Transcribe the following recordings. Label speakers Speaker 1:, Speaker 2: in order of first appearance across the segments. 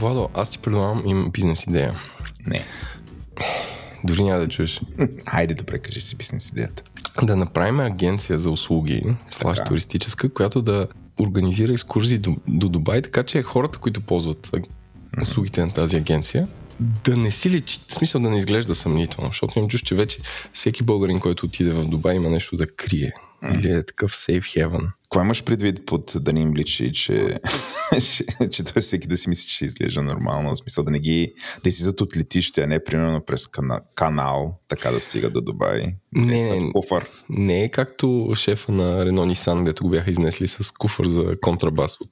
Speaker 1: Владо, аз ти предлагам, имам бизнес идея.
Speaker 2: Не.
Speaker 1: Дори няма да чуеш.
Speaker 2: Хайде да прекажи си бизнес идеята.
Speaker 1: Да направим агенция за услуги, слаш туристическа, която да организира екскурзии до, до Дубай, така че хората, които ползват услугите на тази агенция, да не си личи, в смисъл да не изглежда съмнително, защото имам чувство, че вече всеки българин, който отиде в Дубай, има нещо да крие. Или е такъв safe heaven.
Speaker 2: Какво имаш предвид под да не им личи, че, че, той всеки да си мисли, че изглежда нормално? В смисъл да не ги да излизат от летище, а не примерно през кана, канал, така да стига до Дубай.
Speaker 1: Не, не, в куфър. не е както шефа на Рено Нисан, дето го бяха изнесли с куфър за контрабас от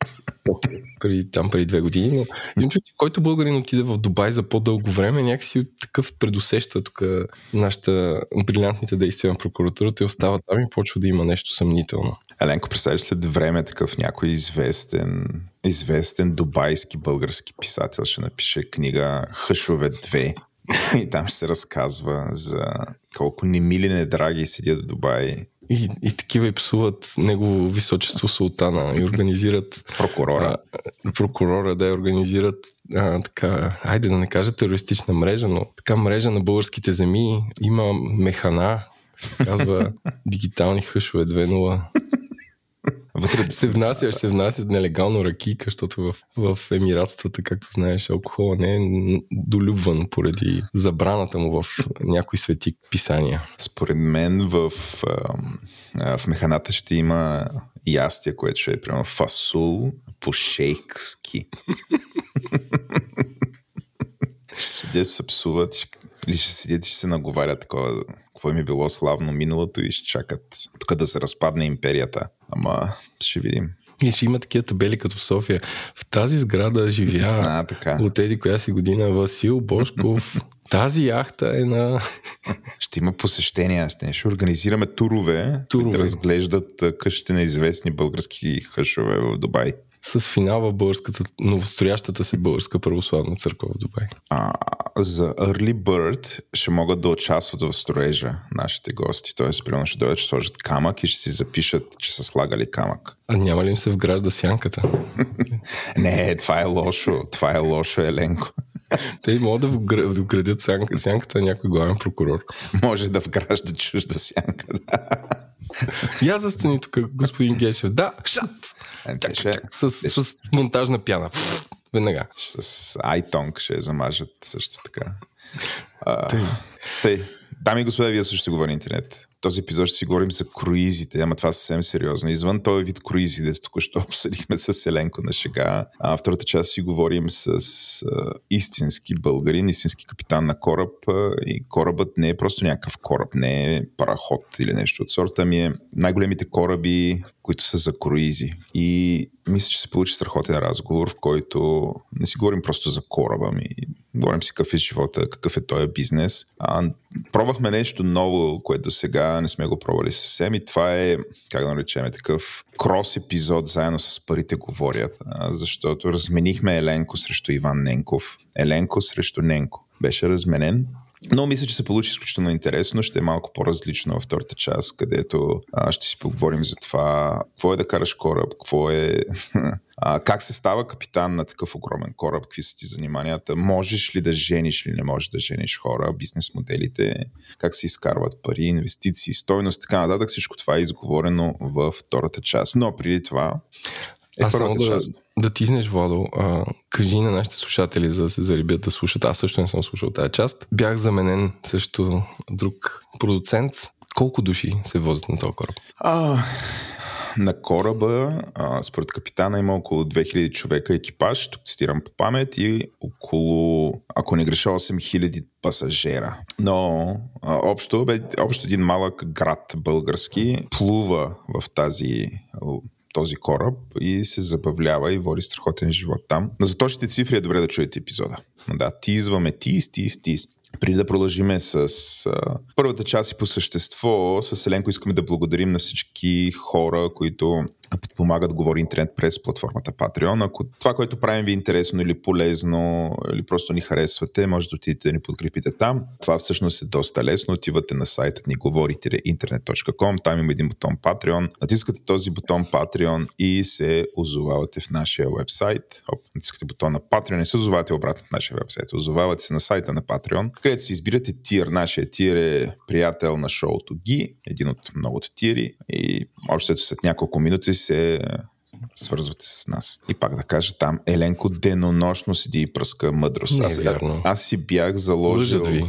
Speaker 1: преди, там преди две години. Но имам че който българин отиде в Дубай за по-дълго време, някакси такъв предусеща тук нашата брилянтните действия на прокуратурата и остава там и почва да има нещо съмнително.
Speaker 2: Еленко, представиш след време такъв някой известен, известен дубайски български писател ще напише книга Хъшове 2 и там ще се разказва за колко немили недраги седят в Дубай.
Speaker 1: И, и такива и псуват негово височество султана и организират...
Speaker 2: Прокурора.
Speaker 1: А, прокурора, да, организират а, така, айде да не кажа терористична мрежа, но така мрежа на българските земи. Има механа, се казва дигитални хъшове 2.0. Вътре се внася, се внасят нелегално ракика, защото в, в емиратствата, както знаеш, алкохола не е долюбван поради забраната му в някои свети писания.
Speaker 2: Според мен в, в механата ще има ястия, което ще е прямо фасул по шейкски. ще се псуват, или ще седят и ще се наговарят такова, какво им е било славно миналото и ще чакат тук да се разпадне империята. Ама ще видим.
Speaker 1: И ще има такива табели като в София. В тази сграда живя
Speaker 2: а, така.
Speaker 1: от еди коя си година Васил Бошков. Тази яхта е на...
Speaker 2: Ще има посещения, ще, ще организираме турове, турове. да разглеждат къщите на известни български хъшове в Дубай
Speaker 1: с финал в българската, новостроящата се българска православна църква в Дубай.
Speaker 2: А, за Early Bird ще могат да участват в строежа нашите гости. Тоест, примерно ще дойдат, ще сложат камък и ще си запишат, че са слагали камък.
Speaker 1: А няма ли им се вгражда сянката?
Speaker 2: Не, това е лошо. Това е лошо, Еленко.
Speaker 1: Те могат да вградят сянката на някой главен прокурор.
Speaker 2: Може да вгражда чужда сянка, да.
Speaker 1: Я застани тук, господин Гешев. Да, шат! Чак, чак, с, с монтажна пяна. Веднага.
Speaker 2: С iTong ще замажат също така. А, тъй. тъй. Дами и господа, вие също говори интернет този епизод ще си говорим за круизите, ама това съвсем сериозно. Извън този вид круизи, дето тук що обсъдихме с Еленко на шега, а втората част си говорим с а, истински българин, истински капитан на кораб а, и корабът не е просто някакъв кораб, не е параход или нещо от сорта, ми е най-големите кораби, които са за круизи. И мисля, че се получи страхотен разговор, в който не си говорим просто за кораба ми, говорим си какъв е живота, какъв е този бизнес. А, пробвахме нещо ново, което сега не сме го пробвали съвсем и това е, как да наречем, такъв крос епизод заедно с парите говорят, а, защото разменихме Еленко срещу Иван Ненков, Еленко срещу Ненко. Беше разменен но мисля, че се получи изключително интересно. Ще е малко по-различно във втората част, където а, ще си поговорим за това какво е да караш кораб, какво е а, как се става капитан на такъв огромен кораб, какви са ти заниманията, можеш ли да жениш или не можеш да жениш хора, бизнес моделите, как се изкарват пари, инвестиции, стойност, така нататък. Всичко това е изговорено във втората част. Но преди това
Speaker 1: е Аз само да, да тиснеш, Владо, а, кажи на нашите слушатели, за да се зарибят да слушат. Аз също не съм слушал тази част. Бях заменен също друг продуцент. Колко души се возят на този кораб?
Speaker 2: А, на кораба, а, според капитана, има около 2000 човека екипаж, тук цитирам по памет, и около, ако не греша, 8000 пасажера. Но а, общо, бе, общо един малък град български плува в тази този кораб и се забавлява и води страхотен живот там. Но за точните цифри е добре да чуете епизода. Да, тизваме тиз, тиз, тиз. Преди да продължиме с а, първата част и по същество, с Еленко искаме да благодарим на всички хора, които подпомагат Говори Интернет през платформата Patreon. Ако това, което правим ви е интересно или полезно, или просто ни харесвате, може да отидете да ни подкрепите там. Това всъщност е доста лесно. Отивате на сайта ни говорите-интернет.com, там има един бутон Patreon. Натискате този бутон Patreon и се озовавате в нашия вебсайт. Оп, натискате бутона Patreon, не се озовавате обратно в нашия вебсайт. Озовавате се на сайта на Patreon, където си избирате тир. Нашия тир е приятел на шоуто Ги, един от многото тири и общо след няколко минути се свързвате с нас. И пак да кажа там, Еленко денонощно седи и пръска мъдрост.
Speaker 1: Не е
Speaker 2: аз,
Speaker 1: вярно.
Speaker 2: аз си бях заложил...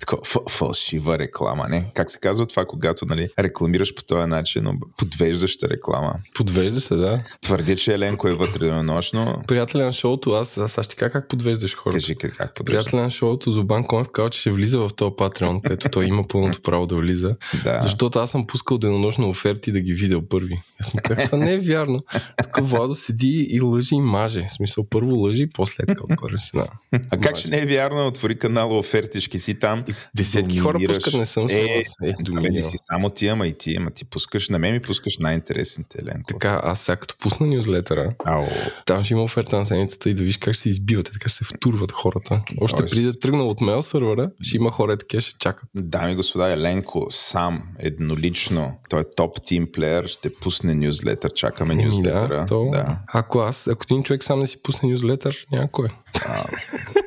Speaker 2: Такова фалшива реклама, не? Как се казва това, когато нали, рекламираш по този начин, но подвеждаща реклама?
Speaker 1: Подвежда се, да.
Speaker 2: Твърди, че Еленко е вътре денонощно.
Speaker 1: Приятеля на шоуто, аз, аз, аз ще кажа как подвеждаш хората.
Speaker 2: Кажи как, как подвежда.
Speaker 1: Приятеля на шоуто Зобан Конев казва, че ще влиза в този Patreon, където той има пълното право да влиза.
Speaker 2: Да.
Speaker 1: Защото аз съм пускал денонощно оферти да ги видя първи. Аз му казах, това не е вярно. Тук Владо седи и лъжи и маже. В смисъл, първо лъжи, после е така отгоре си на.
Speaker 2: А как ще не е вярно? Отвори канала офертишки ти там.
Speaker 1: Десетки хора пускат, не съм
Speaker 2: Е.
Speaker 1: Е,
Speaker 2: Абе, не си само ти, ама и ти, ама ти пускаш, на мен ми пускаш най-интересните, Еленко.
Speaker 1: Така, аз сега като пусна нюзлетъра,
Speaker 2: Ау.
Speaker 1: там ще има оферта на седмицата и да виж как се избиват, така се втурват хората. Още
Speaker 2: Тоест-
Speaker 1: преди да тръгна от мейл сървъра, ще има хора, такива ще чакат.
Speaker 2: Дами и господа, Еленко сам, еднолично, той е топ тим плеер, ще пусне нюзлетър, чакаме
Speaker 1: Еми
Speaker 2: нюзлетъра.
Speaker 1: да, то,
Speaker 2: да.
Speaker 1: ако аз, ако един човек сам не си пусне нюзлетър, някой.
Speaker 2: А,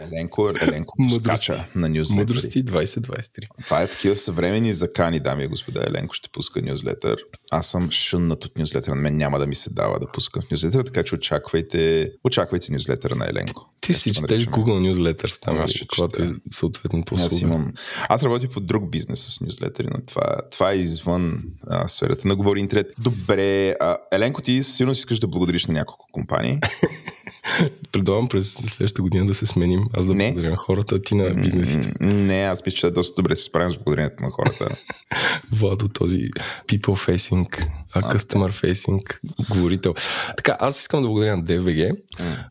Speaker 2: Еленко, Еленко пускача на нюзлетъри.
Speaker 1: Мъдрости 2023.
Speaker 2: Това е такива съвремени закани, дами и господа. Еленко ще пуска нюзлетър. Аз съм шъннат от нюзлетъра. На мен няма да ми се дава да пускам в нюзлетър, така че очаквайте, очаквайте нюзлетъра на Еленко.
Speaker 1: Ти си четеш. Google Newsletters там,
Speaker 2: Аз ще
Speaker 1: когато е съответното
Speaker 2: Аз,
Speaker 1: услуга.
Speaker 2: имам... Аз работя по друг бизнес с нюзлетери, но това, това е извън а, сферата на говори интернет. Добре, а, Еленко, ти сигурно си искаш да благодариш на няколко компании.
Speaker 1: Предлагам през следващата година да се сменим. Аз да
Speaker 2: Не.
Speaker 1: благодаря на хората, а ти на бизнесите.
Speaker 2: Не, аз мисля, че доста добре се справим с благодарението на хората.
Speaker 1: Владо, този people facing, а customer facing говорител. Така, аз искам да благодаря на DVG,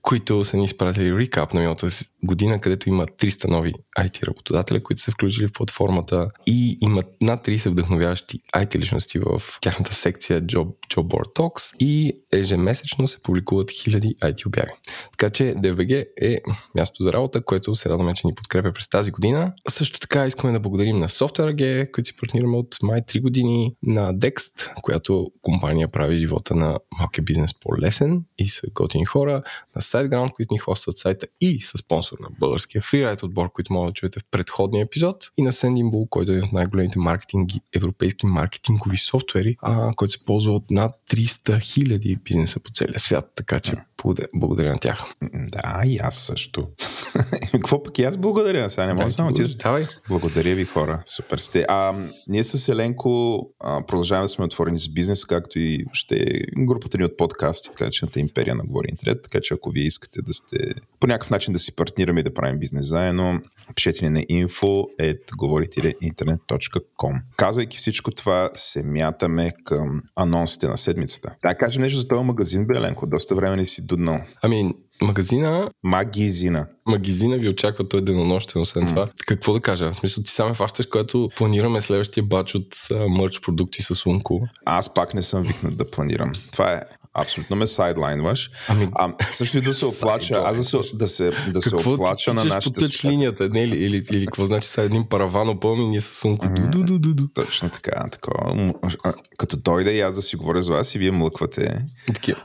Speaker 1: които са ни изпратили рекап на миналата година, където има 300 нови IT работодателя, които са включили в платформата и имат над 30 вдъхновяващи IT личности в тяхната секция Job, Job Board Talks и ежемесечно се публикуват хиляди IT обяви. Така че DVG е място за работа, което се радваме, че ни подкрепя през тази година. Също така искаме да благодарим на Software AG, които си партнираме от май 3 години, на Dext, която компания прави живота на малкия бизнес по-лесен и са готини хора, на SiteGround, които ни хостват сайта и са спонсор на българския фрирайт отбор, който може да чуете в предходния епизод и на Sendinbull, който е от най-големите маркетинги, европейски маркетингови софтуери, а, който се ползва от над 300 хиляди бизнеса по целия свят, така че благодаря, благодаря на тях.
Speaker 2: Да, и аз също. Какво пък и аз благодаря? Сега не мога
Speaker 1: ти
Speaker 2: само ти.
Speaker 1: Давай.
Speaker 2: Благодаря ви, хора. Супер сте. А, ние с Еленко а, продължаваме да сме отворени с бизнес, както и ще групата ни от подкасти, така че империя на Говори Интернет. Така че ако вие искате да сте по някакъв начин да си партнираме и да правим бизнес заедно, пишете ни на info internet.com. Казвайки всичко това, се мятаме към анонсите на седмицата. Да, кажем нещо за този магазин, бе, Еленко. Доста време не си дуднал.
Speaker 1: Ами, магазина,
Speaker 2: Магизина.
Speaker 1: магазина ви очаква той денонощен, освен това. Какво да кажа? В смисъл, ти сам ме фащаш, когато планираме следващия бач от а, мърч продукти с Унко.
Speaker 2: Аз пак не съм викнат да планирам. Това е абсолютно ме сайдлайнваш.
Speaker 1: Ами,
Speaker 2: А, също и да се оплача, аз да се, да се, да се
Speaker 1: какво
Speaker 2: оплача на нашите
Speaker 1: тъч
Speaker 2: слушатели.
Speaker 1: линията, не ли? Или, или какво значи сега един параван опълни ние с ду.
Speaker 2: Точно така, такова. Като дойда и аз да си говоря с вас и вие млъквате.
Speaker 1: Такива.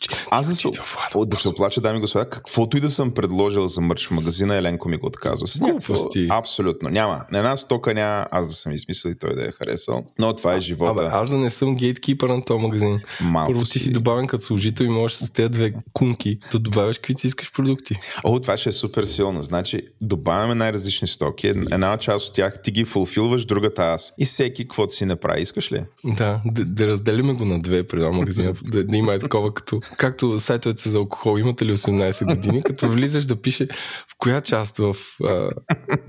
Speaker 1: Че.
Speaker 2: Аз да се, о, да се оплача, дами и господа, каквото и да съм предложил за мърч в магазина, Еленко ми го отказва. С
Speaker 1: Глупости.
Speaker 2: Абсолютно. Няма. На една стока няма аз да съм измислил и той да е харесал. Но това е живота.
Speaker 1: Абе, аз да не съм гейткипър на този магазин.
Speaker 2: Малко
Speaker 1: Първо ти си добавен като служител и можеш с тези две кунки да добавяш каквито си искаш продукти.
Speaker 2: О, това ще е супер силно. Значи, добавяме най-различни стоки. Една част от тях ти ги фулфилваш, другата аз. И всеки каквото си направи. Искаш ли?
Speaker 1: Да, да, да разделиме го на две при този магазин. да, да има е такова като... Както сайтовете за алкохол, имате ли 18 години, като влизаш да пише в коя част в а,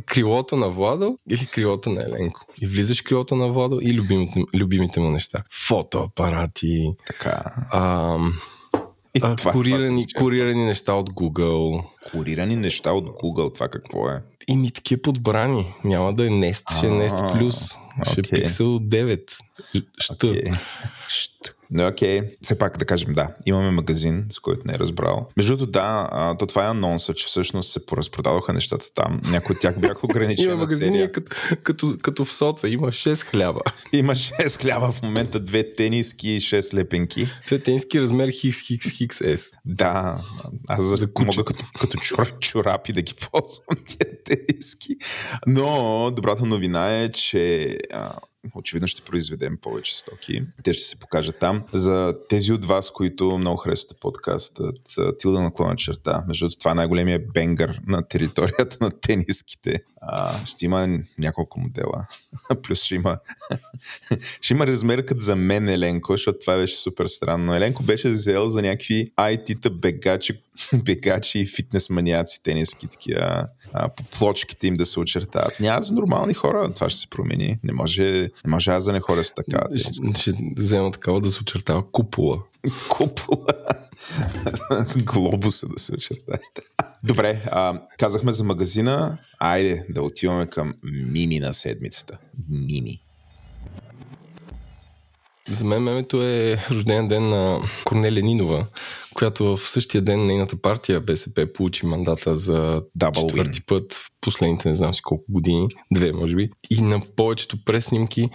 Speaker 1: крилото на Владо или крилото на Еленко. И влизаш в крилото на Владо и любимите, любимите му неща. Фотоапарати,
Speaker 2: Така.
Speaker 1: а, а, това, курирани, това курирани неща от Google.
Speaker 2: Курирани неща от Google, това какво е?
Speaker 1: И ми такива подбрани. Няма да е Nest, ще е Nest Plus. Ще е Pixel 9. Ще.
Speaker 2: Но окей, okay. все пак да кажем да, имаме магазин, за който не е разбрал. Между другото, да, а, то това е анонса, че всъщност се поразпродадоха нещата там. Някои от тях бяха ограничени.
Speaker 1: има магазини е като, като, като в соца, има 6 хляба.
Speaker 2: Има 6 хляба в момента, две тениски и 6 лепенки.
Speaker 1: Две тениски размер хикс, хикс, хикс, S.
Speaker 2: Да, аз за мога като, като чур, чурапи да ги ползвам тия тениски. Но добрата новина е, че а, очевидно ще произведем повече стоки. Те ще се покажат там. За тези от вас, които много харесват подкастът, Тилда наклона черта, между това е най-големия бенгър на територията на тениските. А, ще има няколко модела. Плюс ще има, ще има размер като за мен Еленко, защото това беше супер странно. Еленко беше взел за някакви IT-та бегачи, бегачи и фитнес маниаци тениски, такива по плочките им да се очертават. Няма за нормални хора, това ще се промени. Не може, не може аз да не хора с така.
Speaker 1: Ще, ще взема такава да се очертава купола.
Speaker 2: купола. Глобуса да се очертае. Добре, а, казахме за магазина. Айде да отиваме към Мими на седмицата. Мими.
Speaker 1: За мен мемето е рожден ден на Корнелия Нинова, която в същия ден нейната партия БСП получи мандата за Double четвърти win. път в последните не знам си колко години, две може би. И на повечето преснимки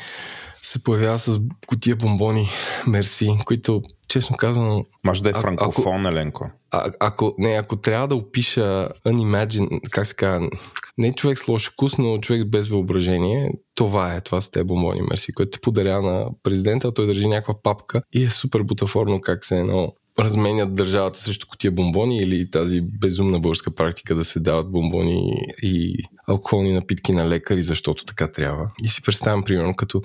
Speaker 1: се появява с котия бомбони Мерси, които честно казвам...
Speaker 2: Може да е франкофон, ако, Еленко.
Speaker 1: А, ако, не, ако трябва да опиша Unimagine, как се казва, не човек с лош вкус, но човек без въображение, това е, това са те бомбони Мерси, което те подаря на президента, той държи някаква папка и е супер бутафорно как се едно разменят държавата срещу котия бомбони или тази безумна българска практика да се дават бомбони и алкохолни напитки на лекари, защото така трябва. И си представям, примерно, като...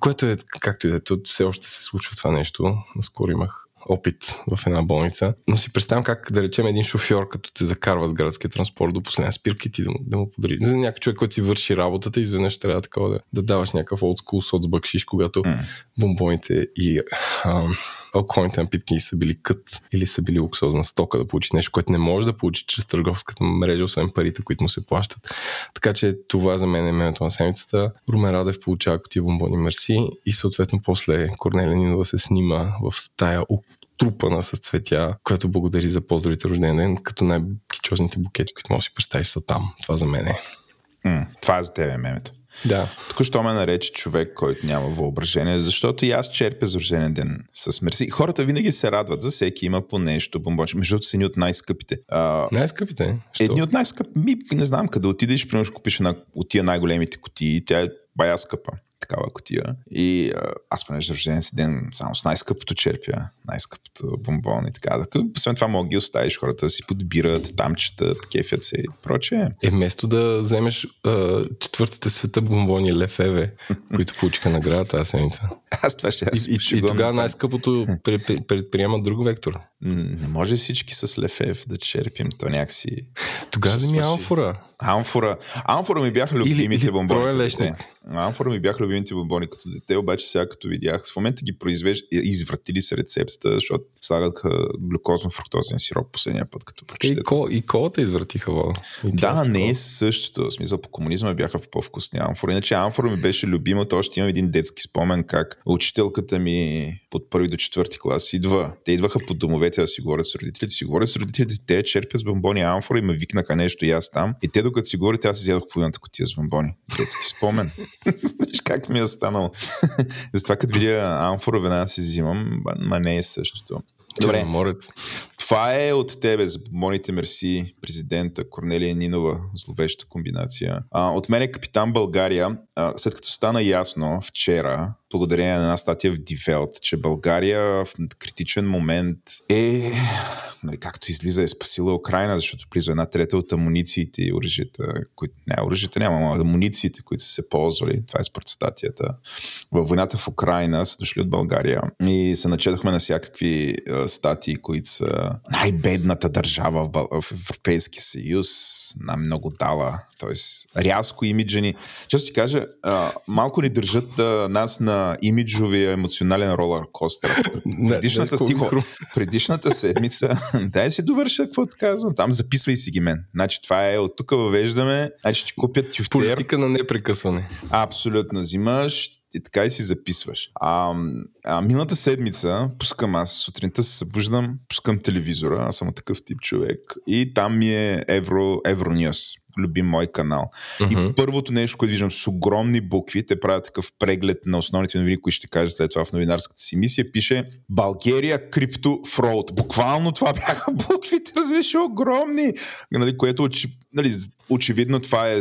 Speaker 1: Което е, както и да е, все още се случва това нещо. Наскоро имах опит в една болница. Но си представям как да речем един шофьор, като те закарва с градския транспорт до последния спирка и ти да му, да му подари. За някой човек, който си върши работата, изведнъж трябва такова да, да даваш някакъв олдскул соц бакшиш, когато mm. бомбоните и ам, алкохолните напитки са били кът или са били луксозна стока да получи нещо, което не може да получи чрез търговската мрежа, освен парите, които му се плащат. Така че това за мен е менето на седмицата. Румен Радев получава котия бомбони Мерси и съответно после Корнелия Нинова се снима в стая трупана с цветя, която благодари за поздравите рожден ден, като най-кичозните букети, които може да си представиш са там. Това за мен е.
Speaker 2: М, това е за тебе мемето.
Speaker 1: Да.
Speaker 2: Току-що ме нарече човек, който няма въображение, защото и аз черпя за рожден ден с мерси. Хората винаги се радват, за всеки има по нещо бомбоч. Между другото са едни от най-скъпите. А,
Speaker 1: най-скъпите?
Speaker 2: Що? Едни от най-скъпи. Ми, не знам, къде отидеш, примерно купиш една от тия най-големите кутии, тя е бая скъпа такава котия. И аз понеже рожден си ден само с най-скъпото черпя, най-скъпото бомбон и така. така. Освен това мога ги оставиш хората да си подбират, там четат, кефят се и прочее.
Speaker 1: Е, вместо да вземеш а, четвъртите света бомбони Лефеве, които получиха награда тази седмица.
Speaker 2: Аз това ще аз
Speaker 1: И, и, и тогава най-скъпото предприема друг вектор.
Speaker 2: Не може всички с Лефев да черпим, то някакси...
Speaker 1: Тогава вземи амфора.
Speaker 2: Амфора. Амфора ми бяха любимите бомбони. Амфора ми бяха любимите бомбони като дете, обаче сега като видях, в момента ги произвеждат, извратили се рецептата, защото слагат глюкозно-фруктозен сироп последния път, като
Speaker 1: прочетете. И, ко, и колата извратиха вода.
Speaker 2: Да, не е същото. В смисъл, по комунизма бяха по-вкусни амфори. Иначе амфора ми беше любимата. Още имам един детски спомен, как учителката ми под първи до четвърти клас идва. Те идваха по домовете да си говорят с родителите. Си говорят с родителите, те черпят с бомбони амфора и ме викнаха нещо и аз там. И те докато си говорят, аз си взедох половината котия с бомбони. Детски спомен. Виж как ми е останало. Затова като видя амфора, веднага си взимам, ма не е същото.
Speaker 1: Добре. Морец.
Speaker 2: Това е от тебе за моните мерси, президента Корнелия Нинова, зловеща комбинация. А, от мен е капитан България, а, след като стана ясно вчера, благодарение на една статия в Дивелт, че България в критичен момент е, нали, както излиза, е спасила Украина, защото близо една трета от амунициите и оръжията, които, не, оръжията няма, но амунициите, които са се ползвали, това е според статията, във войната в Украина са дошли от България и се начетохме на всякакви статии, които са най-бедната държава в, в Европейския съюз, на много дала, т.е. рязко имиджени. Често ти кажа, малко ни държат нас на на имиджовия емоционален ролър костер. Предишната, стихо, предишната седмица, дай си довърша какво ти казвам. Там записвай си ги мен. Значи това е от тук въвеждаме, значи ти купят тюфтер.
Speaker 1: Политика на непрекъсване.
Speaker 2: Абсолютно. Взимаш и така и си записваш. А, а миналата седмица пускам аз, сутринта се събуждам, пускам телевизора, аз съм такъв тип човек и там ми е Евро, Евронюс любим мой канал. Mm-hmm. И първото нещо, което виждам с огромни букви, те правят такъв преглед на основните новини, които ще кажа след това в новинарската си мисия, пише България крипто фроуд. Буквално това бяха буквите, разбираш, огромни, нали, което нали, очевидно това е,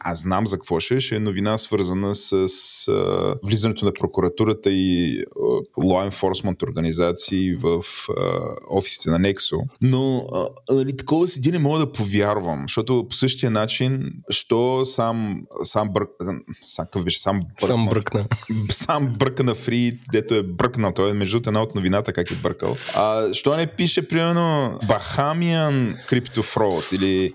Speaker 2: аз знам за какво ще, ще е новина свързана с, с а, влизането на прокуратурата и а, law enforcement организации в а, офисите на Nexo. Но а, нали, такова си не мога да повярвам, защото същия начин, що сам, сам бърк, сам, беше, сам,
Speaker 1: бърк, сам бръкна.
Speaker 2: Сам бръкна фри, дето е бръкнал. Той е между една от новината, как е бъркал. А, що не пише, примерно, Bahamian Crypto Fraud или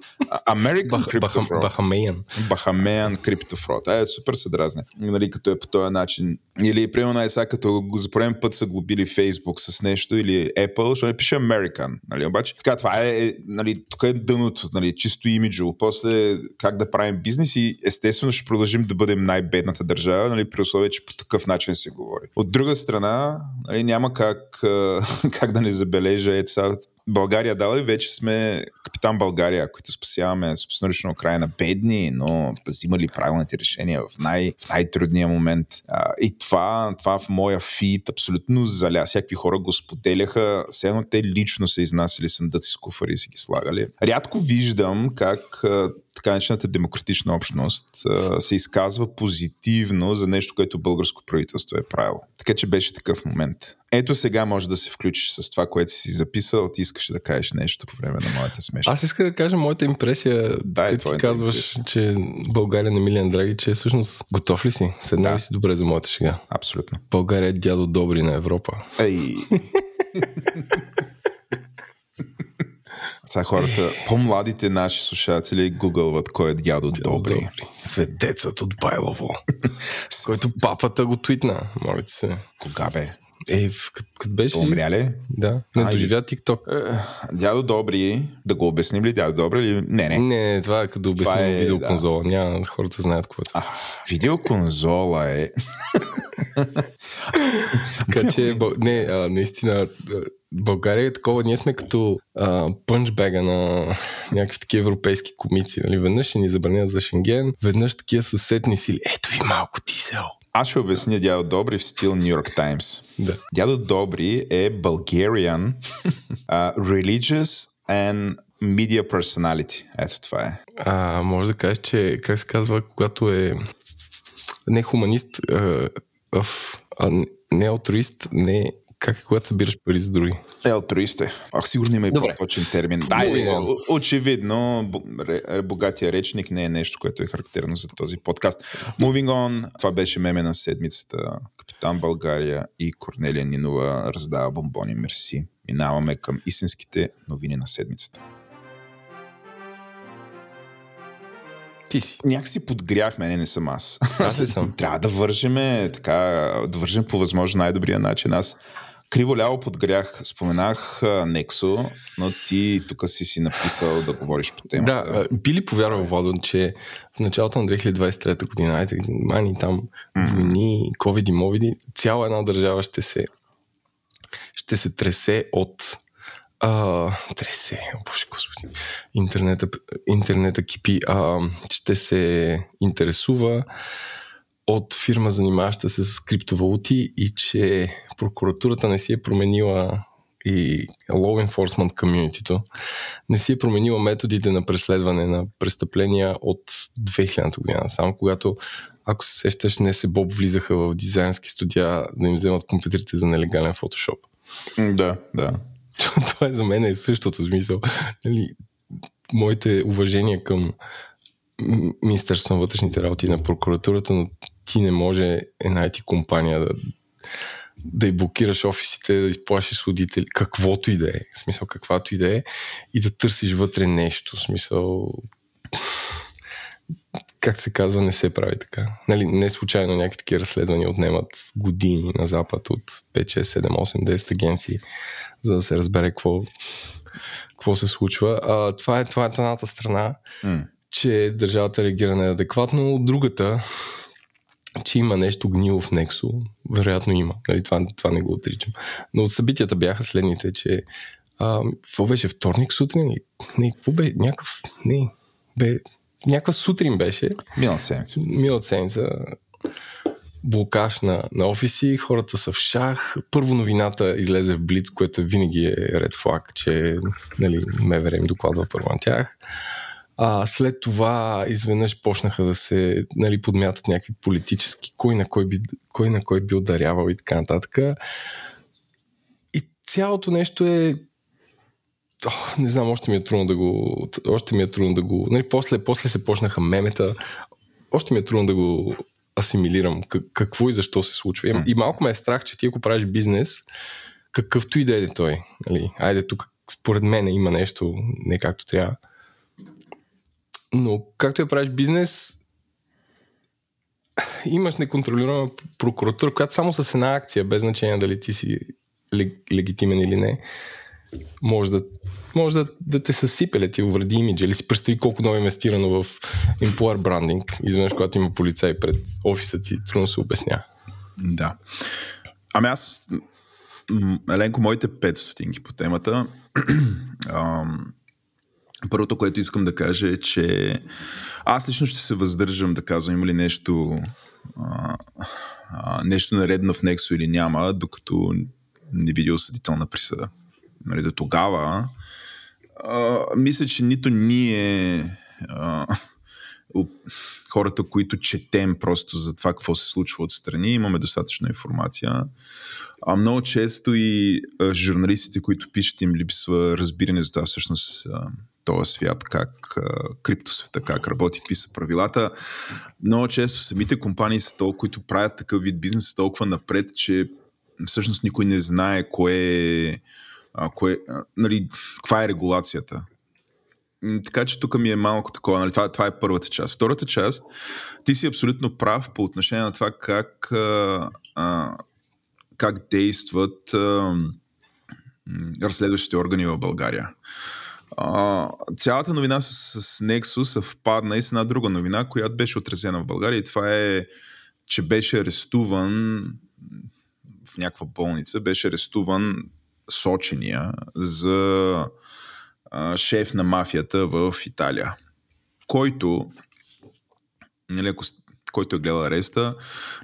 Speaker 2: American Бах, Crypto Fraud.
Speaker 1: Bahamian.
Speaker 2: Bahamian Crypto Fraud. Е, супер се дразне. Нали, като е по този начин. Или, примерно, е сега, като за пореден път са глобили Facebook с нещо или Apple, защото не пише American. Нали, обаче, така, това е, е нали, тук е дъното, нали, чисто имиджово. После как да правим бизнес и естествено ще продължим да бъдем най-бедната държава, нали, при условие, че по такъв начин се говори. От друга страна, нали, няма как, как да не забележа, ето сега България дала и вече сме капитан България, които спасяваме собственоръчно Украина бедни, но взимали правилните решения в, най- в най-трудния момент. А, и това, това в моя фит абсолютно заля. Всякакви хора го споделяха, все едно те лично са изнасяли съндъци с куфари и си ги слагали. Рядко виждам как така начината демократична общност се изказва позитивно за нещо, което българско правителство е правило. Така че беше такъв момент. Ето сега може да се включиш с това, което си записал. Ти искаш да кажеш нещо по време на моята смешка.
Speaker 1: Аз искам да кажа моята импресия. Да, е ти казваш, импресия. че България на Милиан Драги, че всъщност готов ли си? Седна да. ли си добре за моята шега?
Speaker 2: Абсолютно.
Speaker 1: България е дядо добри на Европа.
Speaker 2: Ей! Сега хората, по-младите наши слушатели гугълват кой е дядо, добри. добри.
Speaker 1: Светецът от Байлово. който папата го твитна, моля се.
Speaker 2: Кога бе?
Speaker 1: Е, като беше.
Speaker 2: Умря ли?
Speaker 1: Да. Не доживя TikTok.
Speaker 2: Е, дядо Добри, да го обясним ли дядо Добри или не, не?
Speaker 1: Не, това е като да обясним е, видеоконзола. Да. Няма хората знаят какво е.
Speaker 2: видеоконзола е.
Speaker 1: така че, не, а, наистина, България е такова, ние сме като пънчбега на някакви такива европейски комици. Нали? Веднъж ще ни забранят за Шенген, веднъж такива съседни сили. Ето ви малко дизел.
Speaker 2: Аз ще обясня Дядо Добри в стил Нью Йорк Таймс.
Speaker 1: Да.
Speaker 2: Дядо Добри е Bulgarian uh, Religious and Media Personality. Ето това е.
Speaker 1: А, може да кажеш, че как се казва, когато е не хуманист, а, а, не алтруист, не как е, когато събираш пари за други?
Speaker 2: Е, алтруист е. Ах, сигурно има и по-точен термин. Да, е, очевидно, богатия речник не е нещо, което е характерно за този подкаст. Moving on, това беше меме на седмицата. Капитан България и Корнелия Нинова раздава бомбони. Мерси. Минаваме към истинските новини на седмицата.
Speaker 1: Ти си.
Speaker 2: Някакси подгрях, мене не съм аз.
Speaker 1: Аз ли съм?
Speaker 2: Трябва да вържеме, така, да вържем по възможно най-добрия начин. Аз Криво-ляво подгрях, споменах Нексо, но ти тук си си написал да говориш по темата.
Speaker 1: Да, би ли повярвал, Владон, че в началото на 2023 година, айте, мани там, mm-hmm. войни, ковиди, мовиди, цяла една държава ще се ще се тресе от а, тресе, о боже господи, интернета, интернета кипи, а, ще се интересува от фирма, занимаваща се с криптовалути и че прокуратурата не си е променила и law enforcement community не си е променила методите на преследване на престъпления от 2000 година. Само когато, ако се сещаш, не се Боб влизаха в дизайнерски студия да им вземат компютрите за нелегален фотошоп.
Speaker 2: Да, да.
Speaker 1: Това е за мен е същото смисъл. Нали, моите уважения към Министерството на вътрешните работи на прокуратурата, но ти не може една IT компания да, да и блокираш офисите, да изплашиш судители, каквото и да е, в смисъл каквато и да е, и да търсиш вътре нещо, в смисъл как се казва, не се прави така. Нали, не случайно някакви такива разследвания отнемат години на Запад от 5, 6, 7, 8, 10 агенции, за да се разбере какво, какво се случва. А, това, е, това е едната страна, mm. че държавата реагира неадекватно. От другата, че има нещо гнило в Нексо, вероятно има. Нали, това, това не го отричам. Но събитията бяха следните, че а, какво беше вторник сутрин? Не, какво бе? Някакъв... Не, бе, някаква сутрин беше.
Speaker 2: Милата седмица.
Speaker 1: Милата седмица. Блокаж на, на офиси, хората са в шах. Първо новината излезе в Блиц, което винаги е ред флаг, че нали, МВР им докладва първо на тях. А, след това изведнъж почнаха да се нали, подмятат някакви политически, кой на кой, би, кой на кой би ударявал и така нататък. И цялото нещо е О, не знам, още ми е трудно да го... Още ми е трудно да го... Нали, после, после се почнаха мемета. Още ми е трудно да го асимилирам как, какво и защо се случва. И малко ме е страх, че ти ако правиш бизнес, какъвто и да е той, нали, айде тук според мен има нещо не както трябва. Но както я правиш бизнес, имаш неконтролируема прокуратура, която само с една акция, без значение дали ти си легитимен или не, може да, може да, да те съсипе, да ти увреди имидж. Или си представи колко много е инвестирано в employer брандинг. Изведнъж, когато има полицай пред офиса ти, трудно се обясня.
Speaker 2: Да. Ами аз, Еленко, моите 5 стотинки по темата. Първото, което искам да кажа е, че аз лично ще се въздържам да казвам има ли нещо, а, а, нещо наредно в Нексо или няма, докато не видя осъдителна присъда нали, до тогава, а, мисля, че нито ние, а, хората, които четем просто за това какво се случва отстрани, имаме достатъчно информация. А много често и журналистите, които пишат, им липсва разбиране за това всъщност този свят, как криптосвета, как работи, какви са правилата. Много често самите компании са толкова, които правят такъв вид бизнес, са толкова напред, че всъщност никой не знае кое кое, нали, каква е регулацията. Така че тук ми е малко такова. Нали, това, това е първата част. Втората част, ти си абсолютно прав по отношение на това как, а, как действат а, разследващите органи в България. А, цялата новина с, с Nexus съвпадна и с една друга новина, която беше отразена в България и това е, че беше арестуван в някаква болница, беше арестуван сочения за а, шеф на мафията в Италия, който, нали, ако, който е гледал ареста,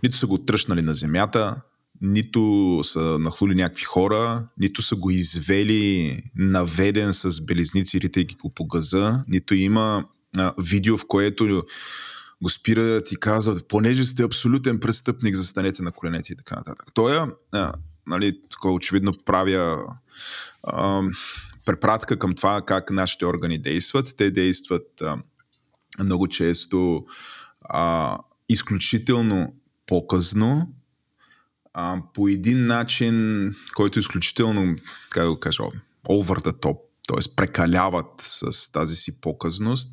Speaker 2: нито са го тръщнали на земята, нито са нахлули някакви хора, нито са го извели наведен с белезници, ритайки го по газа, нито има а, видео, в което го спират и казват, понеже сте абсолютен престъпник, застанете на коленете и така нататък. Той е, нали, такова очевидно правя а, препратка към това как нашите органи действат. Те действат а, много често а, изключително показно, а, по един начин, който е изключително, как го кажа, over the top, т.е. прекаляват с тази си показност.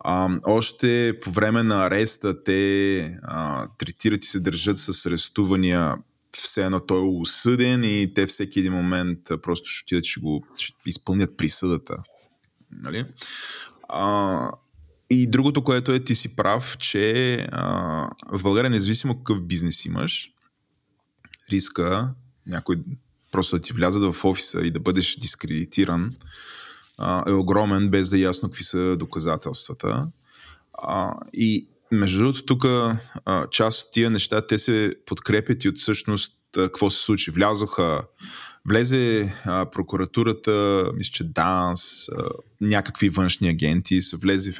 Speaker 2: А, още по време на ареста те а, третират и се държат с арестувания все едно той е осъден и те всеки един момент просто ще отидат, ще го ще изпълнят присъдата. Нали? А, и другото, което е, ти си прав, че а, в България, независимо какъв бизнес имаш, риска някой просто да ти влязат в офиса и да бъдеш дискредитиран а, е огромен, без да е ясно какви са доказателствата. А, и между другото, тук част от тия неща, те се подкрепят и от всъщност какво се случи. Влязоха, влезе а, прокуратурата, мисля, че ДАНС, а, някакви външни агенти са влезли в,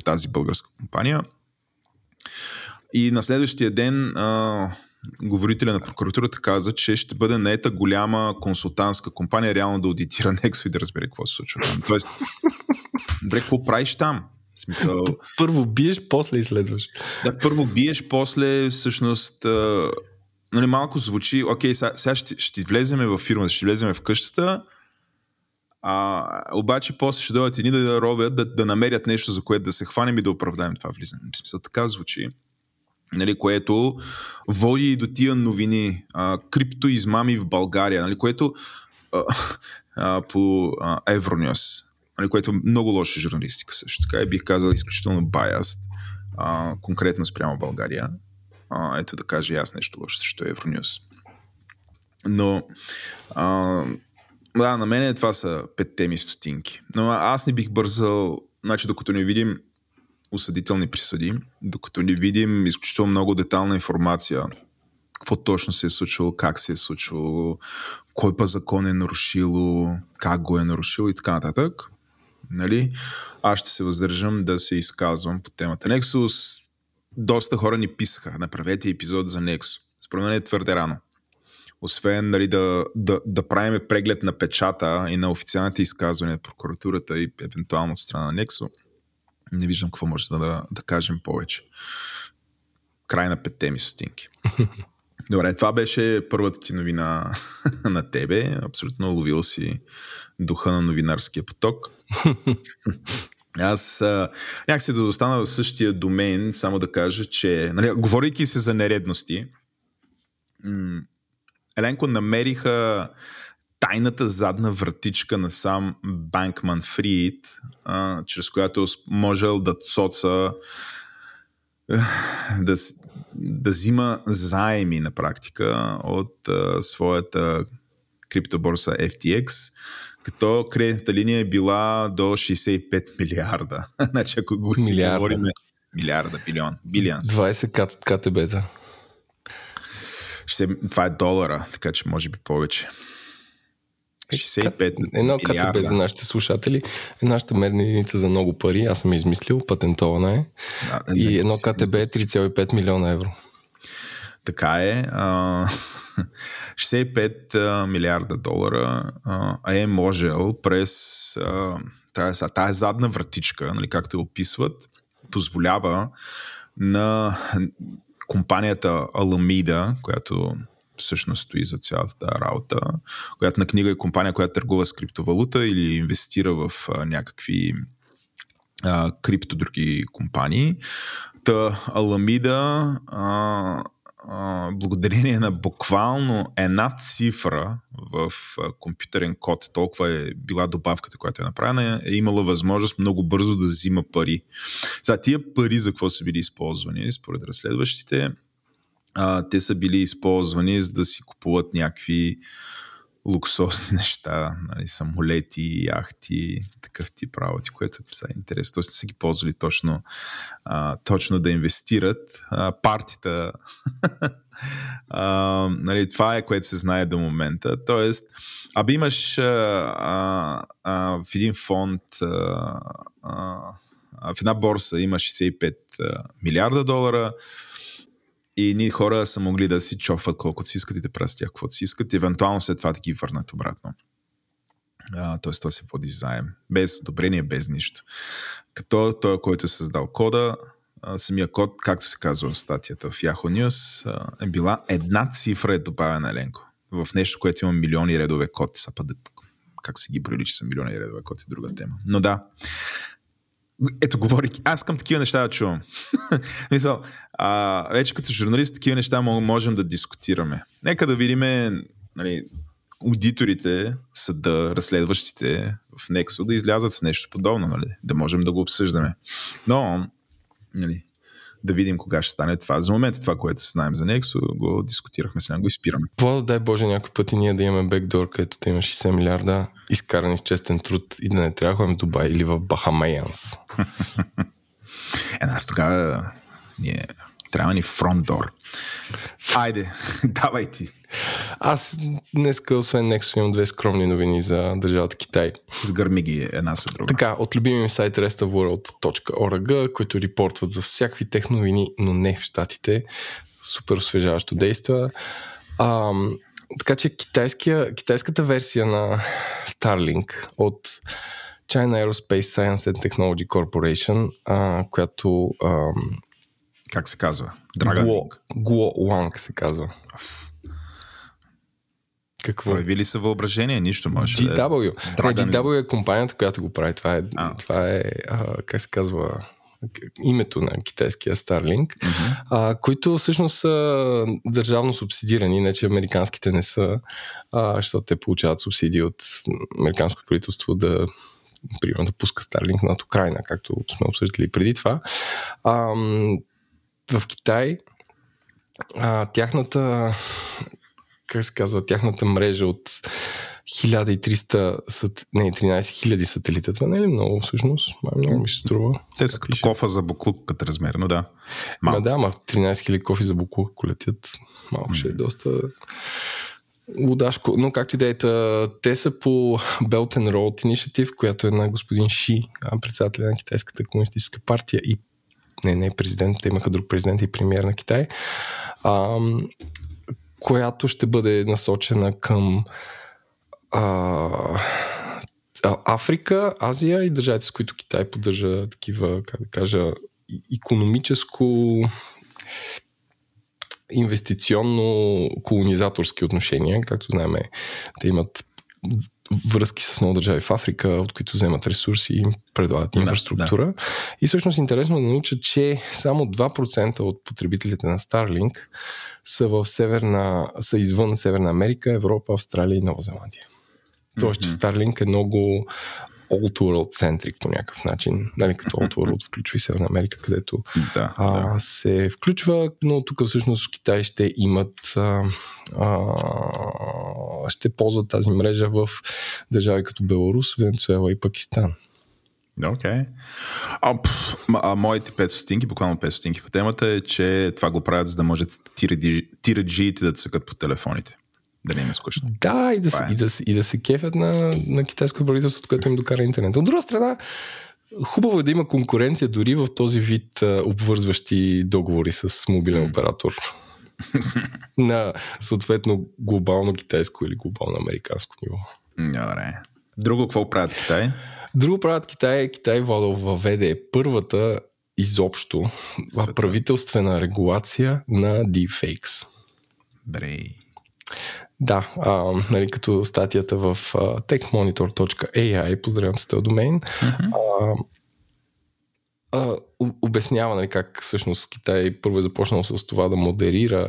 Speaker 2: в тази българска компания. И на следващия ден а, говорителя на прокуратурата каза, че ще бъде наета голяма консултантска компания, реално да аудитира Нексо и да разбере какво се случва там. Тоест, добре, какво правиш там? В смисъл...
Speaker 1: Първо биеш, после изследваш.
Speaker 2: Да, първо биеш, после всъщност а, нали, малко звучи, окей, сега, сега ще, ще влеземе във фирмата, ще влеземе в къщата, А, обаче после ще дойдат едни да ровят, да, да намерят нещо, за което да се хванем и да оправдаем това влизане. В смисъл така звучи. Нали, което води и до тия новини. А, криптоизмами в България, нали, което а, а, по а, Евронюс, нали, което е много лоша журналистика също така и бих казал изключително biased, а, конкретно спрямо България. А, ето да кажа аз нещо лошо срещу Евронюс. Но а, да, на мен това са пет теми стотинки. Но аз не бих бързал, значи докато не видим осъдителни присъди, докато не видим изключително много детална информация, какво точно се е случвало, как се е случвало, кой па закон е нарушило, как го е нарушило и така нататък. Нали? Аз ще се въздържам да се изказвам по темата. Nexus, доста хора ни писаха, направете епизод за Nexus. Според мен е твърде рано освен нали, да, да, да правим преглед на печата и на официалните изказвания на прокуратурата и евентуално страна на Нексо, не виждам какво може да, да, да кажем повече. Край на петте ми сотинки. Добре, това беше първата ти новина на тебе. Абсолютно уловил си духа на новинарския поток. Аз а, някакси да остана в същия домен, само да кажа, че, нали, говорейки се за нередности, м- Еленко намериха тайната задна вратичка на сам Банкман Фрид, а, чрез която можел да цоца да, да взима заеми на практика от а, своята криптоборса FTX, като кредитната линия е била до 65 милиарда. значи ако го си говорим милиарда, билион, билион.
Speaker 1: 20 КТБ-та.
Speaker 2: Ще, това е долара, така че може би повече. 65
Speaker 1: е, Едно КТБ за нашите слушатели е нашата мерна единица за много пари. Аз съм измислил, патентована е. Да, и едно КТБ е 3,5 милиона евро.
Speaker 2: Така е. 65 милиарда долара а е можел през тази, тази задна вратичка, нали, както описват, позволява на компанията Alameda, която всъщност стои за цялата тази работа, която на книга е компания, която търгува с криптовалута или инвестира в а, някакви а, крипто други компании. Та Аламида благодарение на буквално една цифра в компютърен код, толкова е била добавката, която е направена, е имала възможност много бързо да взима пари. За тия пари за какво са били използвани, според разследващите, а, те са били използвани за да си купуват някакви луксозни неща, нали, самолети, яхти, такъв тип работи, което е интересно. Тоест са ги ползвали точно, а, точно да инвестират. А, партията, а, нали, това е което се знае до момента. Тоест, аби имаш а, а, в един фонд а, а, в една борса има 65 милиарда долара, и ние хора са могли да си чофат колкото си искат и да правят тях каквото си искат, евентуално след това да ги върнат обратно. Тоест това се води заем. Без одобрение, без нищо. Като той, който е създал кода, самия код, както се казва в статията в Yahoo News, е била една цифра е добавена Еленко. В нещо, което има милиони редове код. Са па как се ги броили, че са милиони редове код е друга тема. Но да, ето, говорики, аз искам такива неща да чувам. Мисъл, а, вече като журналист такива неща можем да дискутираме. Нека да видим нали, аудиторите, съда, разследващите в Nexo да излязат с нещо подобно, нали? да можем да го обсъждаме. Но, нали, да видим кога ще стане това. За момента това, което знаем за Nexo, го дискутирахме сега, го изпираме.
Speaker 1: Какво, дай Боже, някой път и ние да имаме бекдор, където да има 60 милиарда изкарани с честен труд и да не трябва да ходим в Дубай или в Бахамеянс.
Speaker 2: е, аз тогава ние трябва ни фронтдор. Айде, давай ти.
Speaker 1: Аз днес, освен Nexo, имам две скромни новини за държавата Китай.
Speaker 2: Сгърми ги една с друга.
Speaker 1: Така, от любимия ми сайт restaworld.org, които репортват за всякакви техновини, но не в Штатите. Супер освежаващо действа. А, така че китайската версия на Starlink от China Aerospace Science and Technology Corporation, а, която а,
Speaker 2: как се казва?
Speaker 1: Dragon Guo, Guo Wang се казва. Какво?
Speaker 2: Проявили са въображение, нищо може
Speaker 1: GW. Да е. Dragon... Не, GW е компанията, която го прави. Това е, а. това е а, как се казва, името на китайския Starlink, mm-hmm. а, които всъщност са държавно субсидирани, не че американските не са, а, защото те получават субсидии от американското правителство да примерно да пуска Starlink над Украина, както сме обсъждали преди това. А, в Китай а, тяхната как се казва, тяхната мрежа от 1300, не, 13 000 сателита. Това не е ли много всъщност? Май много ми се струва.
Speaker 2: Те са като кофа за буклук като размер, но да.
Speaker 1: Да, ма 13 000 кофи за буклук, ако летят, малко ще е доста лудашко. Но както идеята, те са по Belt and Road Initiative, която е на господин Ши, председателя на Китайската комунистическа партия и не, не президент, те имаха друг президент и премьер на Китай, а, която ще бъде насочена към а, Африка, Азия и държавите, с които Китай поддържа такива, как да кажа, економическо инвестиционно колонизаторски отношения. Както знаем, те имат връзки с много държави в Африка, от които вземат ресурси и предлагат инфраструктура. Да, да. И всъщност интересно да науча, че само 2% от потребителите на Starlink са, в северна, са извън Северна Америка, Европа, Австралия и Нова Зеландия. Тоест, mm-hmm. че Starlink е много Old World centric по някакъв начин. Нали, като Old World включва и Северна Америка, където
Speaker 2: да,
Speaker 1: а, да. се включва, но тук всъщност в Китай ще имат а, а, ще ползват тази мрежа в държави като Беларус, Венецуела и Пакистан.
Speaker 2: Окей. Okay. А, а, моите 5 стотинки, буквално 5 стотинки по темата е, че това го правят, за да може тираджиите да цъкат по телефоните. Да не им е скучно.
Speaker 1: Да, и да, се, е. и, да, и да се кефят на, на китайско правителство, което им докара интернет. От друга страна, хубаво е да има конкуренция дори в този вид а, обвързващи договори с мобилен оператор на съответно глобално китайско или глобално американско ниво.
Speaker 2: Добре. Друго какво правят Китай?
Speaker 1: Друго правят Китай. Китай Владо въведе първата изобщо Света. правителствена регулация на deepfakes.
Speaker 2: Брей.
Speaker 1: Да, а, нали, като статията в techmonitor.ai, поздравям с този домейн, mm-hmm. а, а, обяснява нали, как всъщност Китай първо е започнал с това да модерира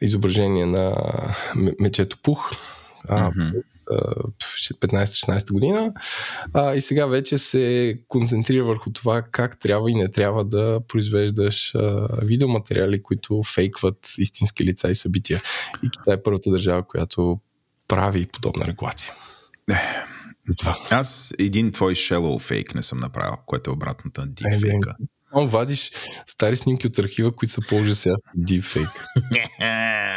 Speaker 1: изображение на мечето Пух, mm-hmm. 15-16 година. А, и сега вече се концентрира върху това как трябва и не трябва да произвеждаш а, видеоматериали, които фейкват истински лица и събития. И Китай е първата държава, която прави подобна регулация.
Speaker 2: Това. Аз един твой shallow фейк не съм направил, което е обратното на deepfake. Е,
Speaker 1: само вадиш стари снимки от архива, които са по сега deepfake.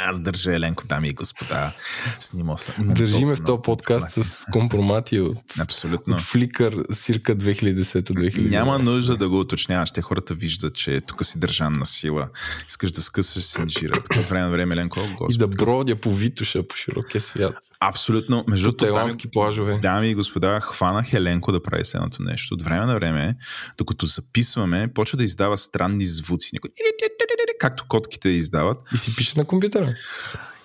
Speaker 2: Аз държа Еленко, дами и господа. Снимал съм.
Speaker 1: Държиме в този подкаст с компромати от,
Speaker 2: Абсолютно.
Speaker 1: от Flickr circa 2010-2011.
Speaker 2: Няма нужда да го уточняваш. Те хората виждат, че тук си държан на сила. Искаш да скъсаш синжира. Така време на време, Еленко,
Speaker 1: Господ, И да бродя по Витуша, по широкия свят.
Speaker 2: Абсолютно. Между
Speaker 1: тайландски дами, плажове.
Speaker 2: Дами и господа, хванах Еленко да прави следното нещо. От време на време, докато записваме, почва да издава странни звуци. Както котките издават.
Speaker 1: И си пише на компютъра.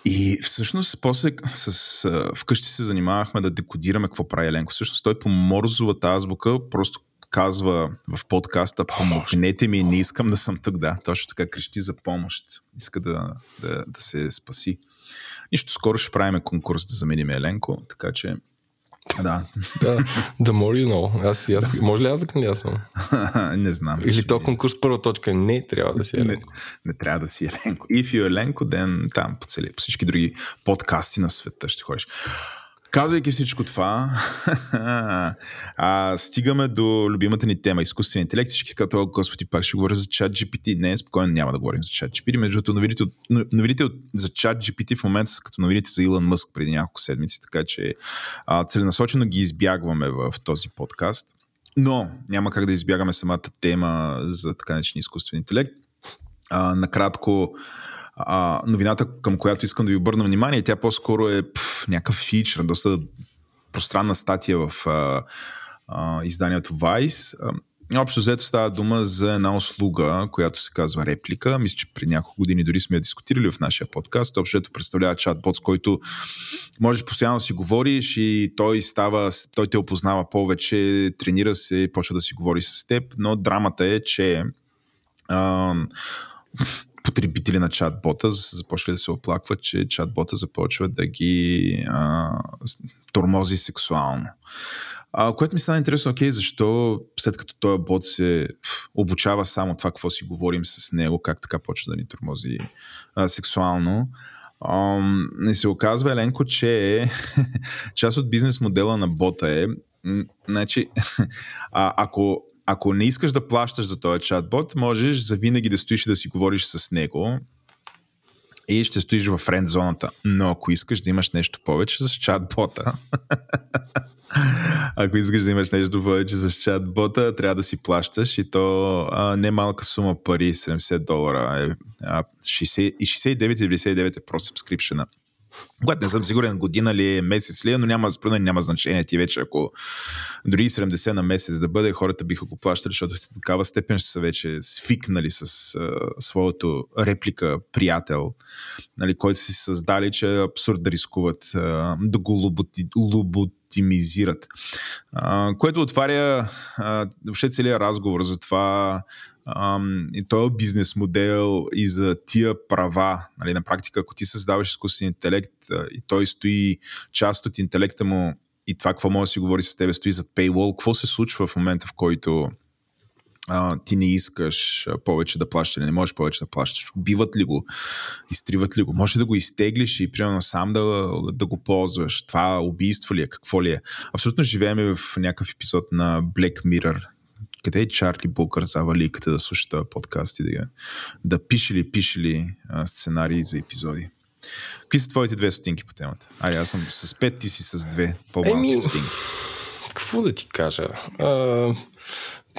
Speaker 2: И всъщност после с, а, вкъщи се занимавахме да декодираме какво прави Еленко. Всъщност той по морзовата азбука просто казва в подкаста помогнете ми, не искам да съм тук, да. Точно така крещи за помощ. Иска да, да, да се спаси. Нищо, скоро ще правим конкурс да заменим Еленко, така че да.
Speaker 1: да. The more you know. Аз, аз, да. Може ли аз да кандидатствам?
Speaker 2: не знам.
Speaker 1: Или то конкурс първа точка не трябва да си Еленко.
Speaker 2: Не, не трябва да си Еленко. If you Еленко, then там по, цели, по всички други подкасти на света ще ходиш. Казвайки всичко това, а, стигаме до любимата ни тема изкуствен интелект. Всички казват, о, господи, пак ще говоря за чат GPT. Не, спокойно няма да говорим за чат GPT. Между другото, новините, новините за чат GPT в момента са като новините за Илон Мъск преди няколко седмици, така че а, целенасочено ги избягваме в този подкаст. Но няма как да избягаме самата тема за така наречен изкуствен интелект. А, накратко, а, новината, към която искам да ви обърна внимание, тя по-скоро е пъл, някакъв фичър, доста пространна статия в а, а, изданието Vice. общо взето става дума за една услуга, която се казва реплика. Мисля, че при няколко години дори сме я дискутирали в нашия подкаст. Общо взето представлява чатбот, с който можеш постоянно да си говориш и той става, той те опознава повече, тренира се, почва да си говори с теб, но драмата е, че а, потребители на чатбота започвали да се оплакват, че чатбота започва да ги а, тормози сексуално. А, което ми стана интересно, окей, защо след като този бот се обучава само това, какво си говорим с него, как така почва да ни тормози а, сексуално. Не се оказва, Еленко, че част от бизнес модела на бота е, значи, а, ако, ако не искаш да плащаш за този чатбот, можеш за винаги да стоиш и да си говориш с него и ще стоиш в френд зоната. Но ако искаш да имаш нещо повече с чатбота, ако искаш да имаш нещо повече с чатбота, трябва да си плащаш и то а, не малка сума пари, 70 долара. Е, а, 60, и 69,99 е про subscription когато не съм сигурен година ли е, месец ли е, но няма, спрямо, няма значение. Ти вече, ако дори 70 на месец да бъде, хората биха го плащали, защото в такава степен ще са вече свикнали с а, своето реплика приятел, нали, който си създали, че е абсурд да рискуват а, да го лоботи, лоботимизират. А, което отваря въобще целият разговор за това и този е бизнес модел и за тия права. Нали, на практика, ако ти създаваш изкуствен интелект и той стои част от интелекта му и това, какво може да си говори с тебе, стои зад paywall, какво се случва в момента, в който а, ти не искаш повече да плащаш или не можеш повече да плащаш. Убиват ли го? Изтриват ли го? Може да го изтеглиш и примерно сам да, да го ползваш. Това убийство ли е? Какво ли е? Абсолютно живееме в някакъв епизод на Black Mirror къде е Чарли Букър заваликата да слуша този подкаст и да, да пише ли, пише ли а, сценарии за епизоди. Какви са твоите две стотинки по темата? Ай, аз съм с пет, ти си с две по-малки Еми, стотинки.
Speaker 1: Какво да ти кажа? А,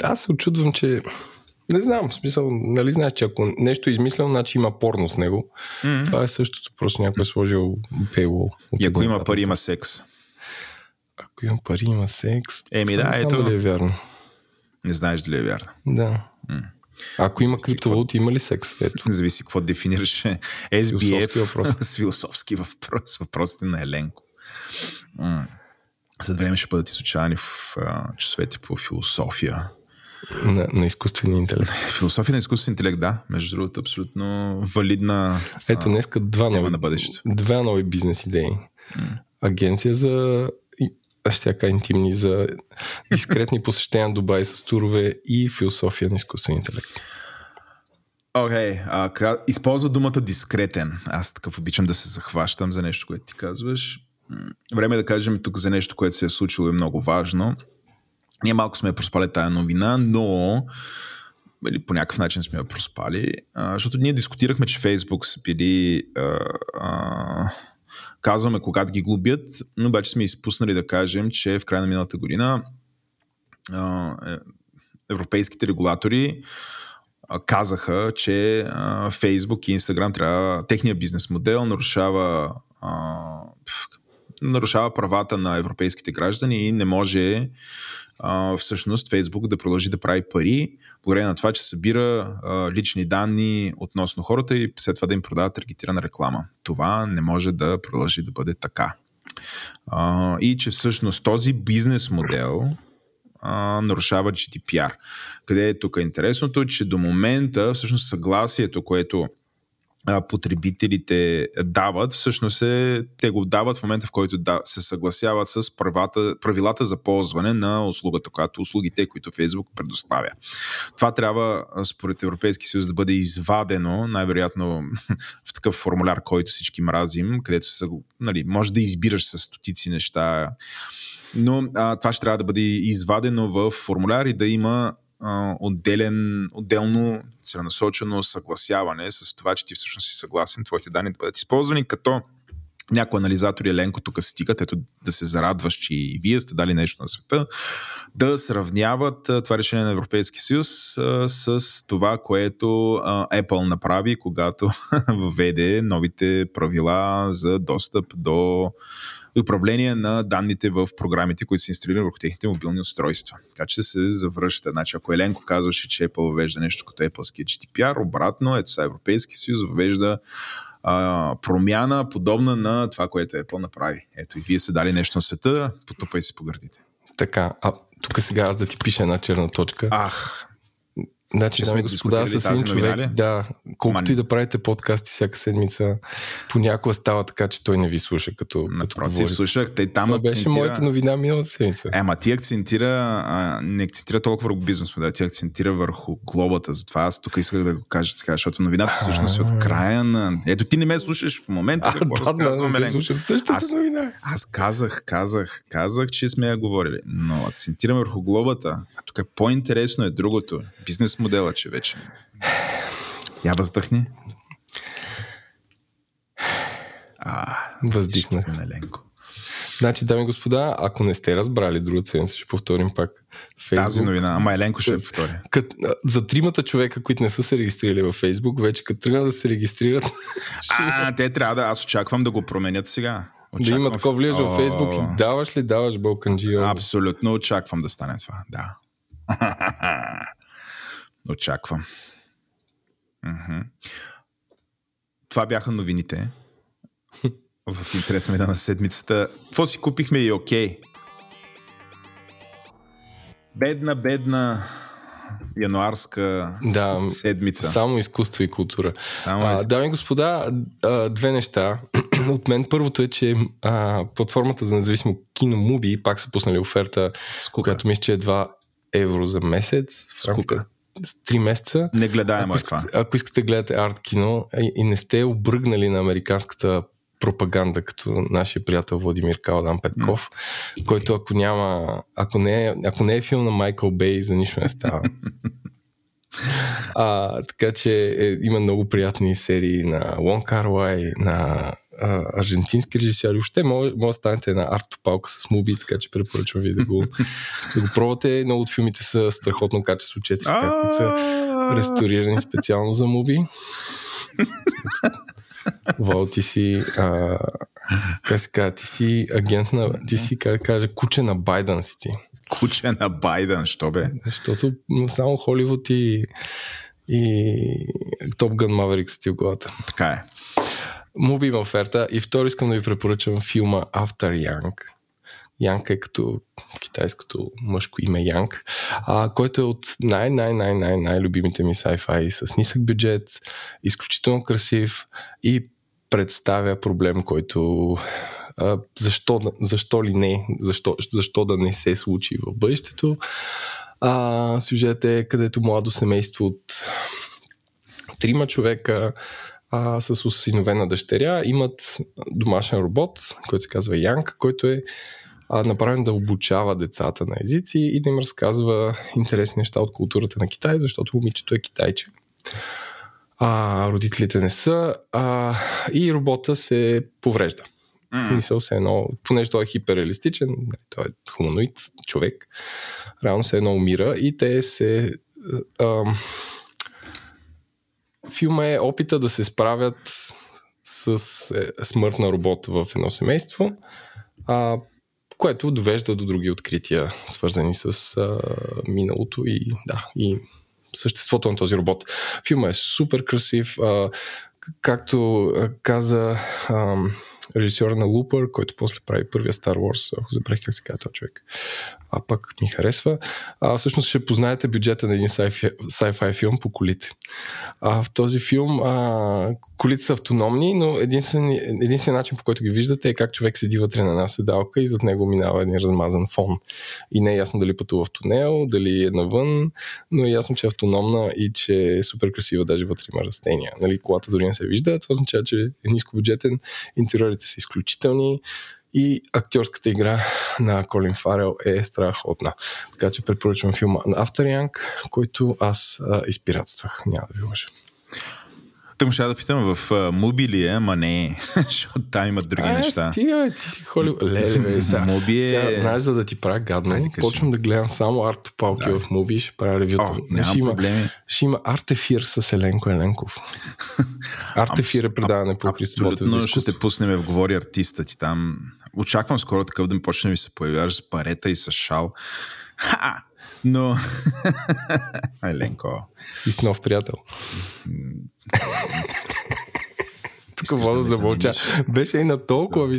Speaker 1: аз се очудвам, че не знам, в смисъл, нали знаеш, че ако нещо е измислял, значи има порно с него. Mm-hmm. Това е същото, просто някой е сложил paywall.
Speaker 2: И ако има пари, има секс.
Speaker 1: Ако има пари, има секс.
Speaker 2: Еми да, ето.
Speaker 1: Дали е вярно.
Speaker 2: Не знаеш дали е вярно.
Speaker 1: Да. М. Ако има криптовалути, има ли секс? Ето.
Speaker 2: Зависи какво дефинираш. SBF въпрос. с философски въпрос. Въпросите на Еленко. След време ще бъдат изучавани в а, часовете по философия.
Speaker 1: На, на изкуствения интелект.
Speaker 2: Философия на изкуствения интелект, да. Между другото, абсолютно валидна.
Speaker 1: Ето, днеска два нови, на бъдещето. Два нови бизнес идеи. Агенция за ще интимни за дискретни посещения на Дубай с турове и философия на изкуствен интелект.
Speaker 2: Окей, okay, използва думата дискретен. Аз такъв обичам да се захващам за нещо, което ти казваш. Време е да кажем тук за нещо, което се е случило и много важно. Ние малко сме проспали тая новина, но или по някакъв начин сме я проспали, защото ние дискутирахме, че Фейсбук са били а, а, казваме когато ги глобят, но обаче сме изпуснали да кажем, че в края на миналата година е, европейските регулатори казаха, че Facebook и Instagram трябва, техния бизнес модел нарушава нарушава правата на европейските граждани и не може всъщност Фейсбук да продължи да прави пари, благодарение на това, че събира лични данни относно хората и след това да им продава таргетирана реклама. Това не може да продължи да бъде така. И че всъщност този бизнес модел нарушава GDPR. Къде е тук интересното, че до момента всъщност съгласието, което потребителите дават, всъщност е, те го дават в момента, в който да, се съгласяват с правата, правилата за ползване на услугата, която услугите, които Фейсбук предоставя. Това трябва, според Европейски съюз, да бъде извадено, най-вероятно в такъв формуляр, който всички мразим, където се, нали, може да избираш с стотици неща, но а, това ще трябва да бъде извадено в формуляр и да има отделен, отделно целенасочено съгласяване с това, че ти всъщност си съгласен твоите данни да бъдат използвани, като някои анализатори, Еленко, тук се тикат, ето да се зарадваш, че и вие сте дали нещо на света, да сравняват това решение на Европейския съюз а, с това, което а, Apple направи, когато введе новите правила за достъп до управление на данните в програмите, които са инсталирани върху техните мобилни устройства. Така че се завръща. Значи, ако Еленко казваше, че Apple въвежда нещо като Apple GDPR, обратно, ето са Европейски съюз въвежда а, промяна, подобна на това, което Apple направи. Ето и вие се дали нещо на света, потупай се по гърдите.
Speaker 1: Така, а тук сега аз да ти пиша една черна точка.
Speaker 2: Ах,
Speaker 1: Значи, дами господа, с един човек, новина, да, колкото и да правите подкасти всяка седмица, понякога става така, че той не ви слуша като,
Speaker 2: като говори. слушах, те там Това
Speaker 1: акцентира... беше моята новина миналата седмица.
Speaker 2: Ема ти акцентира, а, не акцентира толкова върху бизнес да, ти акцентира върху глобата, затова аз тук исках да го кажа така, защото новината всъщност е от края на... Ето ти не ме слушаш в момента, какво да, разказвам,
Speaker 1: да, слушам същата
Speaker 2: аз,
Speaker 1: новина.
Speaker 2: Аз казах, казах, казах, че сме я говорили, но акцентирам върху глобата, а тук е по-интересно е другото. Бизнес модела, че вече. Я въздъхни.
Speaker 1: А, Въздихна. Ленко. Значи, дами и господа, ако не сте разбрали друга седмица, ще повторим пак.
Speaker 2: Facebook. Тази новина, ама Еленко ще повтори.
Speaker 1: Кът, за тримата човека, които не са се регистрирали във Facebook, вече като тръгнат да се регистрират.
Speaker 2: А, те трябва да, аз очаквам да го променят сега.
Speaker 1: Очаквам... Да има такова влияже в Facebook и даваш ли, даваш Балканджи?
Speaker 2: Абсолютно очаквам да стане това, да. Очаквам. Това бяха новините в интернет новина на седмицата. Какво си купихме и окей? Okay. Бедна, бедна януарска да, седмица.
Speaker 1: Само изкуство и култура. Само а, дами и господа, две неща. От мен първото е, че а, платформата за независимо кино Муби пак са пуснали оферта, Скука. която мисля, че е 2 евро за месец.
Speaker 2: Скука.
Speaker 1: 3 месеца.
Speaker 2: Не гледаем
Speaker 1: ако искате, ако искате да гледате арт кино и не сте обръгнали на американската пропаганда, като нашия приятел Владимир Калдан Петков, mm. който ако няма, ако не, е, ако не е филм на Майкъл Бей, за нищо не става. а, така че е, има много приятни серии на Лон Карлай, на а, аржентински режисьори. Въобще може, може да станете една арт-топалка с муби, така че препоръчвам ви да го, да го пробвате. Много от филмите са страхотно качество 4K, които са ресторирани специално за муби. Вол, ти си, а, как се казва, ти си агент на, ти си, как кажа, куче на Байден си ти.
Speaker 2: Куче на Байден, що бе?
Speaker 1: Защото само Холивуд и, и Топ Гън Маверик са ти в главата.
Speaker 2: Така е.
Speaker 1: Муби има оферта. И втори искам да ви препоръчам филма After Young. Янг е като китайското мъжко име Янг, а, който е от най-най-най-най-най-любимите ми sci-fi с нисък бюджет, изключително красив и представя проблем, който а, защо, защо ли не, защо, защо да не се случи в бъдещето. А, сюжет е където младо семейство от трима човека а, с осиновена дъщеря имат домашен робот, който се казва Янг, който е а, направен да обучава децата на езици и да им разказва интересни неща от културата на Китай, защото момичето е китайче. А, родителите не са а, и робота се поврежда. Mm. Мисъл се едно, понеже той е хиперреалистичен, нали, той е хуманоид, човек, реално се едно умира и те се... А, филма е опита да се справят с е, смърт на робот в едно семейство. А, което довежда до други открития, свързани с а, миналото и, да, и съществото на този робот. Филма е супер красив. А, както каза а, режисьор на Лупър, който после прави първия Star Wars, ако забравих как се казва този човек а пък ми харесва. А, всъщност ще познаете бюджета на един sci-fi, филм по колите. А, в този филм а, колите са автономни, но единствен, единствен начин по който ги виждате е как човек седи вътре на една седалка и зад него минава един размазан фон. И не е ясно дали пътува в тунел, дали е навън, но е ясно, че е автономна и че е супер красива, даже вътре има растения. Нали, колата дори не се вижда, това означава, че е ниско бюджетен, интериорите са изключителни, и актьорската игра на Колин Фарел е страхотна. Така че препоръчвам филма на After Young, който аз а, изпиратствах. Няма да ви лъжа.
Speaker 2: Тъм ще да питам в Муби ли е, ама не е, защото там имат други
Speaker 1: а,
Speaker 2: неща.
Speaker 1: Ти, бе, ти си холи... Леле, бе, сега,
Speaker 2: Моби е...
Speaker 1: сега, знаеш, за да ти правя гадно,
Speaker 2: Айде,
Speaker 1: почвам да гледам само арт-топалки
Speaker 2: Да.
Speaker 1: в Моби и ще правя ревюта.
Speaker 2: О,
Speaker 1: ще,
Speaker 2: няма
Speaker 1: има,
Speaker 2: проблеми.
Speaker 1: ще има артефир с Еленко Еленков. Артефир е предаване по Христо Ботев за
Speaker 2: ще те пуснем в Говори артиста ти там. Очаквам скоро такъв да ми почне да ми се появяваш с парета и с шал. Ха! Но... Еленко.
Speaker 1: И с нов приятел. Тук
Speaker 2: да
Speaker 1: замълча. Беше и на толкова, и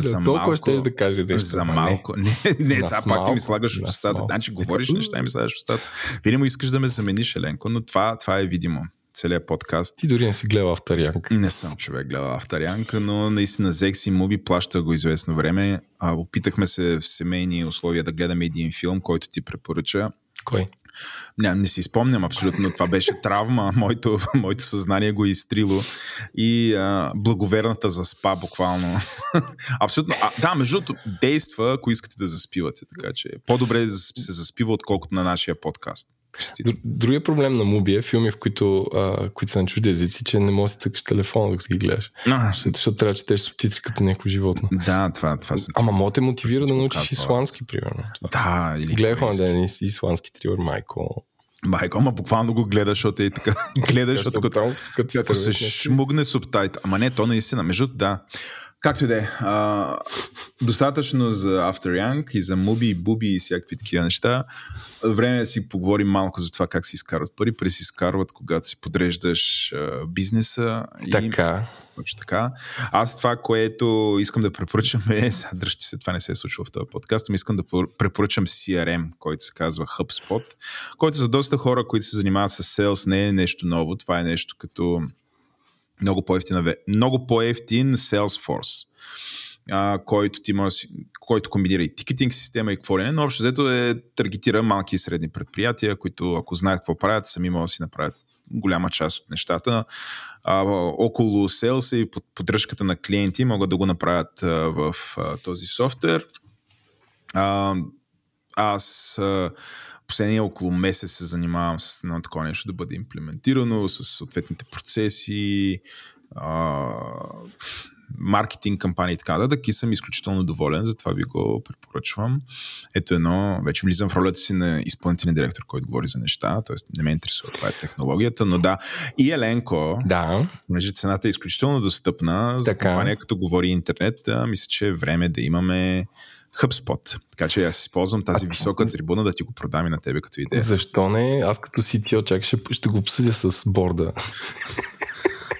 Speaker 2: за
Speaker 1: на толкова ще да каже нещо.
Speaker 2: За малко. Не, не, сега пак ти ми слагаш в устата. Значи говориш неща и ми слагаш в устата. Видимо искаш да ме замениш, Еленко, но това, това е видимо. Целият подкаст.
Speaker 1: Ти дори не си гледал Автарянк.
Speaker 2: Не съм човек гледал Авторянка, но наистина взех си муби, плаща го известно време. А, опитахме се в семейни условия да гледаме един филм, който ти препоръча.
Speaker 1: Кой?
Speaker 2: Не, не си спомням абсолютно. Това беше травма. Моето, моето съзнание го е изтрило. И а, благоверната заспа буквално. абсолютно. А, да, между другото, действа, ако искате да заспивате. Така че по-добре да се заспива, отколкото на нашия подкаст.
Speaker 1: Другия проблем на Муби е филми, в които, а, които са на чужди езици, че не можеш да цъкаш телефона, докато ги гледаш.
Speaker 2: А,
Speaker 1: Защото, защото трябва да четеш субтитри като някакво животно.
Speaker 2: да, това, това съм.
Speaker 1: Ама мога те мотивира да научиш исландски, примерно.
Speaker 2: Да, или
Speaker 1: Гледах на ден ис- исландски трилър, майко.
Speaker 2: Майко, ама буквално го гледаш, защото е така. Гледаш, защото като,
Speaker 1: като
Speaker 2: като се шмугне субтайт. Ама не, то наистина. Между да. Както и да е. Достатъчно за After Young и за Муби и Буби и всякакви такива неща. Време е да си поговорим малко за това как се изкарват пари. Пари се изкарват, когато си подреждаш а, бизнеса. И,
Speaker 1: Така.
Speaker 2: точно така. Аз това, което искам да препоръчам е, дръжте се, това не се е случило в този подкаст, но искам да пор- препоръчам CRM, който се казва HubSpot, който за доста хора, които се занимават с sales, не е нещо ново. Това е нещо като много по-ефтин, много по-ефтин Salesforce а, който ти може, който комбинира и тикетинг система и какво ли не, но общо взето е таргетира малки и средни предприятия, които ако знаят какво правят, сами могат да си направят голяма част от нещата. А, около селса и под поддръжката на клиенти могат да го направят а, в а, този софтуер. А, аз а, последния около месец се занимавам с едно такова нещо да бъде имплементирано, с съответните процеси, а, маркетинг кампании и така нататък и съм изключително доволен, затова ви го препоръчвам. Ето едно, вече влизам в ролята си на изпълнителен директор, който говори за неща, т.е. не ме интересува това е технологията, но да. И Еленко,
Speaker 1: Да.
Speaker 2: понеже цената е изключително достъпна за
Speaker 1: Така.
Speaker 2: компания като говори интернет, мисля, че е време да имаме HubSpot. Така че аз използвам тази висока трибуна да ти го продам и на тебе като идея.
Speaker 1: Защо не? Аз като CTO чак ще, ще го обсъдя с борда.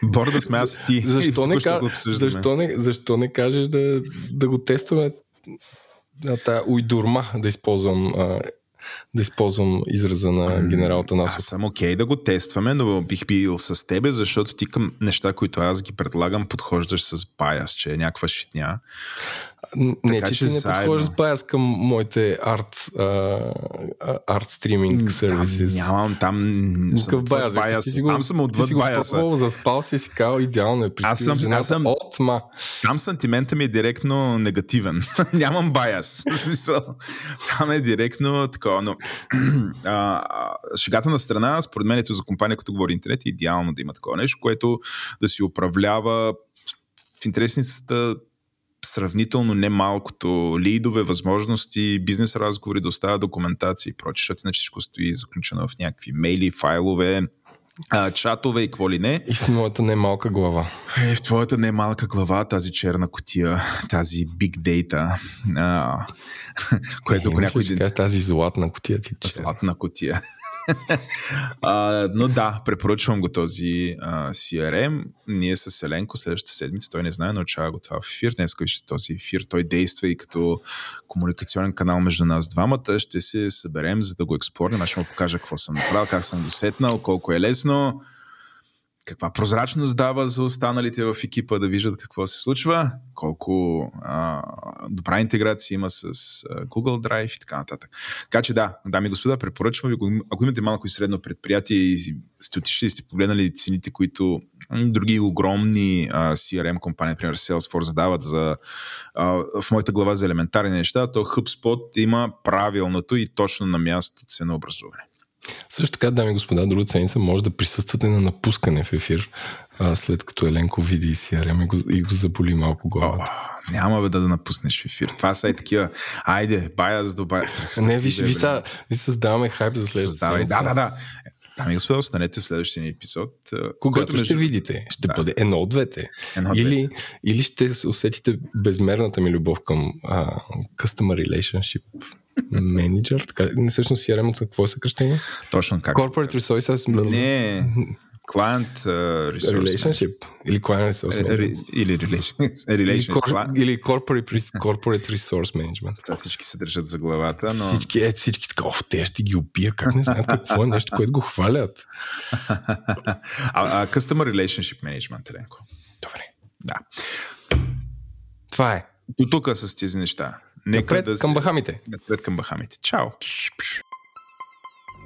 Speaker 2: Борда сме аз ти.
Speaker 1: Защо
Speaker 2: И
Speaker 1: не, ка... защо, не, защо не кажеш да, да го тестваме на тая уйдурма, да използвам, а, да използвам израза на генерал
Speaker 2: Аз
Speaker 1: Танасов.
Speaker 2: съм окей да го тестваме, но бих бил с тебе, защото ти към неща, които аз ги предлагам, подхождаш с баяс, че е някаква шитня.
Speaker 1: Не,
Speaker 2: Така
Speaker 1: че,
Speaker 2: че
Speaker 1: ти не
Speaker 2: заедно.
Speaker 1: подходиш с баяс към моите арт, арт стриминг сервиси.
Speaker 2: Нямам, там съм
Speaker 1: Какъв
Speaker 2: отвъд
Speaker 1: баяс?
Speaker 2: баяс.
Speaker 1: Ти го-
Speaker 2: Там съм
Speaker 1: ти
Speaker 2: отвъд
Speaker 1: си го
Speaker 2: баяса.
Speaker 1: заспал си си казал идеално е.
Speaker 2: Аз
Speaker 1: Аз
Speaker 2: съм-
Speaker 1: жената
Speaker 2: аз съм-
Speaker 1: от ма.
Speaker 2: Там сантимента ми е директно негативен. Нямам баяс. Там е директно такова. Но, а, шегата на страна, според мен ето за компания, като говори интернет, е идеално да има такова нещо, което да си управлява в интересницата сравнително немалкото лидове, възможности, бизнес разговори, да оставя документация и прочее, защото иначе всичко стои заключено в някакви мейли, файлове, а, чатове и какво ли не.
Speaker 1: И в моята немалка глава.
Speaker 2: Е, в твоята немалка глава, тази черна котия, тази big data, а, което ако
Speaker 1: Е,
Speaker 2: някой
Speaker 1: кажа тази златна котия ти. че-
Speaker 2: Златна котия. А, но да, препоръчвам го този а, CRM. Ние с Еленко следващата седмица, той не знае, научава го това в ефир. Днес вижте този ефир. Той действа и като комуникационен канал между нас двамата. Ще се съберем, за да го експлорнем. Аз ще му покажа какво съм направил, как съм го сетнал, колко е лесно каква прозрачност дава за останалите в екипа да виждат какво се случва, колко а, добра интеграция има с а, Google Drive и така нататък. Така че да, дами и господа, препоръчвам ви, ако имате малко и средно предприятие и сте отишли и сте погледнали цените, които други огромни а, CRM компании, например Salesforce, дават за, а, в моята глава за елементарни неща, то HubSpot има правилното и точно на място ценообразуване.
Speaker 1: Също така, дами и господа, друга ценица може да присъствате на напускане в ефир, а, след като Еленко види и CRM и го, и го заболи малко главата.
Speaker 2: О, няма бе да, да напуснеш в ефир. Това са и такива. Айде, бая за добая страх.
Speaker 1: Не, виж, ви, са, ви създаваме хайп за следващата
Speaker 2: седмица. Да, да, да. Дами и господа, останете следващия епизод.
Speaker 1: Когато между... ще видите, ще да. бъде едно от двете. Едно от или, двете. или ще усетите безмерната ми любов към а, Customer Relationship Manager. Така, всъщност CRM какво е съкръщение?
Speaker 2: Точно как.
Speaker 1: Corporate Resources.
Speaker 2: Не, Client uh,
Speaker 1: resource. Relationship. Или client resource
Speaker 2: management. Или relation,
Speaker 1: или, cor- или corporate, corporate resource management.
Speaker 2: Сега всички се държат за главата, но...
Speaker 1: Всички, е, всички така, оф, те ще ги убия, как не знаят какво е нещо, което го хвалят.
Speaker 2: а, а, customer Relationship Management, Еленко.
Speaker 1: Добре.
Speaker 2: Да.
Speaker 1: Това е.
Speaker 2: До тук с тези неща.
Speaker 1: Нека Напред да към Бахамите.
Speaker 2: Напред към Бахамите. Чао.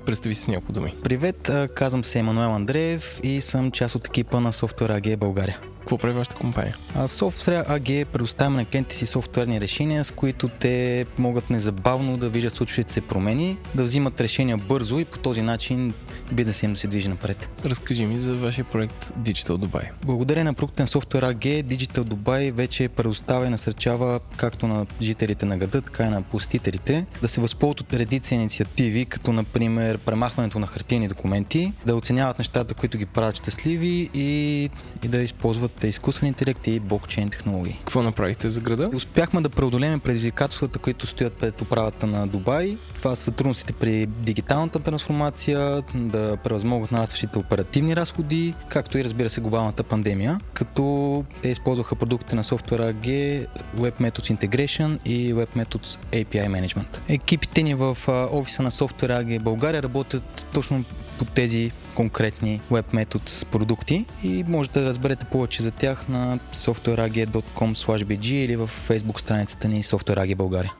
Speaker 1: Представи си с няколко думи.
Speaker 3: Привет, казвам се Емануел Андреев и съм част от екипа на Software AG България.
Speaker 1: Какво прави вашата компания?
Speaker 3: В Software AG предоставяме на клиентите си софтуерни решения, с които те могат незабавно да виждат случващите се промени, да взимат решения бързо и по този начин бизнесът им да се движи напред.
Speaker 1: Разкажи ми за вашия проект Digital Dubai.
Speaker 3: Благодарение на продукта на Software AG, Digital Dubai вече предоставя и насърчава както на жителите на града, така и на посетителите да се възползват от редица инициативи, като например премахването на хартиени документи, да оценяват нещата, които ги правят щастливи и, и да използват изкуствен интелект и блокчейн технологии.
Speaker 1: Какво направихте за града?
Speaker 3: Успяхме да преодолеем предизвикателствата, които стоят пред управата на Дубай. Това са трудностите при дигиталната трансформация, да да превъзмогнат нарастващите оперативни разходи, както и разбира се глобалната пандемия, като те използваха продуктите на Software AG, Web Methods Integration и Web Methods API Management. Екипите ни в офиса на Software AG България работят точно по тези конкретни Web Methods продукти и можете да разберете повече за тях на softwareag.com/bg или в Facebook страницата ни Software AG България.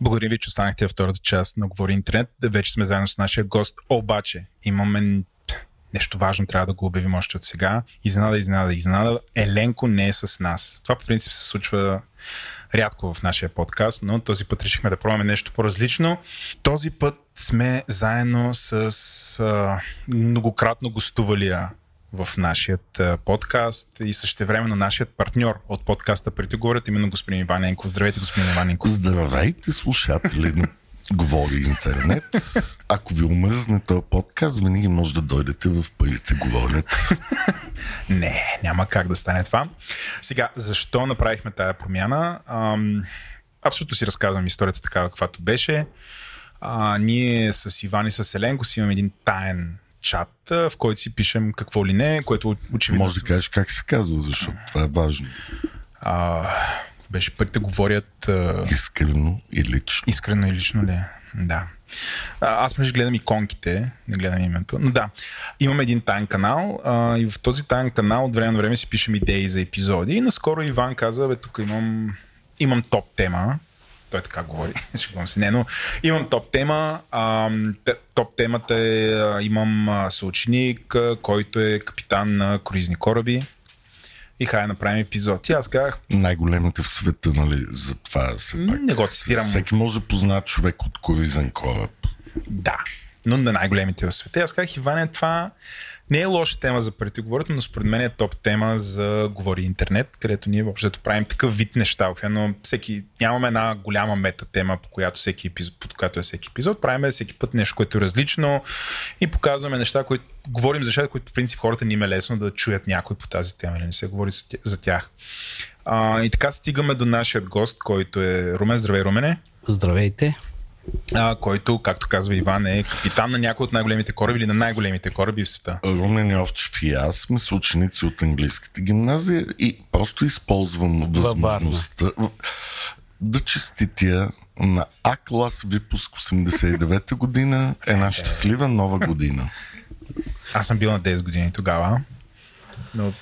Speaker 2: Благодарим ви, че останахте във втората част на Говори Интернет. Вече сме заедно с нашия гост, обаче имаме нещо важно, трябва да го обявим още от сега. Изненада, изненада, изненада. Еленко не е с нас. Това по принцип се случва рядко в нашия подкаст, но този път решихме да пробваме нещо по-различно. Този път сме заедно с а, многократно гостувалия в нашия подкаст и същевременно нашият партньор от подкаста Преди говорят, именно господин Иван Енков. Здравейте, господин Иван Енков.
Speaker 4: Здравейте, слушатели на Говори интернет. Ако ви омръзне този подкаст, винаги може да дойдете в парите говорят.
Speaker 2: Не, няма как да стане това. Сега, защо направихме тая промяна? Ам, абсолютно си разказвам историята такава, каквато беше. А, ние с Иван и с Еленко си имаме един таен чат, в който си пишем какво ли не, което очевидно...
Speaker 4: Може да кажеш как се казва, защото това е важно.
Speaker 2: А, беше първите говорят... А...
Speaker 4: Искрено и лично.
Speaker 2: Искрено и лично ли? Да. А, аз между гледам иконките, не гледам името. Но да, имаме един тайн канал а, и в този тайн канал от време на време си пишем идеи за епизоди. И наскоро Иван каза, бе, тук имам, имам топ тема, той така говори, шегувам се, не, но имам топ тема. А, топ темата е, имам съученик, който е капитан на круизни кораби и хай направим епизод. И аз казах...
Speaker 4: Най-големите в света, нали, за това се пак.
Speaker 2: Не го цитирам.
Speaker 4: Всеки може да познае човек от круизен кораб.
Speaker 2: Да, но на най-големите в света. Аз казах, Иване, това не е лоша тема за парите говорят, но според мен е топ тема за говори интернет, където ние въобще правим такъв вид неща. Но всеки, нямаме една голяма мета тема, по която, всеки епизод, по която е всеки епизод. Правим всеки път нещо, което е различно и показваме неща, които говорим за неща, които в принцип хората ни е лесно да чуят някой по тази тема, не се говори за тях. А, и така стигаме до нашия гост, който е Румен. Здравей, Румене.
Speaker 3: Здравейте
Speaker 2: а, който, както казва Иван, е капитан на някои от най-големите кораби или на най-големите кораби в света.
Speaker 4: Румен Йовчев и аз сме са ученици от английската гимназия и просто използвам възможността да честитя на А клас випуск 89-та година една щастлива нова година.
Speaker 2: Аз съм бил на 10 години тогава, но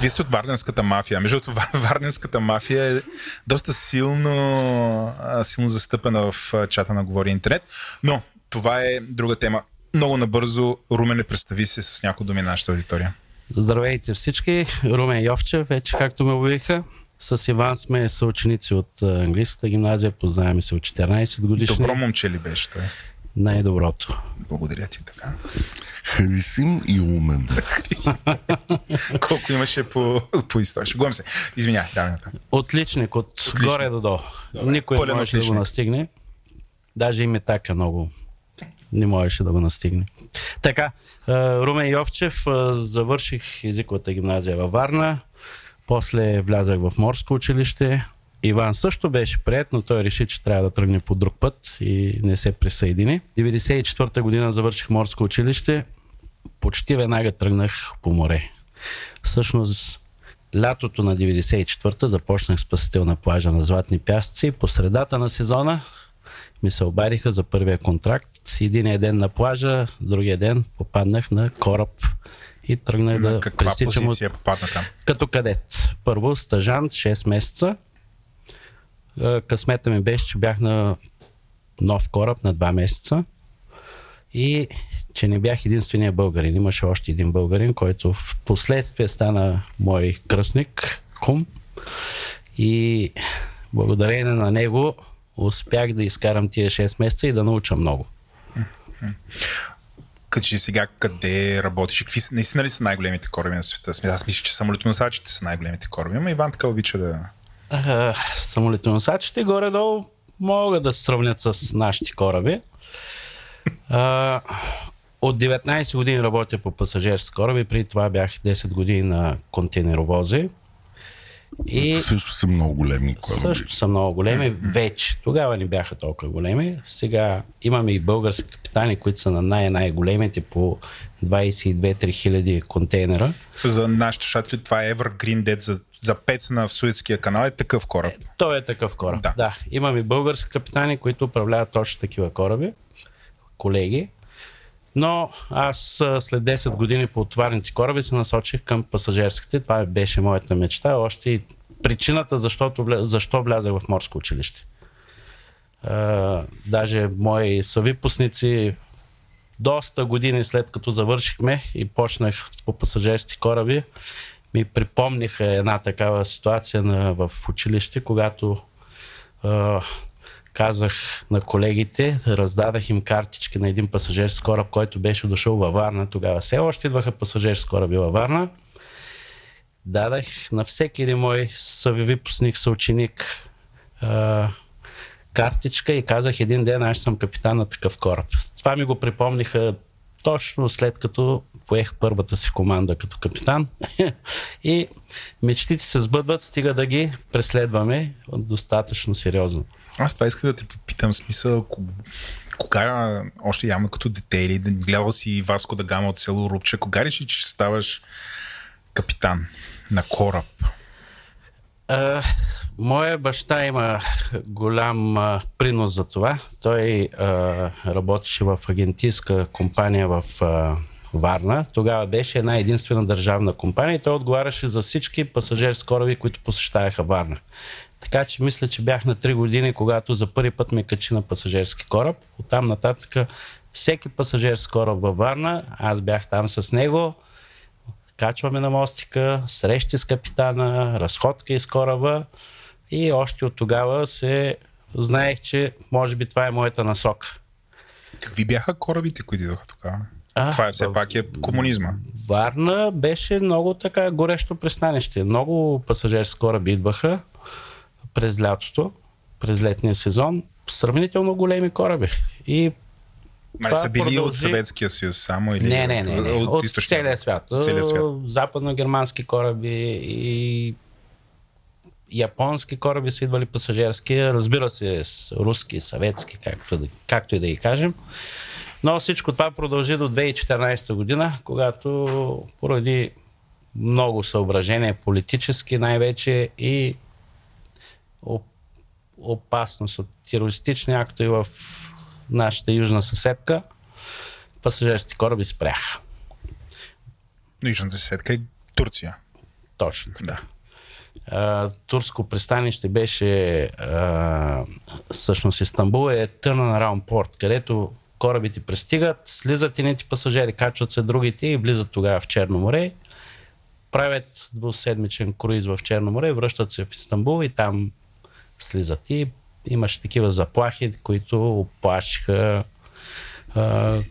Speaker 2: вие сте от Варненската мафия. Между другото, Варненската мафия е доста силно, силно застъпена в чата на Говори Интернет. Но това е друга тема. Много набързо, Румене, представи се с някои думи на нашата аудитория.
Speaker 5: Здравейте всички, Румен Йовчев, вече както ме обявиха. С Иван сме съученици от английската гимназия, познаваме се от 14 годишни.
Speaker 2: Добро момче ли беше той?
Speaker 5: Най-доброто.
Speaker 2: Благодаря ти така.
Speaker 4: Харисим и умен.
Speaker 2: Колко имаше по, по история. Шегувам се. Извинявай, давай натам.
Speaker 5: Отличник от горе до долу. Никой не можеше да го настигне. Даже и Метака много не можеше да го настигне. Така, Румен Йовчев, завърших езиковата гимназия във Варна, после влязах в морско училище. Иван също беше прият, но той реши, че трябва да тръгне по друг път и не се присъедини. 94-та година завърших морско училище. Почти веднага тръгнах по море. Всъщност, лятото на 94-та започнах спасител на плажа на Златни пясъци. По средата на сезона ми се обадиха за първия контракт. Единия ден на плажа, другия ден попаднах на кораб и тръгнах на да
Speaker 2: каква позиция от... попадна там?
Speaker 5: Като кадет. Първо стажант 6 месеца. Късмета ми беше, че бях на нов кораб на 2 месеца и че не бях единствения българин. Имаше още един българин, който в последствие стана мой кръстник, кум. И благодарение на него успях да изкарам тия 6 месеца и да науча много.
Speaker 2: Кажи сега къде работиш? Какви са, наистина ли са най-големите кораби на света? Аз мисля, че самолетоносачите са най-големите кораби, ама Иван така обича да...
Speaker 5: А, самолетоносачите горе-долу могат да се сравнят с нашите кораби. А, от 19 години работя по пасажирски кораби, преди това бях 10 години на контейнеровози.
Speaker 4: И също са много големи кораби.
Speaker 5: Също са много големи. Вече. Тогава не бяха толкова големи. Сега имаме и български капитани, които са на най-най-големите по 22-3 хиляди контейнера.
Speaker 2: За нашите слушатели това е Evergreen Dead за, за пецна в Суетския канал е такъв кораб. Е,
Speaker 5: той е такъв кораб, да. да. Имаме български капитани, които управляват точно такива кораби. Колеги. Но аз след 10 години по отварните кораби се насочих към пасажирските. Това беше моята мечта. Още и причината защото, защо влязах в морско училище. Даже мои съвипускници доста години след като завършихме и почнах по пасажирски кораби, ми припомниха една такава ситуация на, в училище, когато казах на колегите, раздадах им картички на един пасажирски кораб, който беше дошъл във Варна. Тогава все още идваха пасажирски кораби във Варна. Дадах на всеки един мой съвипускник, съученик а, картичка и казах един ден аз съм капитан на такъв кораб. Това ми го припомниха точно след като поех първата си команда като капитан. и мечтите се сбъдват, стига да ги преследваме достатъчно сериозно.
Speaker 2: Аз това исках да те попитам, смисъл, кога, още явно като дете или гледал си Васко да Гама от село Рубче, кога реши, че ставаш капитан на кораб?
Speaker 5: А, моя баща има голям а, принос за това. Той а, работеше в агентистка компания в а, Варна. Тогава беше една единствена държавна компания и той отговаряше за всички пасажирски кораби, които посещаваха Варна. Така че мисля, че бях на 3 години, когато за първи път ме качи на пасажирски кораб. Оттам нататък всеки пасажирски кораб във Варна, аз бях там с него, качваме на мостика, срещи с капитана, разходка из кораба и още от тогава се знаех, че може би това е моята насока.
Speaker 2: Какви бяха корабите, които идваха тогава? А, това е все пак е комунизма.
Speaker 5: Варна беше много така горещо пристанище. Много пасажирски кораби идваха през лятото, през летния сезон, сравнително големи кораби. И
Speaker 2: Май са били продължи... от Съветския съюз само или
Speaker 5: не, не, не, не. от, от, целия свят.
Speaker 2: Целия свят.
Speaker 5: Западно-германски кораби и японски кораби са идвали пасажирски, разбира се, с руски, съветски, както, както и да ги кажем. Но всичко това продължи до 2014 година, когато поради много съображения, политически най-вече и опасност от терористични актове в нашата южна съседка, пасажирски кораби спряха.
Speaker 2: Южната съседка е Турция.
Speaker 5: Точно така. Да. турско пристанище беше а, всъщност Истанбул е Търнан Раунпорт, където корабите пристигат, слизат едните пасажери, качват се другите и влизат тогава в Черно море правят двуседмичен круиз в Черно море, връщат се в Истанбул и там слизат. И имаше такива заплахи, които оплашиха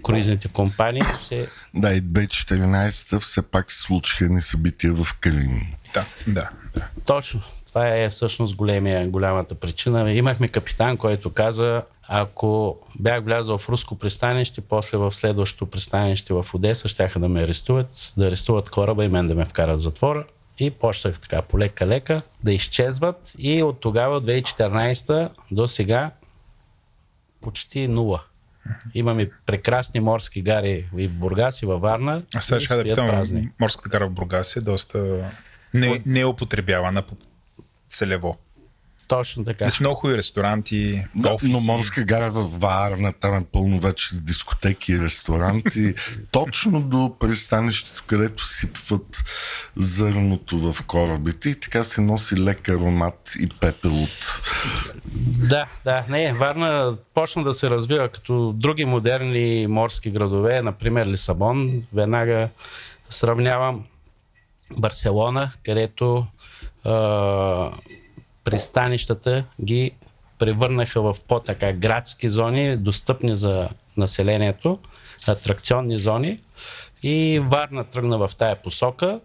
Speaker 5: круизните компании. Се...
Speaker 4: Да, и 2014 все пак се случиха ни събития в Калини.
Speaker 2: Да, да, да.
Speaker 5: Точно. Това е всъщност големия, голямата причина. Имахме капитан, който каза, ако бях влязъл в руско пристанище, после в следващото пристанище в Одеса, щяха да ме арестуват, да арестуват кораба и мен да ме вкарат в затвора. И почнах така полека-лека да изчезват и от тогава, от 2014 до сега, почти нула. Имаме прекрасни морски гари и в Бургас, и във Варна.
Speaker 2: А сега ще да питам, морската гара в Бургас е доста не, не е употребявана целево.
Speaker 5: Точно така.
Speaker 2: Значи много хубави ресторанти,
Speaker 4: да, офиси. Но морска гара във Варна, там е пълно вече с дискотеки и ресторанти. Точно до пристанището, където сипват зърното в корабите и така се носи лек аромат и пепел от...
Speaker 5: Да, да. Не, Варна почна да се развива като други модерни морски градове, например Лисабон. Веднага сравнявам Барселона, където пристанищата ги превърнаха в по-така градски зони, достъпни за населението, атракционни зони. И Варна тръгна в тая посока,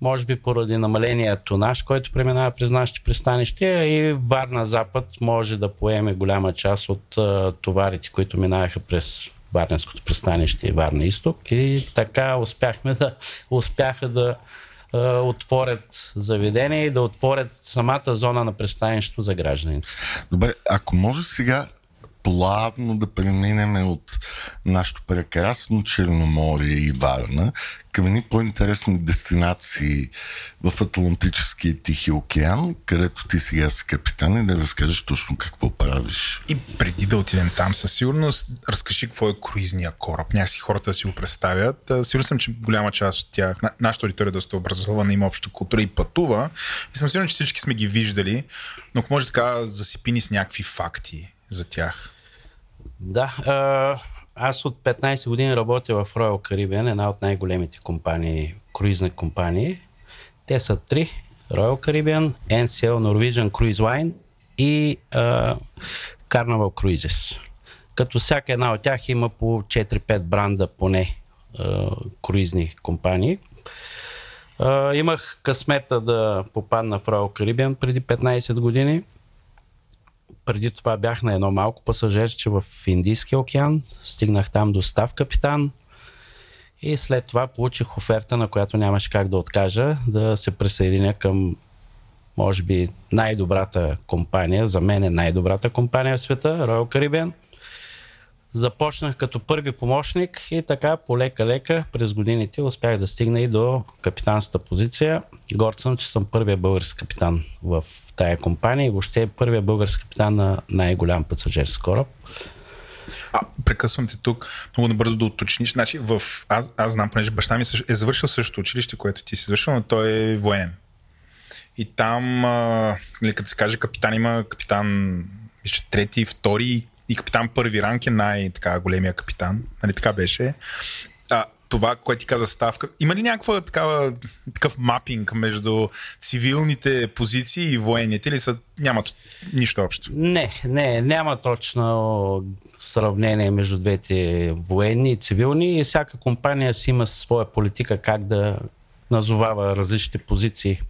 Speaker 5: може би поради намаления тонаж, който преминава през нашите пристанища и Варна Запад може да поеме голяма част от товарите, които минаваха през Варненското пристанище и Варна Изток и така успяхме да, успяха да отворят заведение и да отворят самата зона на пристанището за гражданите.
Speaker 4: Добре, ако може сега плавно да преминем от нашето прекрасно Черноморие и Варна към едни по-интересни дестинации в Атлантическия Тихи океан, където ти сега си капитан и да разкажеш точно какво правиш.
Speaker 2: И преди да отидем там, със сигурност разкажи какво е круизния кораб. Някакси хората си го представят. Сигурен съм, че голяма част от тях, нашата аудитория е доста образована, има обща култура и пътува. И съм сигурен, че всички сме ги виждали, но ако може така засипини с някакви факти за тях.
Speaker 5: Да, аз от 15 години работя в Royal Caribbean, една от най-големите компании, круизни компании. Те са три. Royal Caribbean, NCL, Norwegian Cruise Line и uh, Carnival Cruises. Като всяка една от тях има по 4-5 бранда поне uh, круизни компании. Uh, имах късмета да попадна в Royal Caribbean преди 15 години преди това бях на едно малко пасажирче в Индийския океан. Стигнах там до став капитан. И след това получих оферта, на която нямаше как да откажа, да се присъединя към, може би, най-добрата компания, за мен е най-добрата компания в света, Royal Caribbean. Започнах като първи помощник и така полека-лека през годините успях да стигна и до капитанската позиция. Горд съм, че съм първия български капитан в тая компания и въобще е първия български капитан на най-голям пасажирски кораб.
Speaker 2: А, прекъсвам те тук, много набързо да уточниш. Значи, в... аз, аз знам, понеже баща ми е завършил същото училище, което ти си завършил, но той е военен. И там, а, нали, като се каже капитан, има капитан, мисля, трети, втори и капитан първи ранг е най-големия капитан. Нали, така беше. Това, което ти каза ставка. Има ли някаква такава, такъв мапинг между цивилните позиции и военните или са, нямат нищо общо?
Speaker 5: Не, не, няма точно сравнение между двете военни и цивилни и всяка компания си има своя политика как да назовава различните позиции.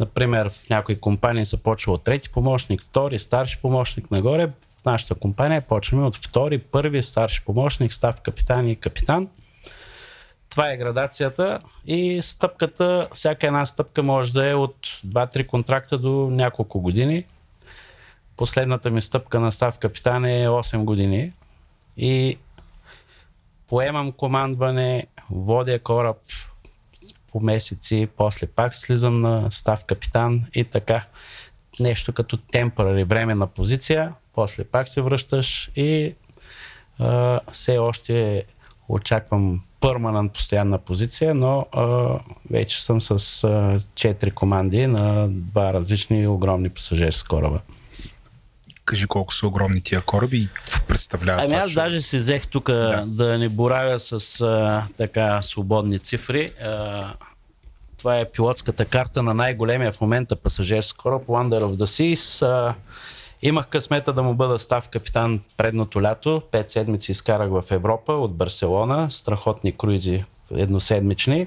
Speaker 5: Например, в някои компании се почва от трети помощник, втори, старши помощник нагоре. В нашата компания почваме от втори, първи, старши помощник, став капитан и капитан – това е градацията и стъпката, всяка една стъпка може да е от 2-3 контракта до няколко години. Последната ми стъпка на став капитан е 8 години и поемам командване, водя кораб по месеци, после пак слизам на став капитан и така. Нещо като темпорари, временна позиция, после пак се връщаш и а, все още очаквам пърманент постоянна позиция, но а, вече съм с а, четири команди на два различни огромни пасажирски кораба.
Speaker 2: Кажи колко са огромни тия кораби и представляват
Speaker 5: Ами аз че... даже си взех тук да. да не боравя с а, така свободни цифри. А, Това е пилотската карта на най-големия в момента пасажирски кораб Wonder of the Seas. А, имах късмета да му бъда став капитан предното лято. Пет седмици изкарах в Европа от Барселона. Страхотни круизи едноседмични.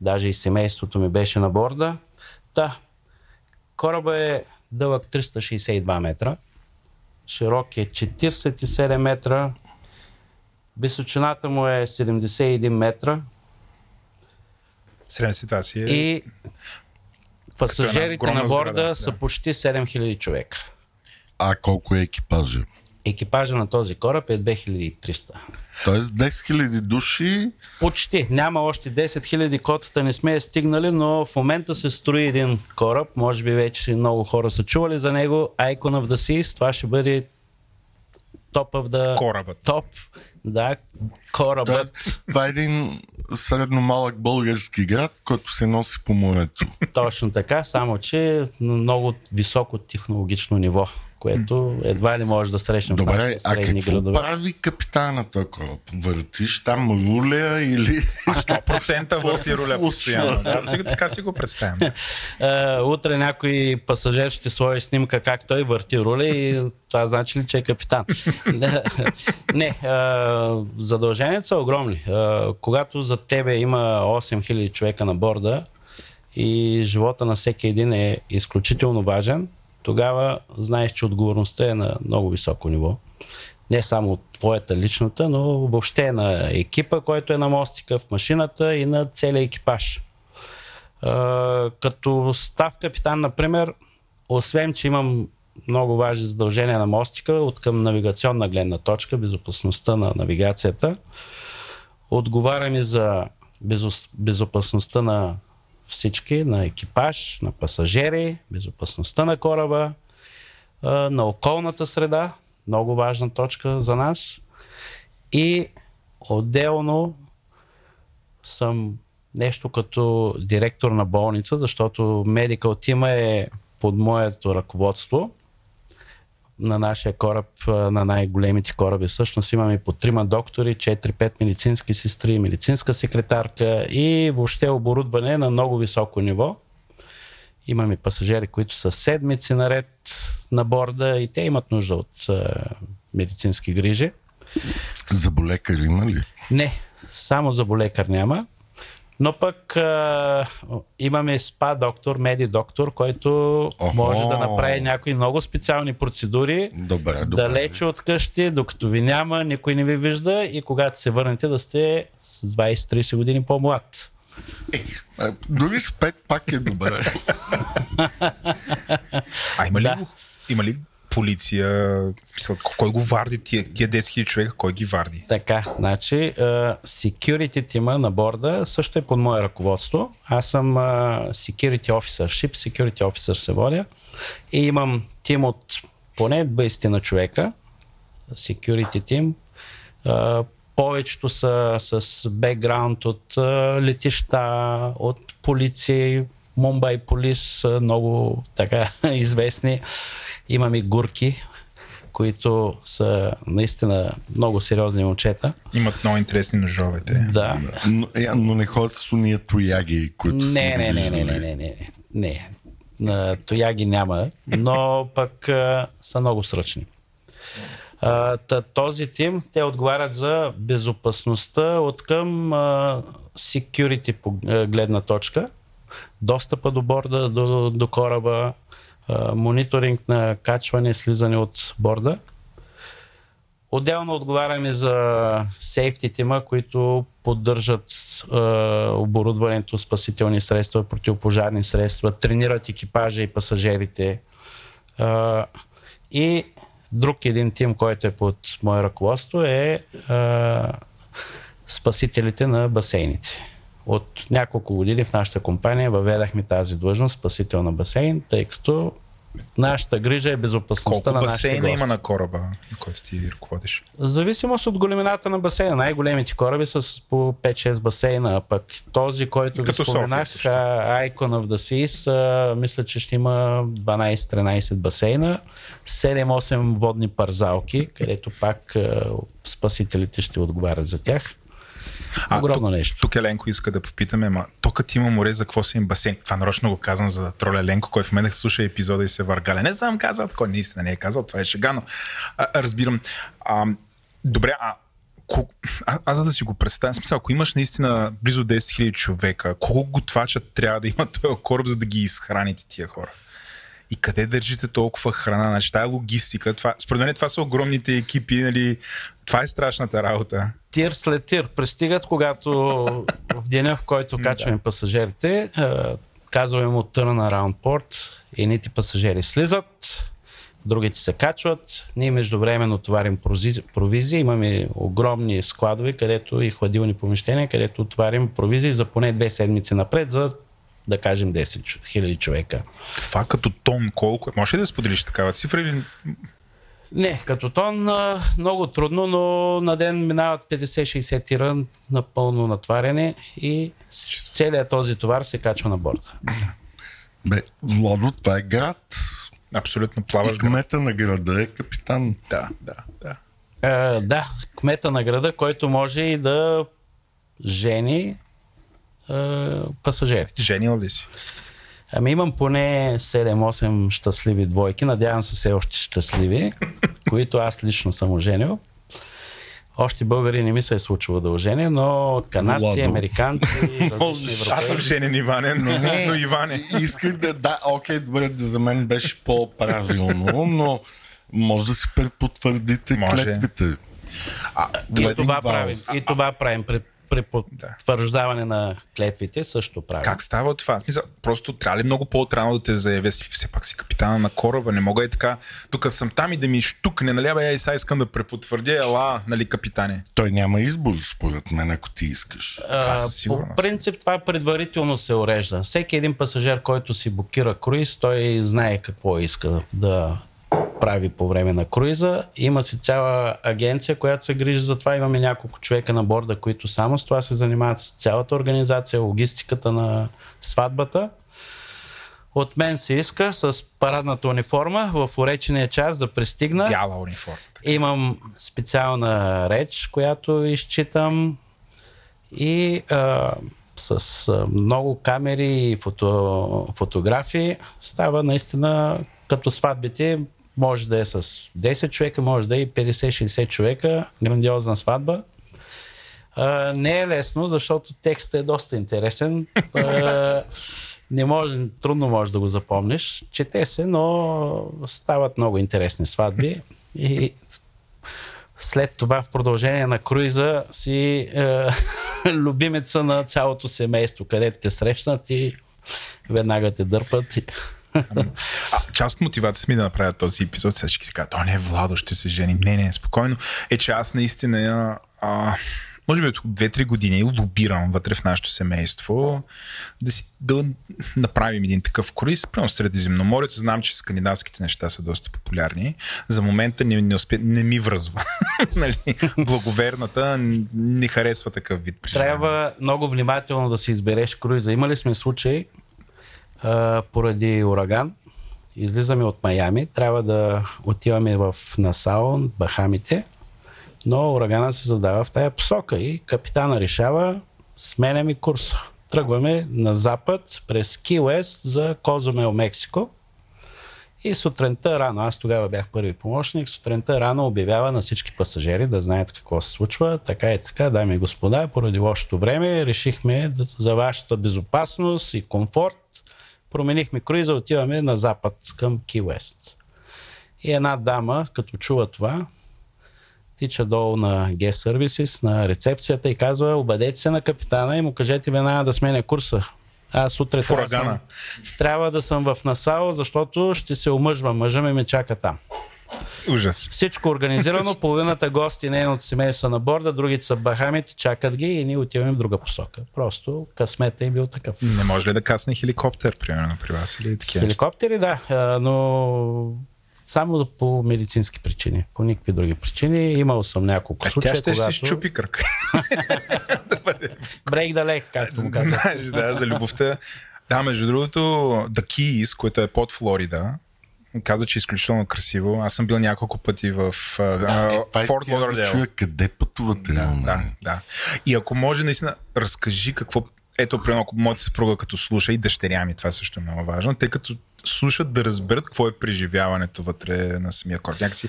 Speaker 5: Даже и семейството ми беше на борда. Да, кораба е дълъг 362 метра. Широк е 47 метра. Височината му е 71 метра.
Speaker 6: 72 си е.
Speaker 5: И пасажирите на борда са
Speaker 6: да.
Speaker 5: почти 7000 човека.
Speaker 4: А колко е екипажа?
Speaker 5: Екипажа на този кораб е 2300.
Speaker 4: Тоест 10 000 души.
Speaker 5: Почти. Няма още 10 000 котата, не сме я стигнали, но в момента се строи един кораб. Може би вече много хора са чували за него. Icon of the Seas. Това ще бъде топ of the...
Speaker 6: Корабът.
Speaker 5: Топ. Да, корабът.
Speaker 4: Тоест, това е един средно малък български град, който се носи по морето.
Speaker 5: Точно така, само че на много високо технологично ниво, което едва ли може да срещнем в
Speaker 4: Добре,
Speaker 5: нашите
Speaker 4: а
Speaker 5: средни
Speaker 4: какво
Speaker 5: градове.
Speaker 4: прави капитана на този кораб? Въртиш там руля или...
Speaker 6: 100% върти
Speaker 4: случва?
Speaker 6: постоянно. Да, сега така си го представям.
Speaker 5: Утре някой пасажир ще сложи снимка как той върти руля и това значи ли, че е капитан. Не, задълженията са огромни. Когато за тебе има 8000 човека на борда и живота на всеки един е изключително важен, тогава знаеш, че отговорността е на много високо ниво. Не само твоята личната, но въобще на екипа, който е на мостика, в машината и на целия екипаж. Като став капитан, например, освен, че имам много важни задължения на мостика, от към навигационна гледна точка, безопасността на навигацията, отговарям и за безопасността на всички, на екипаж, на пасажери, безопасността на кораба, на околната среда, много важна точка за нас. И отделно съм нещо като директор на болница, защото Medical Team е под моето ръководство на нашия кораб, на най-големите кораби. Всъщност имаме по трима доктори, 4-5 медицински сестри, медицинска секретарка и въобще оборудване на много високо ниво. Имаме пасажери, които са седмици наред на борда и те имат нужда от медицински грижи.
Speaker 4: Заболекар има ли?
Speaker 5: Не, само за болекар няма. Но пък а, имаме спа доктор, меди доктор, който
Speaker 4: Охо.
Speaker 5: може да направи някои много специални процедури
Speaker 4: Добре, добре.
Speaker 5: далече от къщи, докато ви няма, никой не ви вижда и когато се върнете да сте с 20-30 години по-млад.
Speaker 4: А, Дори с 5 пак е добре.
Speaker 6: А има ли,
Speaker 5: Да.
Speaker 6: го- има ли полиция? Смисъл, кой го варди тия, тия 10 000 човека? Кой ги варди?
Speaker 5: Така, значи, security тима на борда също е под мое ръководство. Аз съм security officer, ship security officer се водя и имам тим от поне 20 на човека, security тим. Повечето са с бекграунд от летища, от полиции, Мумбай полис, много така известни. Имаме гурки, които са наистина много сериозни момчета.
Speaker 6: Имат много интересни ножове. Те.
Speaker 5: Да.
Speaker 4: Но, е, но не ходят с уния тояги, които са
Speaker 5: Не, не, не, не, не, не, не, не. На тояги няма, но пък а, са много сръчни. А, та, този тим, те отговарят за безопасността от към а, security по гледна точка, достъпа до борда, до, до кораба, мониторинг на качване, слизане от борда. Отделно отговаряме за сейфти тима, които поддържат е, оборудването, спасителни средства, противопожарни средства, тренират екипажа и пасажирите. Е, и друг един тим, който е под мое ръководство е, е спасителите на басейните. От няколко години в нашата компания въведахме тази длъжност спасител на басейн, тъй като нашата грижа е безопасността
Speaker 6: Колко
Speaker 5: на нашите
Speaker 6: басейна
Speaker 5: гости.
Speaker 6: има на кораба, на който ти ръководиш?
Speaker 5: В зависимост от големината на басейна. Най-големите кораби са с по 5-6 басейна, а пък този, който ви
Speaker 6: Като София,
Speaker 5: споменах, а, Icon of the Seas, мисля, че ще има 12-13 басейна, 7-8 водни парзалки, където пак спасителите ще отговарят за тях. Огромно
Speaker 2: тук,
Speaker 5: нещо.
Speaker 2: Тук Еленко иска да попитаме, ма то като има море, за какво са им басейн? Това нарочно го казвам за да троля Еленко, който в мен слуша епизода и се въргаля. Не съм казал, такова наистина не е казал, това е шега, но а, разбирам. А, добре, а а, аз за да си го представя, смисъл, ако имаш наистина близо 10 000 човека, колко готвача трябва да има този кораб, за да ги изхраните тия хора? И къде държите толкова храна? Значи, тая логистика, това, според мен това са огромните екипи, нали, това е страшната работа.
Speaker 5: Тир след тир пристигат, когато в деня, в който качваме пасажирите, а, казваме му turn around port, едните пасажири слизат, другите се качват. Ние междувременно товарим провизии. Имаме огромни складове, където и хладилни помещения, където отварим провизии за поне две седмици напред, за да кажем 10 чу- хиляди човека.
Speaker 2: Това като тон колко е? Може ли да споделиш такава цифра или
Speaker 5: Не, като тон много трудно, но на ден минават 50-60 тира напълно натваряне и целият този товар се качва на борда.
Speaker 4: Бе, Владо, това е град.
Speaker 2: абсолютно
Speaker 4: И
Speaker 2: плаваш град?
Speaker 4: кмета на града е капитан.
Speaker 2: Да, да, да.
Speaker 5: А, да, кмета на града, който може и да жени а, пасажирите.
Speaker 2: Женил ли си?
Speaker 5: Ами имам поне 7-8 щастливи двойки, надявам се все още щастливи, които аз лично съм оженил. Още българи не ми се е случило да оженя, но канадци,
Speaker 4: Владо.
Speaker 5: американци,
Speaker 2: Аз съм женен Иване, но, но Иване.
Speaker 4: Исках да, да, окей, добре, за мен беше по-правилно, но може да си препотвърдите
Speaker 2: Може.
Speaker 4: клетвите.
Speaker 2: А,
Speaker 5: И това правим. И това правим при, потвърждаване на клетвите също правим.
Speaker 2: Как става това? Смисъл, просто трябва ли много по-отрано да те заявя си, все пак си капитана на кораба, не мога и така, тук съм там и да ми штукне, нали, бе, и сега искам да препотвърдя, ела, нали, капитане.
Speaker 4: Той няма избор, според мен, ако ти искаш.
Speaker 2: Това
Speaker 5: А,
Speaker 2: със сигурност.
Speaker 5: По принцип това предварително се урежда. Всеки един пасажир, който си букира круиз, той знае какво иска да прави по време на круиза. Има си цяла агенция, която се грижи за това. Имаме няколко човека на борда, които само с това се занимават с цялата организация, логистиката на сватбата. От мен се иска с парадната униформа в уречения час да пристигна.
Speaker 2: Бяла униформа.
Speaker 5: Имам специална реч, която изчитам и а, с а, много камери и фото, фотографии става наистина като сватбите. Може да е с 10 човека, може да е и 50-60 човека. Грандиозна сватба. А, не е лесно, защото текстът е доста интересен. А, не може, трудно можеш да го запомниш. Чете се, но стават много интересни сватби. И след това в продължение на круиза си е, любимеца на цялото семейство, където те срещнат и веднага те дърпат.
Speaker 2: А, част от мотивацията ми да направя този епизод, ще си кажа, то не е Владо, ще се жени. Не, не, спокойно. Е, че аз наистина, а, може би от 2-3 години лобирам вътре в нашето семейство да, си, да направим един такъв круиз, прямо Средиземноморието. Знам, че скандинавските неща са доста популярни. За момента не, не, успе, не ми връзва. нали? Благоверната не харесва такъв вид.
Speaker 5: Трябва много внимателно да си избереш круиза. Имали сме случай а, поради ураган. Излизаме от Майами, трябва да отиваме в Насао, Бахамите, но урагана се задава в тая посока и капитана решава, сменяме курса. Тръгваме на запад през Ки Уест за Козумел, Мексико. И сутринта рано, аз тогава бях първи помощник, сутринта рано обявява на всички пасажери да знаят какво се случва. Така и така, дами и господа, поради лошото време решихме за вашата безопасност и комфорт променихме круиза, отиваме на запад към Ки Уест. И една дама, като чува това, тича долу на Guest Services, на рецепцията и казва, обадете се на капитана и му кажете веднага да сменя курса. Аз утре трябва да, съм, трябва да съм в Насао, защото ще се омъжвам. Мъжа ми ме чака там.
Speaker 2: Ужас.
Speaker 5: Всичко организирано, половината гости нейното семейство са на борда, другите са Бахамите, чакат ги и ние отиваме в друга посока. Просто късмета е бил такъв.
Speaker 2: Не може ли да касне хеликоптер, примерно, при вас или такива?
Speaker 5: хеликоптери, да, но само по медицински причини, по никакви други причини. Имал съм няколко
Speaker 2: А
Speaker 5: случая,
Speaker 2: тя ще
Speaker 5: когато...
Speaker 2: си щупи кръг.
Speaker 5: Брейк да лек, както му.
Speaker 2: Знаеш, да, за любовта. Да, между другото, The Keys, което е под Флорида, каза, че е изключително красиво. Аз съм бил няколко пъти в
Speaker 4: да,
Speaker 2: uh, Форт
Speaker 4: Да чуя къде пътувате.
Speaker 2: Да, да, да. И ако може, наистина, разкажи какво ето, примерно, ако моята съпруга като слуша и дъщеря ми, това също е много важно, тъй като слушат да разберат какво е преживяването вътре на самия кораб. Някакси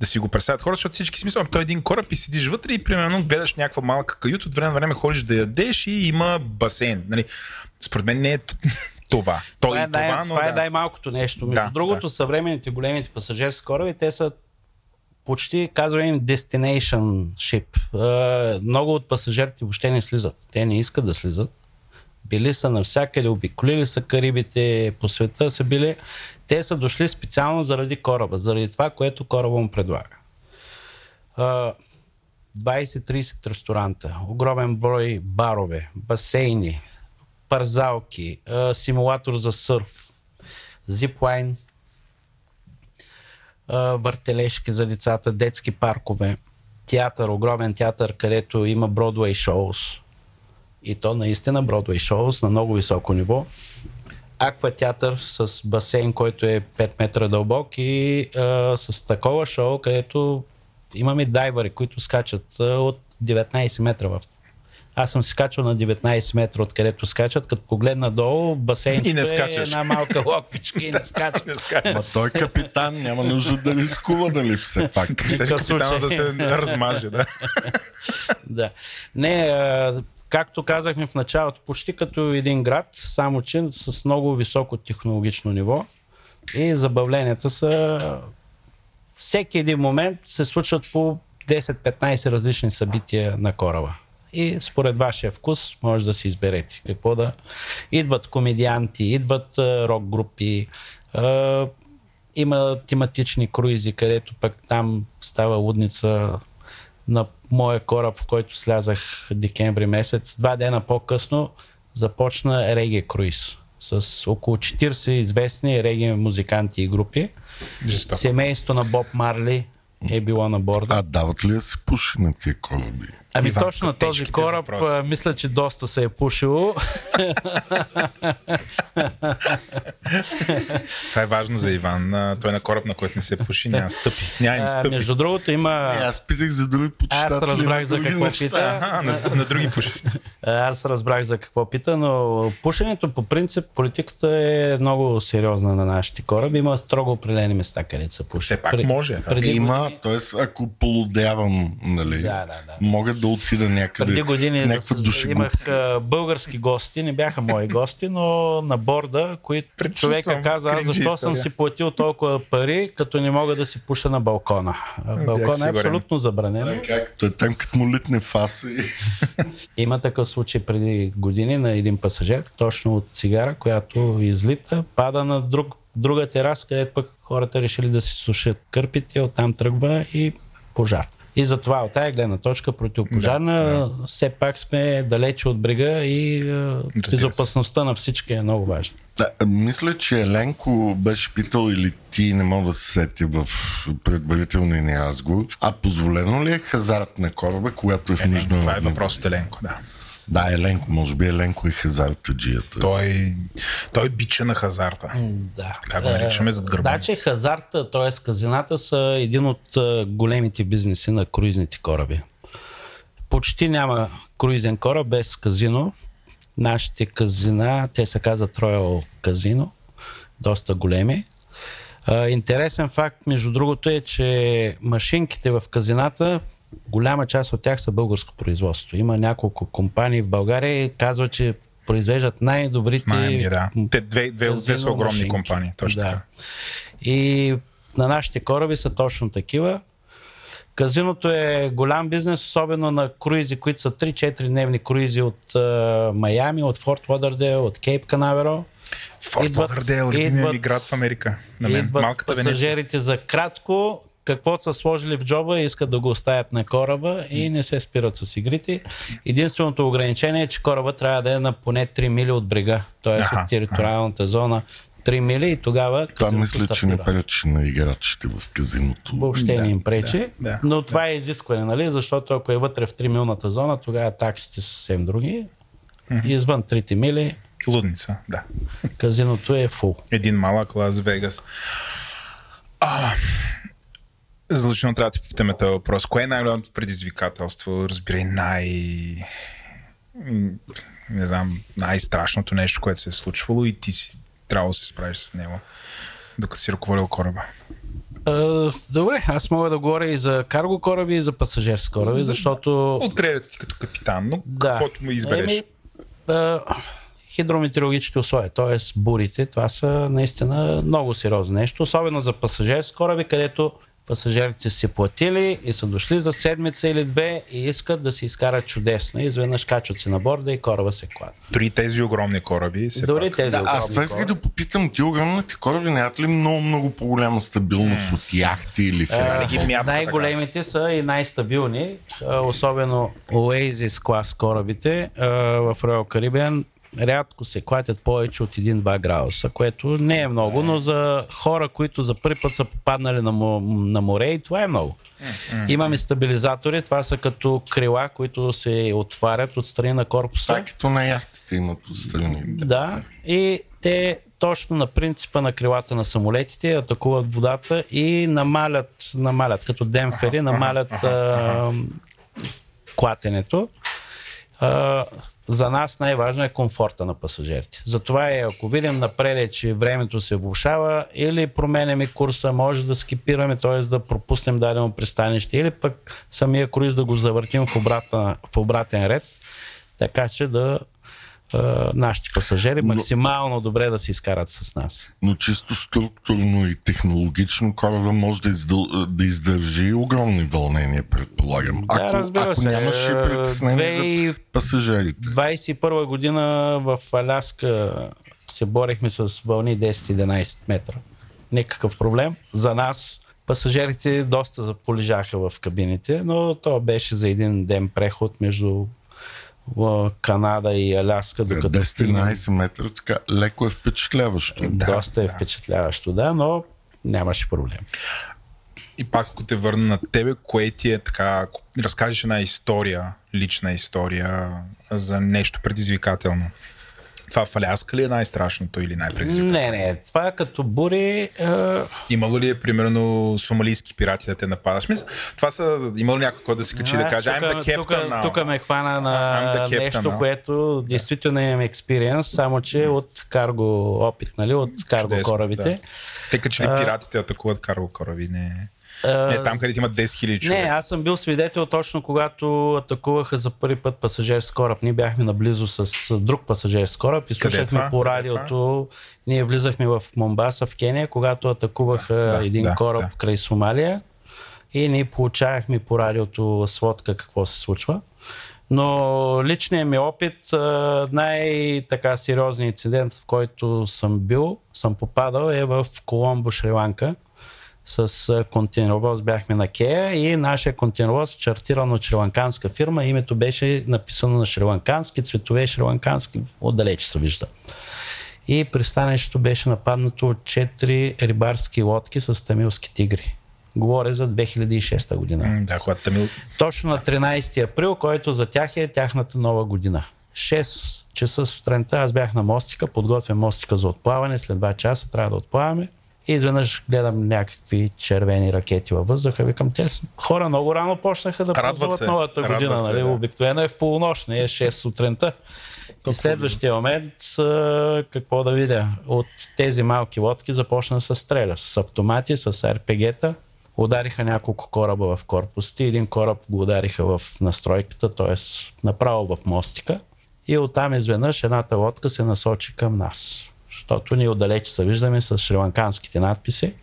Speaker 2: да си го представят хората, защото всички си мислят, той е един кораб и седиш вътре и примерно гледаш някаква малка кают, от време на време ходиш да ядеш и има басейн. Нали? Според мен не е това. Той това е, това,
Speaker 5: най-
Speaker 2: но
Speaker 5: това
Speaker 2: да.
Speaker 5: е най-малкото нещо. Между
Speaker 2: Да,
Speaker 5: другото,
Speaker 2: да.
Speaker 5: съвременните големите пасажирски кораби, те са почти, казваме им, destination ship. Е, много от пасажирите въобще не слизат. Те не искат да слизат. Били са навсякъде, обиколили са Карибите, по света са били. Те са дошли специално заради кораба, заради това, което кораба му предлага. Е, 20-30 ресторанта, огромен брой барове, басейни, парзалки, симулатор за сърф, зиплайн, а, въртележки за децата, детски паркове, театър, огромен театър, където има Бродвей шоус. И то наистина Бродвей шоус на много високо ниво. Аква театър с басейн, който е 5 метра дълбок и а, с такова шоу, където имаме дайвери, които скачат а, от 19 метра в аз съм се скачал на 19 метра, откъдето скачат, като погледна долу, басейнчето
Speaker 2: И не
Speaker 5: е
Speaker 2: скачаш.
Speaker 5: една малка локвичка и не скача.
Speaker 2: Не скача.
Speaker 4: Ма той е капитан, няма нужда да рискува, нали все пак.
Speaker 5: Никакъв
Speaker 2: капитана да се размаже, да.
Speaker 5: Да. Не, както казахме в началото, почти като един град, само че с много високо технологично ниво. И забавленията са... Всеки един момент се случват по 10-15 различни събития на кораба. И според вашия вкус може да си изберете какво да... Идват комедианти, идват рок групи, има тематични круизи, където пък там става лудница на моя кораб, в който слязах декември месец. Два дена по-късно започна реге круиз с около 40 известни реге музиканти и групи.
Speaker 2: Жестоко.
Speaker 5: Семейство на Боб Марли е било на борда.
Speaker 4: А дават ли да се пуши на тия кораби?
Speaker 5: Ами
Speaker 2: Иван,
Speaker 5: точно този кораб
Speaker 2: въпроси.
Speaker 5: а, мисля, че доста се е пушило.
Speaker 2: Това е важно за Иван. А, Той е на кораб, на който не се пуши, няма стъпи. Няма им
Speaker 5: А,
Speaker 2: стъпи.
Speaker 5: между другото има...
Speaker 4: Е, аз питах за други почитатели.
Speaker 5: Аз разбрах за какво
Speaker 4: неща.
Speaker 5: пита.
Speaker 2: Ага, на, на други пуши.
Speaker 5: Аз разбрах за какво пита, но пушенето по принцип, политиката е много сериозна на нашите кораби. Има строго определени места, където се пуши.
Speaker 2: Все пак може, да.
Speaker 5: Преди,
Speaker 4: Има, т.е. ако полудявам, нали,
Speaker 5: Да, да, да.
Speaker 4: мога да отида някъде
Speaker 5: преди години
Speaker 4: в някаква душегубка.
Speaker 5: имах а, български гости, не бяха мои гости, но на борда, които човека каза, аз защо съм си платил толкова пари, като не мога да си пуша на балкона. Балкона е абсолютно забранено.
Speaker 4: Да, както е там, като му литне фаса.
Speaker 5: Има такъв случай преди години на един пасажир, точно от цигара, която излита, пада на друг, друга тераса, където пък хората решили да си сушат кърпите, оттам тръгва и пожар. И затова от тази гледна точка противопожарна да, да. все пак сме далече от брега и е, безопасността на всички е много важна.
Speaker 4: Да, мисля, че Еленко беше питал или ти не мога да се сети в предварителния ни разговор. А позволено ли е хазарт на кораба, когато е в нужда
Speaker 2: Това е въпрос от Еленко, да.
Speaker 4: Да, Еленко, може би Еленко е хазартаджията.
Speaker 2: Той, той е бича на хазарта.
Speaker 5: Да.
Speaker 2: Как го наричаме зад гърба?
Speaker 5: Да, че хазарта, т.е. казината са един от е, големите бизнеси на круизните кораби. Почти няма круизен кораб без казино. Нашите казина, те се казват Royal Казино, доста големи. А, Интересен факт, между другото, е, че машинките в казината, голяма част от тях са българско производство. Има няколко компании в България и казват, че произвеждат най-добрите
Speaker 2: Знаем ги, да. Те две, две, две са огромни
Speaker 5: машинки.
Speaker 2: компании, точно
Speaker 5: да.
Speaker 2: така.
Speaker 5: И на нашите кораби са точно такива. Казиното е голям бизнес, особено на круизи, които са 3-4 дневни круизи от uh, Майами, от Форт Лодърдейл, от Кейп Канаверал.
Speaker 2: Форт
Speaker 5: Идват-
Speaker 2: Лодърдейл, любимия ми град в Америка. На мен,
Speaker 5: Идват
Speaker 2: малката Венеция.
Speaker 5: пасажирите за кратко, какво са сложили в джоба, искат да го оставят на кораба и не се спират с игрите. Единственото ограничение е, че кораба трябва да е на поне 3 мили от брега, т.е.
Speaker 2: Аха,
Speaker 5: от териториалната зона 3 мили и тогава
Speaker 4: Това мисля, че не пречи на играчите в казиното.
Speaker 5: Въобще
Speaker 2: Да,
Speaker 5: не им пречи,
Speaker 2: да, да,
Speaker 5: но това е изискване, нали? защото ако е вътре в 3 милната зона, тогава таксите са съвсем други. И извън 3 мили,
Speaker 2: Лудница, да.
Speaker 5: казиното е фул.
Speaker 2: Един малък Лас Вегас.
Speaker 6: Задължително трябва да ти попитаме този въпрос. Кое е най-голямото предизвикателство? Разбирай, най... Не знам, най-страшното нещо, което се е случвало и ти си трябва да се справиш с него, докато си ръководил кораба.
Speaker 5: Uh, добре, аз мога да говоря и за карго кораби, и за пасажирски кораби,
Speaker 6: За-
Speaker 5: защото...
Speaker 6: От кредита ти като капитан, но
Speaker 5: Да.
Speaker 6: каквото му избереш.
Speaker 5: Еми, а, хидрометеорологичните условия, т.е. бурите, това са наистина много сериозно нещо, особено за пасажирски кораби, където пасажирите са си платили и са дошли за седмица или две и искат да се изкарат чудесно. И изведнъж качват се на борда и кораба се клада.
Speaker 6: Дори тези огромни кораби. Все
Speaker 5: Дори
Speaker 6: пак.
Speaker 5: тези
Speaker 4: Да, аз
Speaker 5: огромни
Speaker 4: това исках да попитам, ти огромните кораби нямат ли много, много по-голяма стабилност от яхти или
Speaker 6: Нали ги
Speaker 4: фрегати?
Speaker 6: мятат
Speaker 5: най-големите са и най-стабилни, особено Oasis клас корабите в Royal Caribbean рядко се клатят повече от 1-2 градуса, което не е много, но за хора, които за първи път са попаднали на, на море, и това е много. Имаме стабилизатори, това са като крила, които се отварят от страни на корпуса.
Speaker 4: Е като на яхтите имат отстрани.
Speaker 5: Да, и те точно на принципа на крилата на самолетите атакуват водата и намалят, намалят като демпфери, намалят а, клатенето. А, за нас най-важно е комфорта на пасажирите. Затова е, ако видим напред, че времето се влушава, или променяме курса, може да скипираме, т.е. да пропуснем дадено пристанище, или пък самия круиз да го завъртим в, обратна, в обратен ред, така че да а, нашите пасажери максимално добре да се изкарат с нас.
Speaker 4: Но чисто структурно и технологично кораба може да, издъл, да издържи огромни вълнения, предполагам.
Speaker 5: Да,
Speaker 4: Ако,
Speaker 5: разбира
Speaker 4: ако
Speaker 5: се.
Speaker 4: нямаше притеснение за
Speaker 5: 2021
Speaker 4: пасажирите.
Speaker 5: година в Аляска се борехме с вълни 10-11 метра. Никакъв проблем. За нас пасажирите доста полежаха в кабините, но то беше за един ден преход между Канада и Аляска, докато стигнем.
Speaker 4: 10-11 метра, така леко е впечатляващо.
Speaker 5: Доста е впечатляващо, да, но нямаше проблем.
Speaker 6: И пак, ако те върна на тебе, кое ти е така, ако разкажеш една история, лична история за нещо предизвикателно. Това в Аляска ли е най-страшното или най-предизвикателно?
Speaker 5: Не, не, това като бури... А,
Speaker 6: Имало ли е, примерно, сомалийски пирати да те нападаш? Смисъл, това са, имало някой, който да се качи да каже, I'm the captain
Speaker 5: тук,
Speaker 6: now.
Speaker 5: тук ме хвана на
Speaker 6: captain
Speaker 5: нещо,
Speaker 6: now.
Speaker 5: което действително имам експириенс, само че от карго опит, нали, от карго
Speaker 6: Чудесно,
Speaker 5: корабите.
Speaker 6: да. Те като че ли
Speaker 5: А,
Speaker 6: пиратите атакуват карго кораби? Не,
Speaker 5: А,
Speaker 6: не там, където имат 10 000
Speaker 5: Не,
Speaker 6: човека.
Speaker 5: аз съм бил свидетел точно когато атакуваха за първи път пасажирски кораб. Ние бяхме наблизо с друг пасажирски кораб и
Speaker 6: е
Speaker 5: слушахме по
Speaker 6: е
Speaker 5: радиото. Ние влизахме в Момбаса в Кения, когато атакуваха
Speaker 6: Да,
Speaker 5: един
Speaker 6: да,
Speaker 5: кораб
Speaker 6: да.
Speaker 5: край Сомалия и ние получавахме по радиото сводка какво се случва. Но личният ми опит, най-така сериозният инцидент, в който съм бил, съм попадал е в Коломбо, Шри-Ланка. С контейнеровоз бяхме на Кея и нашия контейнеровоз чартиран от шриланканска фирма. Името беше написано на шриланкански, цветове шриланкански, отдалече се вижда. И пристанището беше нападнато от 4 рибарски лодки с тамилски тигри. Говоря за 2006 година.
Speaker 6: Да, когато Тамил...
Speaker 5: Точно на 13 април, който за тях е тяхната нова година. 6 часа сутринта аз бях на мостика, подготвям мостика за отплаване, след 2 часа трябва да отплаваме. И изведнъж гледам някакви червени ракети във въздуха. Викам, те с- хора много рано почнаха да празнуват новата
Speaker 6: радват
Speaker 5: година.
Speaker 6: се,
Speaker 5: нали?
Speaker 6: да.
Speaker 5: Обикновено е в полунощ, не е 6 сутринта. И следващия момент, какво да видя, от тези малки лодки започна се стреля с автомати, с РПГ-та. Удариха няколко кораба в корпусите. Един кораб го удариха в настройката, т.е. направо в мостика. И оттам изведнъж едната лодка се насочи към нас. Защото ние отдалече се виждаме с шриланканските надписи.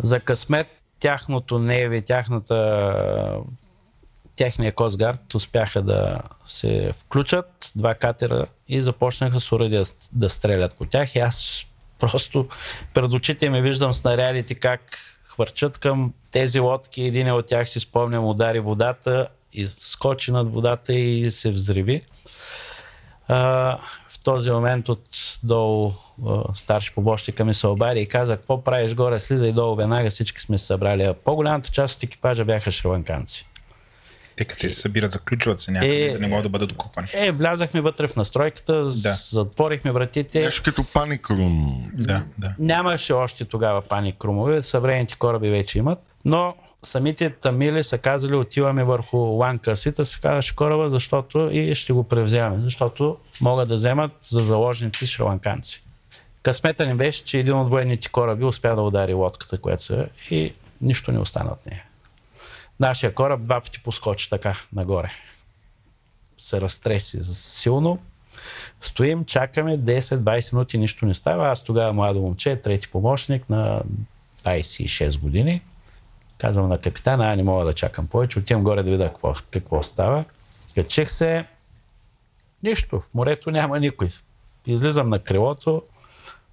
Speaker 5: За късмет тяхното неви, тяхната техния Косгард успяха да се включат, два катера и започнаха с оръдия да стрелят по тях и аз просто пред очите ми виждам снарядите как хвърчат към тези лодки. Един от тях си спомням удари водата и скочи над водата и се взриви. В този момент от долу старши побощика ми се обади и каза, какво правиш горе, слизай долу веднага, всички сме се събрали. А по-голямата част от екипажа бяха шриланканци.
Speaker 6: Те къде се събират, заключват се някъде,
Speaker 5: Е,
Speaker 6: да не могат да бъдат докупани.
Speaker 5: Е, влязахме вътре в настройката,
Speaker 6: Да.
Speaker 5: затворихме вратите.
Speaker 4: Нещо като паник рум.
Speaker 6: Да, да.
Speaker 5: Нямаше още тогава паник румове, съвременните кораби вече имат, но самите тамили са казали отиваме върху ланкасита, се казваше кораба, защото и ще го превземаме, защото могат да вземат за заложници шриланканци. Късмета ни беше, че един от военните кораби успя да удари лодката, която са и нищо не остана от нея. Нашия кораб два пъти поскочи така нагоре. Се разтреси силно. Стоим, чакаме 10-20 минути, нищо не става. Аз тогава младо момче, трети помощник на 26 години. Казвам на капитана, а не мога да чакам повече, отивам горе да видя какво, какво става. Качих се, нищо, в морето няма никой. Излизам на крилото,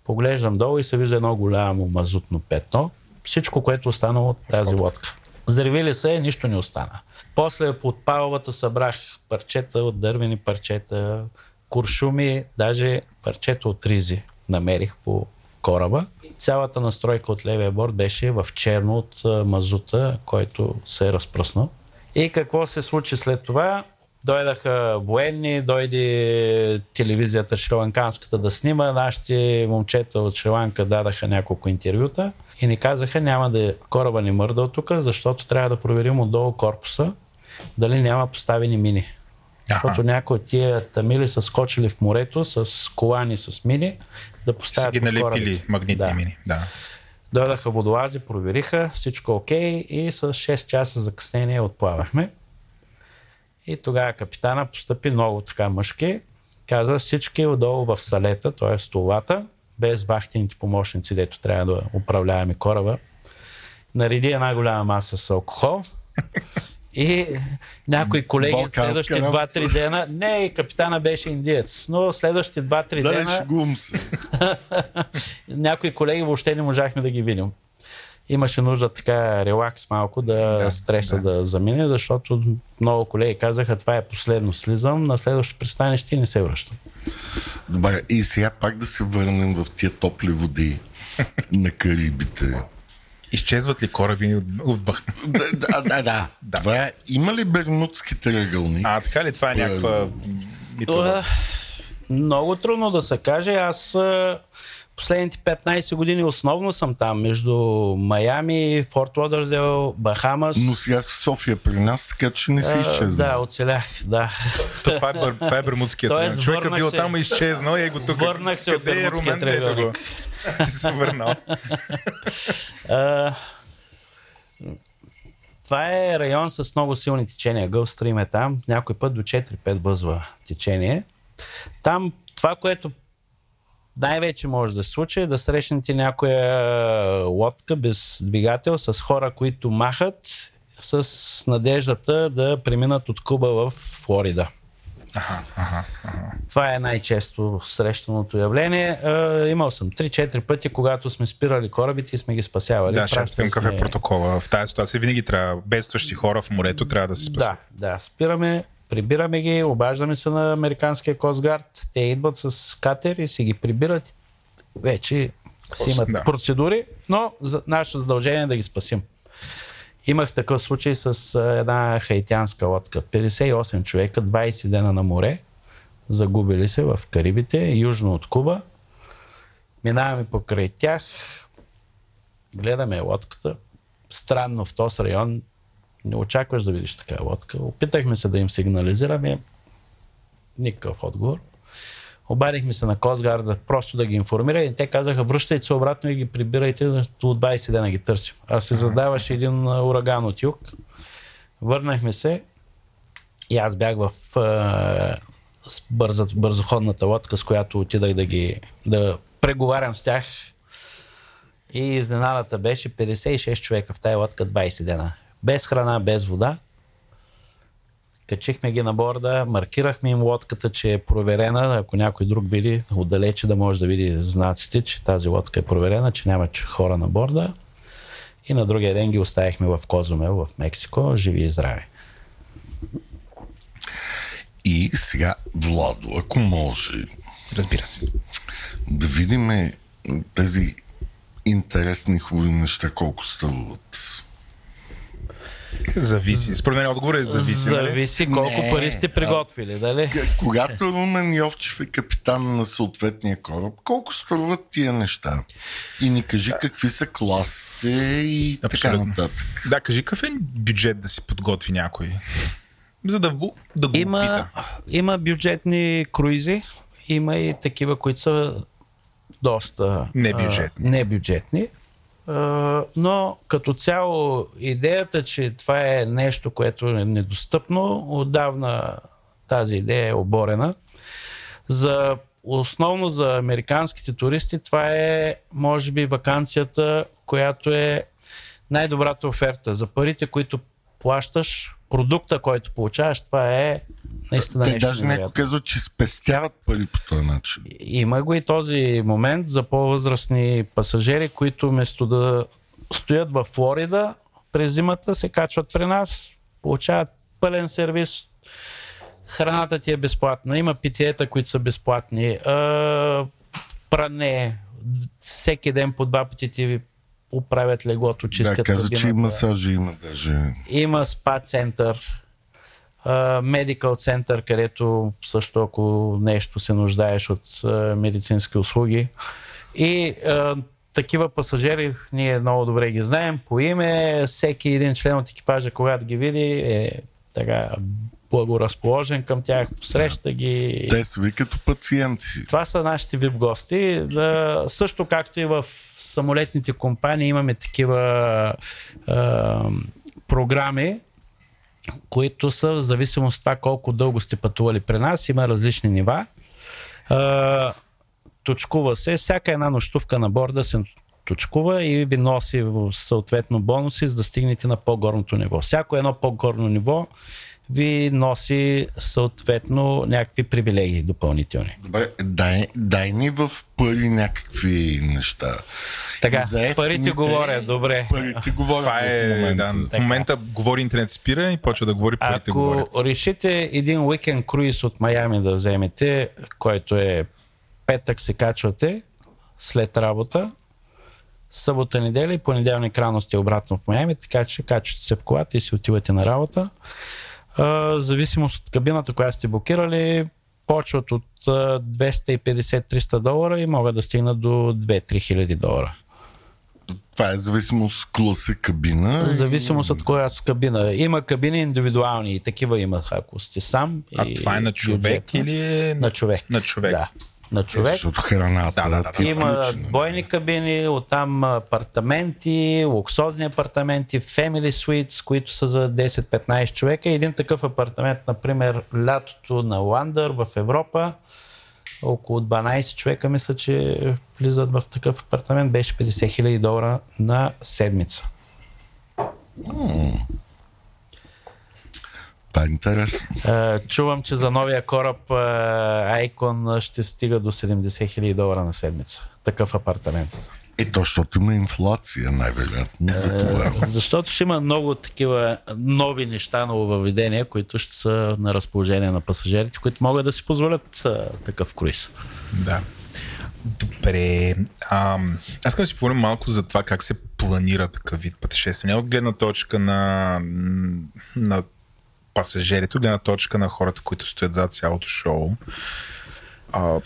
Speaker 5: поглеждам долу и се вижда едно голямо мазутно петно. Всичко, което останало от тази лодка. Заревили се, нищо не остана. После под паловата събрах парчета от дървени парчета, куршуми, даже парчета от ризи намерих по кораба. Цялата настройка от левия борт беше в черно от мазута, който се е разпръснал. И какво се случи след това? Дойдаха военни, дойде телевизията шриланканската да снима. Нашите момчета от Шри-Ланка дадаха няколко интервюта и ни казаха няма да кораба ни мърда от тук, защото трябва да проверим отдолу корпуса дали няма поставени мини. Защото някои от тия тамили са скочили в морето с колани с мини да поставят
Speaker 6: ги
Speaker 5: по
Speaker 6: налепили магнитни
Speaker 5: Да.
Speaker 6: мини. Да.
Speaker 5: Дойдаха водолази, провериха, всичко окей и с 6 часа закъснение отплавахме. И тогава капитана постъпи много така мъжки. Каза всички отдолу в салета, т.е. столата, без вахтените помощници, дето трябва да управляваме кораба. Нареди една голяма маса с алкохол. И някои колеги
Speaker 4: Балканска
Speaker 5: следващите
Speaker 4: работа.
Speaker 5: 2-3 дена, не, капитана беше индиец, но следващите 2-3
Speaker 4: Да,
Speaker 5: дена
Speaker 4: шегувам се.
Speaker 5: някои колеги въобще не можахме да ги видим. Имаше нужда така релакс малко да,
Speaker 6: Да,
Speaker 5: стреса
Speaker 6: да.
Speaker 5: да. замине, защото много колеги казаха, това е последно, слизам, на следващото пристанище и не се връщам.
Speaker 4: Добре, и сега пак да се върнем в тия топли води на Карибите.
Speaker 6: Изчезват ли кораби от, бах...
Speaker 4: Да, да, да, да. Това е, има ли Бермудски триъгълник?
Speaker 6: А, така ли? Това е някаква
Speaker 5: Това,
Speaker 6: митова.
Speaker 5: много трудно да се каже. Аз а, последните 15 години основно съм там, между Майами, Форт Лодърдел, Бахамас.
Speaker 4: Но сега си в София при нас, така че не си
Speaker 5: А,
Speaker 4: изчезна.
Speaker 5: Да, оцелях, да.
Speaker 6: То, това, е, бър, това е Бермудският
Speaker 5: Тоест.
Speaker 6: Човека
Speaker 5: върнах
Speaker 6: бил
Speaker 5: се-
Speaker 6: там и изчезнал и е го тук.
Speaker 5: Върнах се от
Speaker 6: Къде е Румен? Ето го.
Speaker 5: триъгълник.
Speaker 6: Си се върнал.
Speaker 5: А, това е район с много силни течения. Гълстрим е там. Някой път до 4-5 възва течение. Там това, което най-вече може да се случи е да срещнете някоя лодка без двигател с хора, които махат с надеждата да преминат от Куба в Флорида. Това е най-често срещаното явление. Е, имал съм 3-4 пъти, когато сме спирали корабите и сме ги спасявали.
Speaker 6: Да, ще питам какъв е протокола. В тази ситуация винаги трябва бедстващи хора в морето трябва да се спасят.
Speaker 5: Да, да, спираме, прибираме ги, обаждаме се на американския Косгард, те идват с катер и си ги прибират. Вече си имат
Speaker 6: Да.
Speaker 5: процедури, но за, нашето задължение е да ги спасим. Имах такъв случай с една хаитянска лодка. 58 човека, 20 дена на море, загубили се в Карибите, южно от Куба. Минаваме покрай тях, гледаме лодката. Странно в този район не очакваш да видиш такава лодка. Опитахме се да им сигнализираме. Никакъв отговор. Обадихме се на Косгарда просто да ги информира и те казаха връщайте се обратно и ги прибирайте, до 20 дена ги търсим. А се задаваше един ураган от юг. Върнахме се и аз бях в а, с бърза, бързоходната лодка, с която отидах да ги да преговарям с тях. И изненадата беше 56 човека в тази лодка 20 дена. Без храна, без вода. Качихме ги на борда, маркирахме им лодката, че е проверена. Ако някой друг види отдалече да може да види знаците, че тази лодка е проверена, че няма хора на борда. И на другия ден ги оставихме в Козумел, в Мексико, живи и здрави.
Speaker 4: И сега, Владо, ако може
Speaker 6: Разбира се.
Speaker 4: да видим тези интересни хубави неща колко стават.
Speaker 6: Зависи. Според мен отговорът е зависи. нали?
Speaker 5: Зависи колко
Speaker 4: Не.
Speaker 5: пари сте приготвили, дали?
Speaker 4: К- Когато Румен Йовчев е капитан на съответния кораб, колко струват тия неща? И ни кажи какви са класите и така
Speaker 6: Абсолютно.
Speaker 4: нататък.
Speaker 6: Да, кажи какъв е бюджет да си подготви някой? За да, го- да го
Speaker 5: Има,
Speaker 6: пита.
Speaker 5: има бюджетни круизи, има и такива, които са доста
Speaker 6: Небюджетни.
Speaker 5: а, небюджетни. Но като цяло идеята, че това е нещо, което е недостъпно, отдавна тази идея е оборена. За, основно за американските туристи това е, може би, вакансията, която е най-добрата оферта. За парите, които плащаш, продукта, който получаваш, това е наистина
Speaker 4: Те
Speaker 5: нещо
Speaker 4: даже някой казва, че спестяват пари по този начин.
Speaker 5: Има го и този момент за по-възрастни пасажери, които вместо да стоят в Флорида през зимата, се качват при нас, получават пълен сервис, храната ти е безплатна, има питиета, които са безплатни, а, пране, всеки ден по два пъти ти оправят леглото, чистят
Speaker 4: Да, каза, че и масажи има даже.
Speaker 5: Има спа център, медикал център, където също ако нещо се нуждаеш от медицински услуги. И а, такива пасажери, ние много добре ги знаем по име, всеки един член от екипажа, когато ги види, е така благоразположен към тях, посреща ги.
Speaker 4: Те са ви като пациенти.
Speaker 5: Това са нашите VIP гости. Да, също както и в самолетните компании имаме такива а, програми, които са в зависимост от това колко дълго сте пътували при нас. Има различни нива. А, точкува се. Всяка една нощувка на борда се точкува и ви носи съответно бонуси, за да стигнете на по-горното ниво. Всяко едно по-горно ниво ви носи съответно някакви привилегии допълнителни.
Speaker 4: Добре, дай, дай ни в пари някакви неща.
Speaker 5: Така,
Speaker 4: за
Speaker 5: парите говоря, добре.
Speaker 4: Парите говорят
Speaker 6: Това е,
Speaker 4: в момента.
Speaker 6: да, в момента говори интернет спира и почва да говори, парите
Speaker 5: Ако
Speaker 6: говорят.
Speaker 5: решите един уикенд круиз от Майами да вземете, който е петък се качвате след работа, събота, неделя и понеделник рано сте обратно в Майами, така че качвате се в колата и си отивате на работа. В зависимост от кабината, която сте блокирали, почват от а, 250-300 долара и могат да стигнат до 2-3 хиляди долара.
Speaker 4: Това е зависимост класа кабина.
Speaker 5: Зависимост от коя с кабина. Има кабини индивидуални и такива имат, ако сте сам.
Speaker 6: А
Speaker 5: и
Speaker 6: това е на човек
Speaker 5: бюджетно.
Speaker 6: или е
Speaker 5: На човек.
Speaker 6: На човек.
Speaker 5: Да, на човек.
Speaker 4: Защото храната
Speaker 6: Да, да, да,
Speaker 4: е
Speaker 5: Има двойни кабини, оттам апартаменти, луксозни апартаменти, family suites, които са за 10-15 човека. Един такъв апартамент, например, лятото на Ландър в Европа, около 12 човека, мисля, че влизат в такъв апартамент, беше 50 хиляди долара на седмица.
Speaker 4: Това е интересно.
Speaker 5: Е, Чувам, че за новия кораб е, Icon ще стига до 70 хиляди долара на седмица. Такъв апартамент.
Speaker 4: Ето, защото има инфлация, най-вероятно. За това.
Speaker 5: Защото ще има много такива нови неща, нововъведения, които ще са на разположение на пасажирите, които могат да си позволят а, такъв круиз.
Speaker 6: Да. Добре. Ам, аз искам да си поговорим малко за това как се планира такъв вид пътешествие. От гледна точка на, на пасажирите, от гледна точка на хората, които стоят зад цялото шоу. А,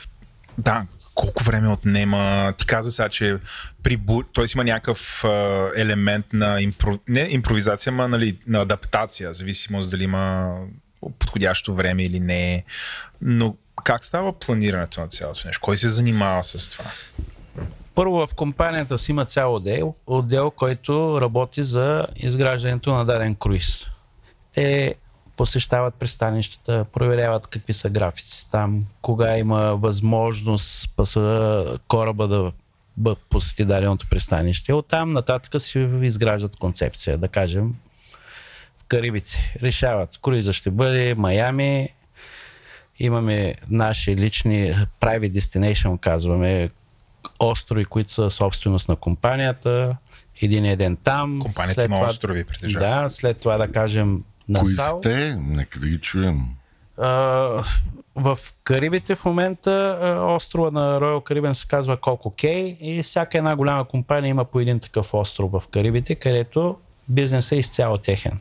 Speaker 6: да, колко време отнема? Ти каза сега, че при бур... т.е. има някакъв а, елемент на импро... не импровизация, ма нали, на адаптация, зависимост дали има подходящо време или не. Но как става планирането на цялото нещо? Кой се занимава с това?
Speaker 5: Първо в компанията си има цял отдел, отдел, който работи за изграждането на даден круиз. Те посещават пристанищата, проверяват какви са графици там, кога има възможност паса, кораба да посети даденото пристанище. Оттам нататък си изграждат концепция, да кажем в Карибите. Решават, круиза ще бъде Майами, имаме наши лични private destination, казваме, острови, които са собственост на компанията, един е ден там.
Speaker 6: Компанията
Speaker 5: след
Speaker 6: има
Speaker 5: това-
Speaker 6: острови, притежава.
Speaker 5: Да, след това да кажем на
Speaker 4: Кои сте? Нека да ги чуем.
Speaker 5: А, в Карибите в момента острова на Royal Caribbean се казва Coco Кей и всяка една голяма компания има по един такъв остров в Карибите, където бизнесът е изцяло техен.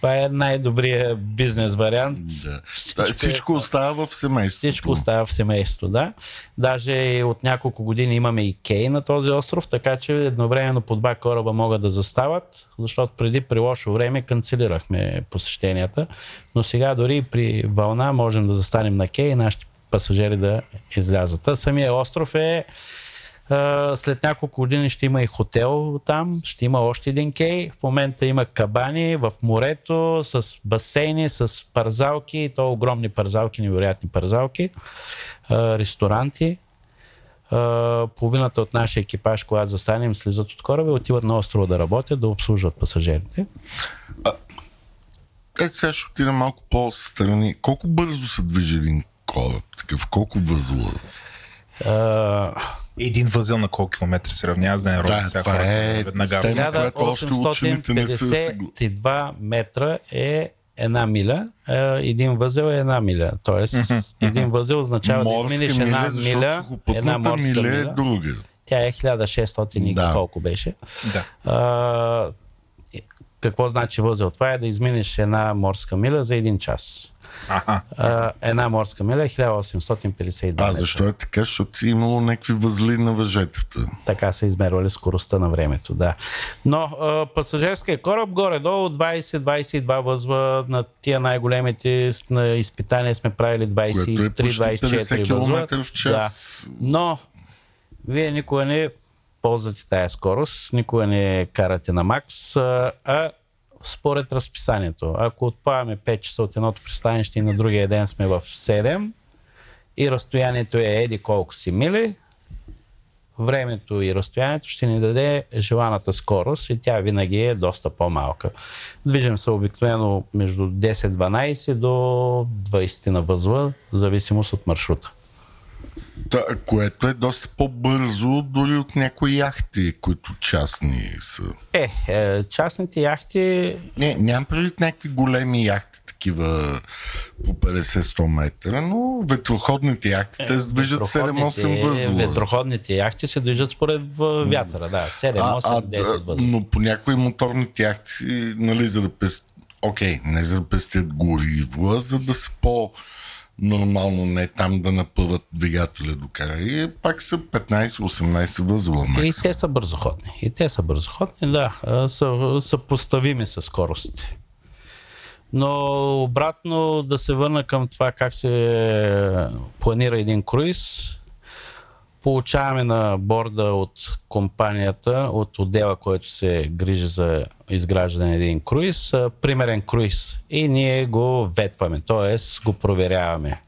Speaker 5: Това е най-добрият бизнес вариант.
Speaker 4: Да.
Speaker 5: Всичко
Speaker 4: Всичко,
Speaker 5: е-
Speaker 4: всичко остава в семейството.
Speaker 5: Всичко остава в семейството, да. Даже от няколко години имаме и кей на този остров, така че едновременно по два кораба могат да застават, защото преди при лошо време канцелирахме посещенията, но сега дори и при вълна можем да застанем на кей и нашите пасажери да излязат. А самия остров е след няколко години ще има и хотел там, ще има още един кей. В момента има кабани в морето с басейни, с парзалки, и то огромни парзалки, невероятни парзалки, ресторанти. Половината от нашия екипаж, когато застанем, слизат от кораба, и отиват на острова да работят, да обслужват пасажирите.
Speaker 4: Е, сега ще отида малко по-страни. Колко бързо се движи един кораб? Такъв, колко възла?
Speaker 6: Един възел на колко километра се равнява, за да не роди
Speaker 4: Да,
Speaker 6: сега
Speaker 4: това
Speaker 6: хората
Speaker 4: е
Speaker 6: веднага.
Speaker 4: тема. която още учените не са съгла-
Speaker 5: 852 метра е една миля, един възел е една миля. Тоест, един възел означава да
Speaker 4: Морска
Speaker 5: изминеш една
Speaker 4: миля,
Speaker 5: една морска
Speaker 4: миля
Speaker 5: миля.
Speaker 4: е друга.
Speaker 5: Тя е 1600 и
Speaker 4: Да.
Speaker 5: колко беше.
Speaker 6: Да.
Speaker 5: А, какво значи възел? Това е да изминеш една морска миля за един час.
Speaker 6: Аха.
Speaker 5: А, една морска миля е 1852
Speaker 4: А защо е така? Защото е имало някакви възли на въжетата.
Speaker 5: Така са измервали скоростта на времето, да. Но а, пасажирския кораб горе-долу 20-22 възва на тия най-големите на изпитания сме правили
Speaker 4: Което е почти
Speaker 5: 23-24
Speaker 4: 50
Speaker 5: възва.
Speaker 4: км в час.
Speaker 5: Да. Но вие никога не ползвате тая скорост, никога не карате на макс, а според разписанието. Ако отпаваме 5 часа от едното пристанище и на другия ден сме в 7 и разстоянието е еди колко си мили, времето и разстоянието ще ни даде желаната скорост и тя винаги е доста по-малка. Движим се обикновено между 10-12 до 20 на възла, в зависимост от маршрута.
Speaker 4: Та, което е доста по-бързо дори от някои яхти, които частни са.
Speaker 5: Е, е частните яхти
Speaker 4: Не, нямам предвид някакви големи яхти, такива по 50-100 метра, но ветроходните яхти, те се движат 7-8
Speaker 5: Ветроходните-
Speaker 4: възла.
Speaker 5: Ветроходните яхти се движат според вятъра, да. 7,
Speaker 4: А,
Speaker 5: 8,
Speaker 4: а,
Speaker 5: 10 възла.
Speaker 4: но по някои моторните яхти, нали, за да пес... Окей, не за да пестят гориво, а за да са по нормално не там да напъват двигателя до края. И пак са 15-18 възла.
Speaker 5: И
Speaker 4: макс.
Speaker 5: те са бързоходни. И те са бързоходни, да. Са, са поставими с скорости. Но обратно да се върна към това как се планира един круиз. Получаваме на борда от компанията, от отдела, който се грижи за изграждане на един круиз, примерен круиз. И ние го ветваме, т.е. го проверяваме.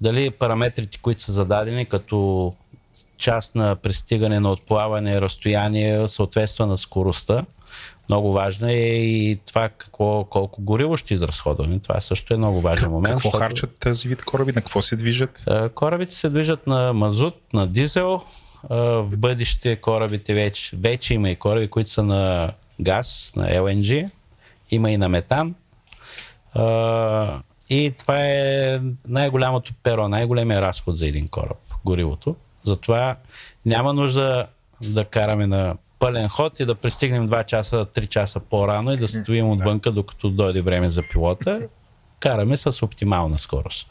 Speaker 5: Дали параметрите, които са зададени като част на пристигане на отплаване, разстояние, съответства на скоростта. Много важно е и това какво, колко гориво ще изразходваме. Това също е много важен момент.
Speaker 6: Какво
Speaker 5: защото,
Speaker 6: харчат тези вид кораби? На какво се движат?
Speaker 5: Корабите се движат на мазут, на дизел. В бъдеще корабите вече, вече има и кораби, които са на газ, на LNG. Има и на метан. И това е най-голямото перо, най-големия разход за един кораб, горивото. Затова няма нужда да караме на пълен ход и да пристигнем 2 часа, 3 часа по-рано и да стоим отвънка, докато дойде време за пилота. Караме с оптимална скорост.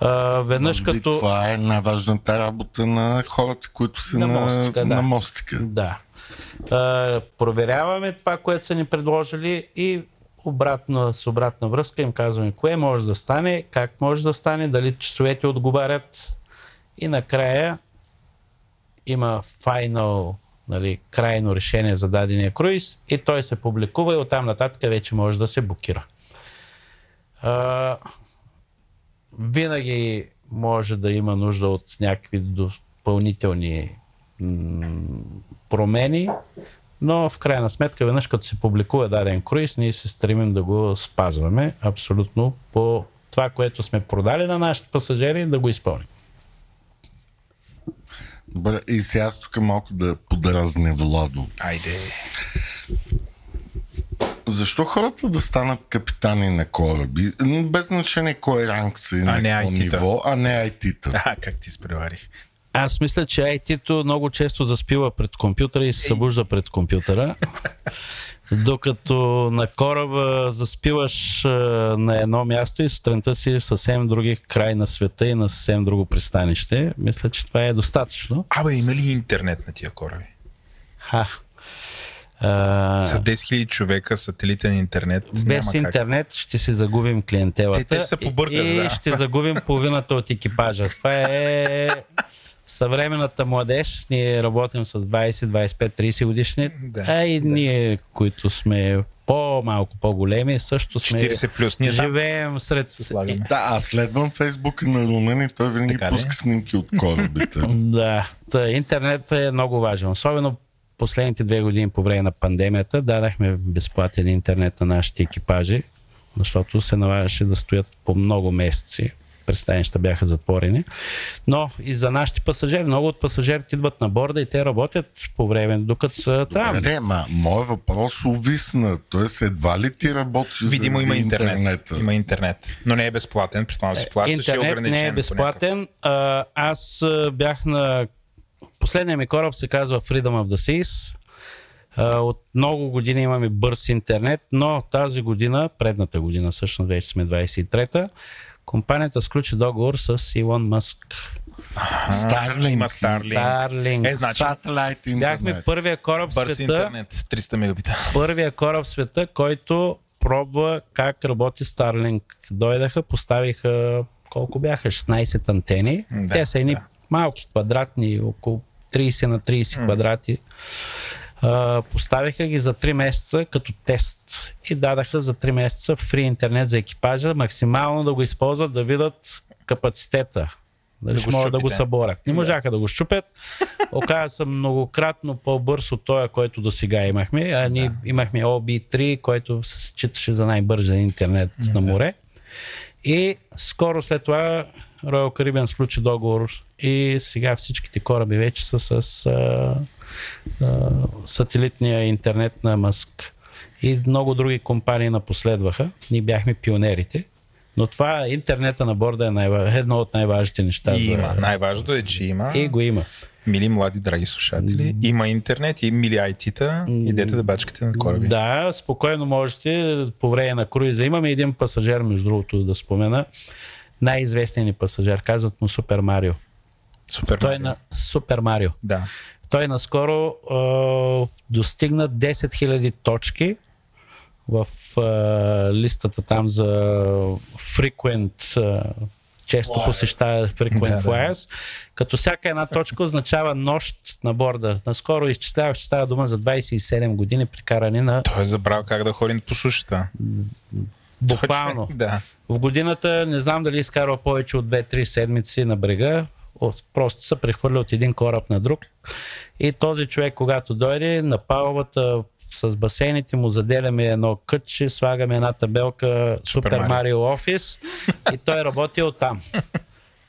Speaker 5: А, веднъж
Speaker 4: Може би
Speaker 5: като...
Speaker 4: Това е най-важната работа на хората, които са
Speaker 5: На
Speaker 4: на,
Speaker 5: мостика, да.
Speaker 4: на мостика.
Speaker 5: Да. А, проверяваме това, което са ни предложили и обратно, с обратна връзка им казваме кое може да стане, как може да стане, дали часовете отговарят и накрая има final, нали, крайно решение за дадения круиз и той се публикува и оттам нататък вече може да се блокира. А, винаги може да има нужда от някакви допълнителни промени, но в крайна сметка, веднъж като се публикува даден круиз, ние се стремим да го спазваме абсолютно по това, което сме продали на нашите пасажери, да го изпълним.
Speaker 4: Добре, и сега аз тук малко да подразне Владо.
Speaker 6: Айде.
Speaker 4: Защо хората да станат капитани на кораби, без значение кой ранг са и на
Speaker 6: не
Speaker 4: какво ниво, а не IT-та?
Speaker 6: А, как ти спреварих.
Speaker 5: Аз мисля, че IT-то много често заспива пред компютъра и се събужда пред компютъра. Докато на кораба заспиваш а, на едно място и сутринта си в съвсем други край на света и на съвсем друго пристанище, мисля, че това е достатъчно.
Speaker 6: Абе, има ли интернет на тия кораби?
Speaker 5: Ха. А,
Speaker 6: Са 10 000 човека, сателитен интернет.
Speaker 5: без
Speaker 6: няма как.
Speaker 5: интернет ще си загубим клиентелата.
Speaker 6: Те- те ще се побъркат,
Speaker 5: и,
Speaker 6: да.
Speaker 5: ще загубим половината от екипажа. Това е съвременната младеж. Ние работим с 20, 25, 30 годишни.
Speaker 6: Да,
Speaker 5: а и ние, които сме по-малко по-големи, също сме
Speaker 6: 40 плюс. Ние
Speaker 5: живеем сред...
Speaker 6: слагаме.
Speaker 4: Да, аз следвам Фейсбук на Румен и той винаги
Speaker 6: Така ли?
Speaker 4: пуска снимки от корабите.
Speaker 5: Да, та, интернет е много важен. Особено последните две години по време на пандемията дадахме безплатен интернет на нашите екипажи, защото се налагаше да стоят по много месеци. Пристанища бяха затворени. Но и за нашите пасажери, много от пасажирите идват на борда и те работят по време, докато са там.
Speaker 4: Не, ма, моят въпрос увисна. Тоест, едва ли ти работиш
Speaker 6: Видимо има интернет.
Speaker 4: интернета?
Speaker 6: Има интернет. Но не е безплатен. При това си плащаш и
Speaker 5: Интернет
Speaker 6: ограничен.
Speaker 5: не е безплатен. А, аз бях на... Последният ми кораб се казва Freedom of the Seas. От много години имаме бърз интернет, но тази година, предната година, всъщност вече сме 23-та, компанията сключи договор с Илон Мъск.
Speaker 4: Старлинг.
Speaker 6: Има. Starlink. Е, значи,
Speaker 4: Сателайт
Speaker 5: Бяхме
Speaker 4: интернет.
Speaker 5: първия кораб в света,
Speaker 6: интернет. 300 мегабита.
Speaker 5: първия кораб в света, който пробва как работи Starlink. Дойдаха, поставиха колко бяха? 16 антени.
Speaker 6: Да,
Speaker 5: Те са едни
Speaker 6: да.
Speaker 5: малки квадратни, около 30 на 30 квадрати. А, поставиха ги за 3 месеца като тест и дадаха за 3 месеца фри интернет за екипажа, максимално да го използват, да видят капацитета. Дали
Speaker 6: Да
Speaker 5: ще могат да го съборят. Не можаха да го щупят. Оказа се многократно по-бърз от този, който до сега имахме. А ние имахме OB3, който се считаше за най-бързен интернет на море. И скоро след това Royal Caribbean сключи договор и сега всичките кораби вече са с а, а, сателитния интернет на Мъск. И много други компании напоследваха. Ние бяхме пионерите. Но това интернета на борда е най- едно от най-важните неща.
Speaker 6: И
Speaker 5: за-
Speaker 6: има. Най-важното е, че има.
Speaker 5: И го има.
Speaker 6: Мили млади, драги слушатели. Има интернет и мили IT-та. Идете да бачкате на кораби.
Speaker 5: Да, спокойно можете по време на круиза. Имаме един пасажир, между другото, да спомена. Най-известният ни пасажир, казват му Супер Марио.
Speaker 6: Супер.
Speaker 5: Той е на Супер Марио.
Speaker 6: Да.
Speaker 5: Той наскоро е, достигна 10 000 точки в е, листата там за frequent е, често посещава frequent
Speaker 6: Да, да.
Speaker 5: flyers, като всяка една точка означава нощ на борда. Наскоро изчислявах, че става дума за 27 години прикарани на
Speaker 6: Той е забрал как да ходи по сушата.
Speaker 5: буквално.
Speaker 6: Точно, Да.
Speaker 5: В годината не знам дали изкарва повече от 2-3 седмици на брега. Просто се прехвърля от един кораб на друг. И този човек, когато дойде на палубата с басейните му заделяме едно кътче, слагаме една табелка Супер
Speaker 6: Марио.
Speaker 5: Офис и той работи оттам.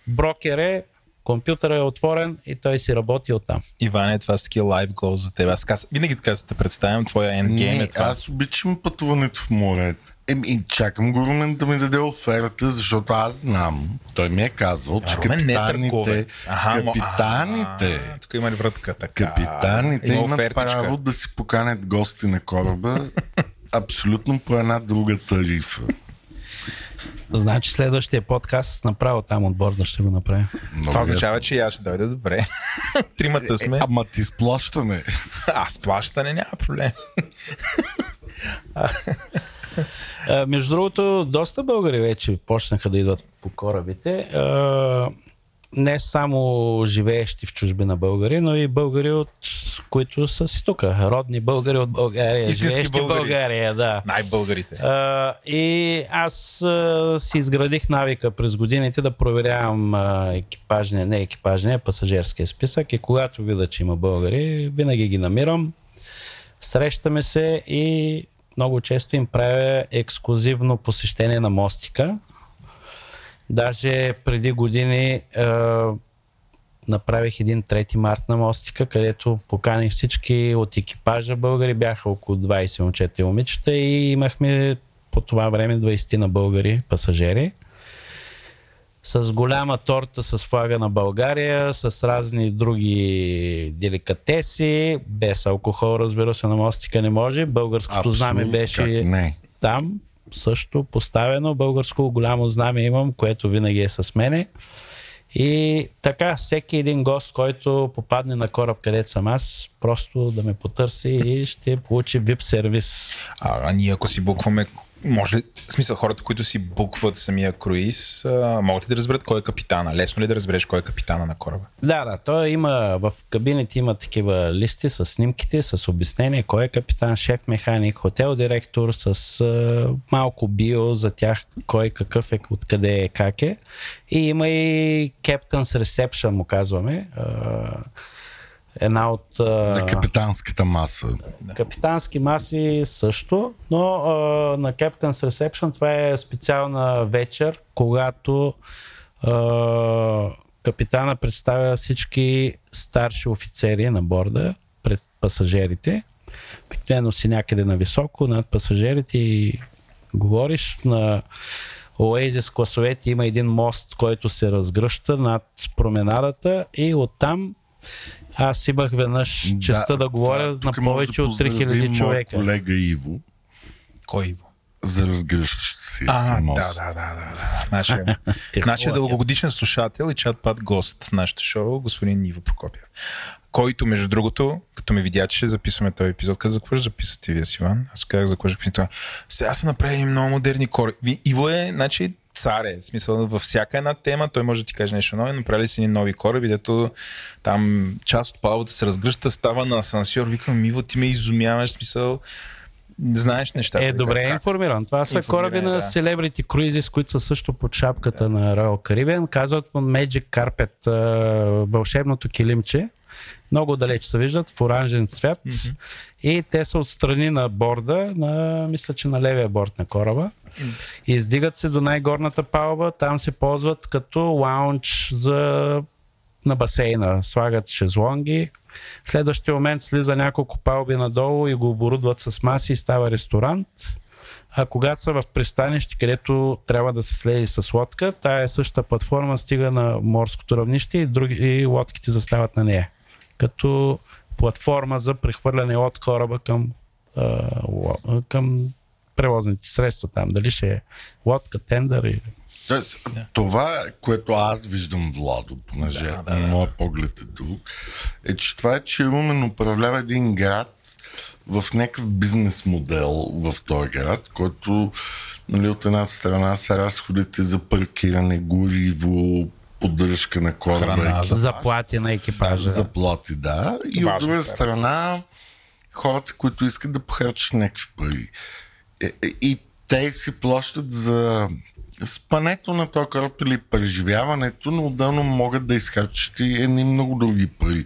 Speaker 5: Брокер е, компютъра е отворен и той си работи оттам.
Speaker 6: Иване, това са такива лайв гол за теб. Аз каз... винаги така се те представям, твоя ендгейм е това.
Speaker 4: аз обичам пътуването в море. Еми, чакам го Румен да ми даде оферта, защото аз знам. Той ми е казвал, че
Speaker 6: Румен е
Speaker 4: капитаните.
Speaker 6: Аха,
Speaker 4: капитаните,
Speaker 6: А, Тук има ли вратка? Така.
Speaker 4: капитаните
Speaker 6: Има
Speaker 4: имат
Speaker 6: офертичка.
Speaker 4: право да си поканят гости на кораба абсолютно по една друга тарифа.
Speaker 5: Значи следващия подкаст направо там от борда ще го направим.
Speaker 4: Много
Speaker 6: Това означава,
Speaker 4: ясно.
Speaker 6: че и аз ще дойда добре. Тримата сме.
Speaker 4: Е, ама ти сплащане.
Speaker 6: Аз плащане няма проблем.
Speaker 5: А, между другото, доста българи вече почнаха да идват по корабите. А, не само живеещи в чужбина българи, но и българи, от които са си тук. Родни българи от България.
Speaker 6: Истински
Speaker 5: живеещи
Speaker 6: българи.
Speaker 5: България, да.
Speaker 6: Най-българите.
Speaker 5: А, и аз а, си изградих навика през годините да проверявам а, екипажния, не екипажния, пасажирския списък и когато видя, че има българи, винаги ги намирам. Срещаме се и много често им правя ексклюзивно посещение на мостика. Даже преди години а, направих един 3 март на мостика, където поканих всички от екипажа българи, бяха около 20 момчета и момичета и имахме по това време 20 на българи пасажери. С голяма торта с флага на България, с разни други деликатеси, без алкохол, разбира се, на мостика не може. Българското
Speaker 4: Абсолютно,
Speaker 5: знаме беше
Speaker 4: не.
Speaker 5: там също поставено. Българско голямо знаме имам, което винаги е с мене. И така, всеки един гост, който попадне на кораб, където съм аз, просто да ме потърси и ще получи VIP сервис.
Speaker 6: А, а ние ако си букваме, може ли, в смисъл хората, които си букват самия круиз, могат ли да разберат кой е капитана? Лесно ли да разбереш кой е капитана на кораба?
Speaker 5: Да, да, той има, в кабините има такива листи с снимките, с обяснение кой е капитан, шеф механик, хотел директор, с а, малко био за тях, кой какъв е, откъде е, как е. И има и Captain's Reception, му казваме. А, една от...
Speaker 4: На капитанската маса.
Speaker 5: Капитански маси също, но а, на Captain's Reception това е специална вечер, когато а, капитана представя всички старши офицери на борда пред пасажирите. Обикновено си някъде на високо над пасажирите и говориш на Oasis класовете има един мост, който се разгръща над променадата и оттам аз имах веднъж честа да, говоря на
Speaker 4: тук може
Speaker 5: повече
Speaker 4: да
Speaker 5: от 3000
Speaker 4: поздравим
Speaker 5: човека.
Speaker 4: колега Иво
Speaker 6: Кой Иво?
Speaker 4: за разгръщащ се
Speaker 6: А, да,
Speaker 4: мост.
Speaker 6: да, да, да, да. Нашия, нашия дългогодишен слушател и чат-пат гост в нашото шоу, господин Ниво Прокопия. Който, между другото, като ме видя, че записваме този епизод, каза, за какво ще записвате вие с Иван? Аз казах, за какво ще това. Сега са направили много модерни кори. Иво е, значи, цар е. Смисъл, във всяка една тема той може да ти каже нещо ново. Направили си ни нови кораби, дето там част от палубата се разгръща, става на асансьор. Викам, Иво, ти ме изумяваш, смисъл, знаеш нещата.
Speaker 5: Е, добре е
Speaker 6: Как?
Speaker 5: информиран. Това са кораби на
Speaker 6: да.
Speaker 5: Celebrity Cruises, които са също под шапката на Royal Caribbean. Казват му Magic Carpet, вълшебното килимче. Много далеч се виждат в оранжен цвят. И те са отстрани на борда, на, мисля, че на левия борт на кораба. Издигат се до най-горната палуба, там се ползват като лаунч за на басейна. Слагат шезлонги. В следващия момент слиза няколко палби надолу и го оборудват с маси и става ресторант. А когато са в пристанище, където трябва да се слезе с лодка, тая е същата платформа стига на морското равнище и, други, и лодките застават на нея. Като платформа за прехвърляне от кораба към, а, към превозните средства там. Дали ще е лодка, тендър или...
Speaker 4: Тоест, това, което аз виждам Владо, понеже да, да, моят поглед е друг, е, че това е, че Румен управлява един град в някакъв бизнес модел в този град, който нали, от една страна са разходите за паркиране, гориво, поддръжка на кораба,
Speaker 6: Храна,
Speaker 4: екипаж,
Speaker 5: Заплати на екипажа.
Speaker 4: заплати, да. И
Speaker 6: Важно,
Speaker 4: от друга
Speaker 6: да.
Speaker 4: страна хората, които искат да похарчат някакви пари. И те си плащат за спането на този кораб или преживяването, но отделно могат да изхарчат и едни много други пари.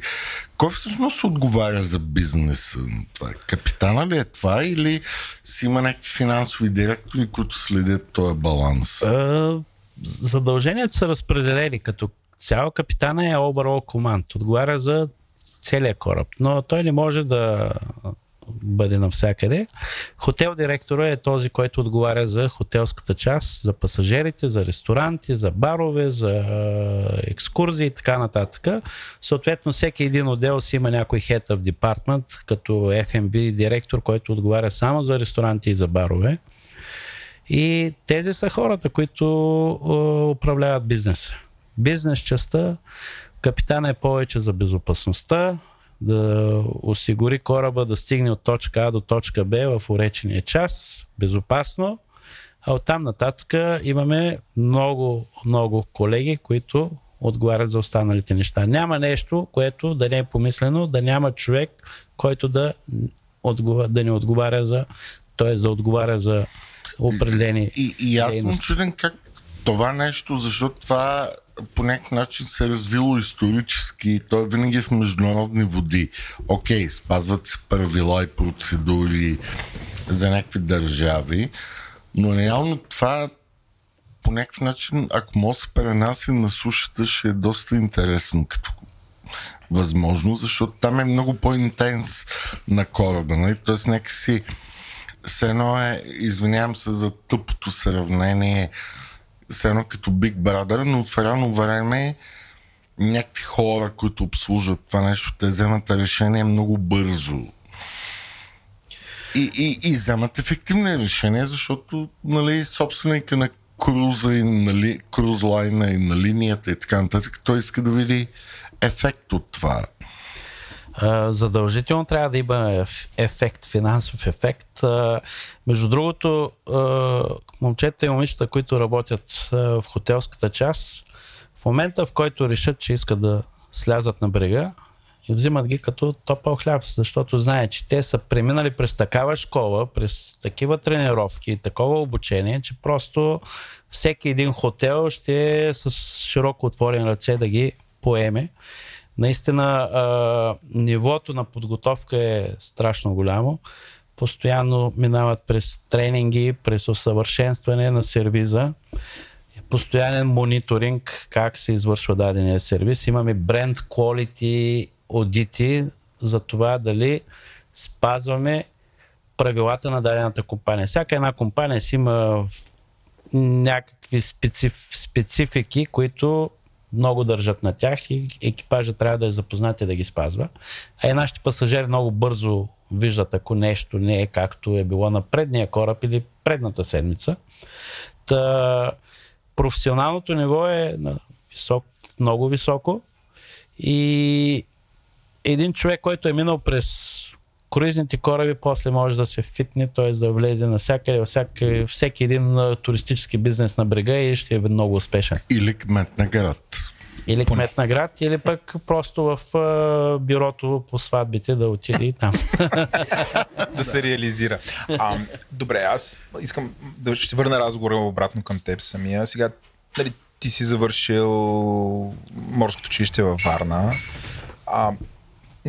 Speaker 4: Кой всъщност отговаря за бизнеса на това? Капитана ли е това или си има някакви финансови директори, които следят този баланс?
Speaker 5: А, задълженията са разпределени като цяло. Капитана е overall command. Отговаря за целия кораб. Но той не може да бъде навсякъде. Хотел директора е този, който отговаря за хотелската част, за пасажирите, за ресторанти, за барове, за екскурзии и така нататък. Съответно, всеки един отдел си има някой head of department, като F&B директор, който отговаря само за ресторанти и за барове. И тези са хората, които управляват бизнеса. Бизнес частта, капитана е повече за безопасността, да осигури кораба да стигне от точка А до точка Б в уречения час, безопасно. А оттам нататък имаме много, много колеги, които отговарят за останалите неща. Няма нещо, което да не е помислено, да няма човек, който да, отгова, да не отговаря за, т.е. да отговаря за определени
Speaker 4: И, и аз съм чуден как това нещо, защото това по някакъв начин се е развило исторически, то е винаги в международни води. Окей, спазват се правила и процедури за някакви държави, но реално това по някакъв начин, ако може да се пренася на сушата, ще е доста интересно като възможно, защото там е много по-интенс на кораба. Нали? Тоест някакси все едно е, извинявам се за тъпото сравнение, все едно като Big Brother, но в реално време някакви хора, които обслужват това нещо, те вземат решение много бързо. И, и, и вземат ефективни решения, защото нали, собственика на круза и нали, крузлайна и на линията и така нататък, той иска да види ефект от това.
Speaker 5: Задължително трябва да има ефект, финансов ефект. Между другото, момчета и момичета, които работят в хотелската част, в момента, в който решат, че искат да слязат на брега, и взимат ги като топъл хляб, защото знаят, че те са преминали през такава школа, през такива тренировки, такова обучение, че просто всеки един хотел ще е с широко отворен ръце да ги поеме. Наистина а, нивото на подготовка е страшно голямо. Постоянно минават през тренинги, през усъвършенстване на сервиза, постоянен мониторинг как се извършва дадения сервис. Имаме бренд quality аудити за това дали спазваме правилата на дадената компания. Всяка една компания си има някакви специф, специфики, които много държат на тях и екипажа трябва да е запознат и да ги спазва. А и нашите пасажери много бързо виждат, ако нещо не е както е било на предния кораб или предната седмица. Та, професионалното ниво е на висок, много високо и един човек, който е минал през круизните кораби, после може да се фитне, т.е. да влезе на всяка, всяка, всеки един туристически бизнес на брега и ще е много успешен.
Speaker 4: Или кмет на град.
Speaker 5: Или кмет на град, или пък просто в а, бюрото по сватбите да отиде и там.
Speaker 2: да се реализира. А, добре, аз искам да ще върна разговора обратно към теб самия. Сега, дали, ти си завършил морското училище във Варна. А,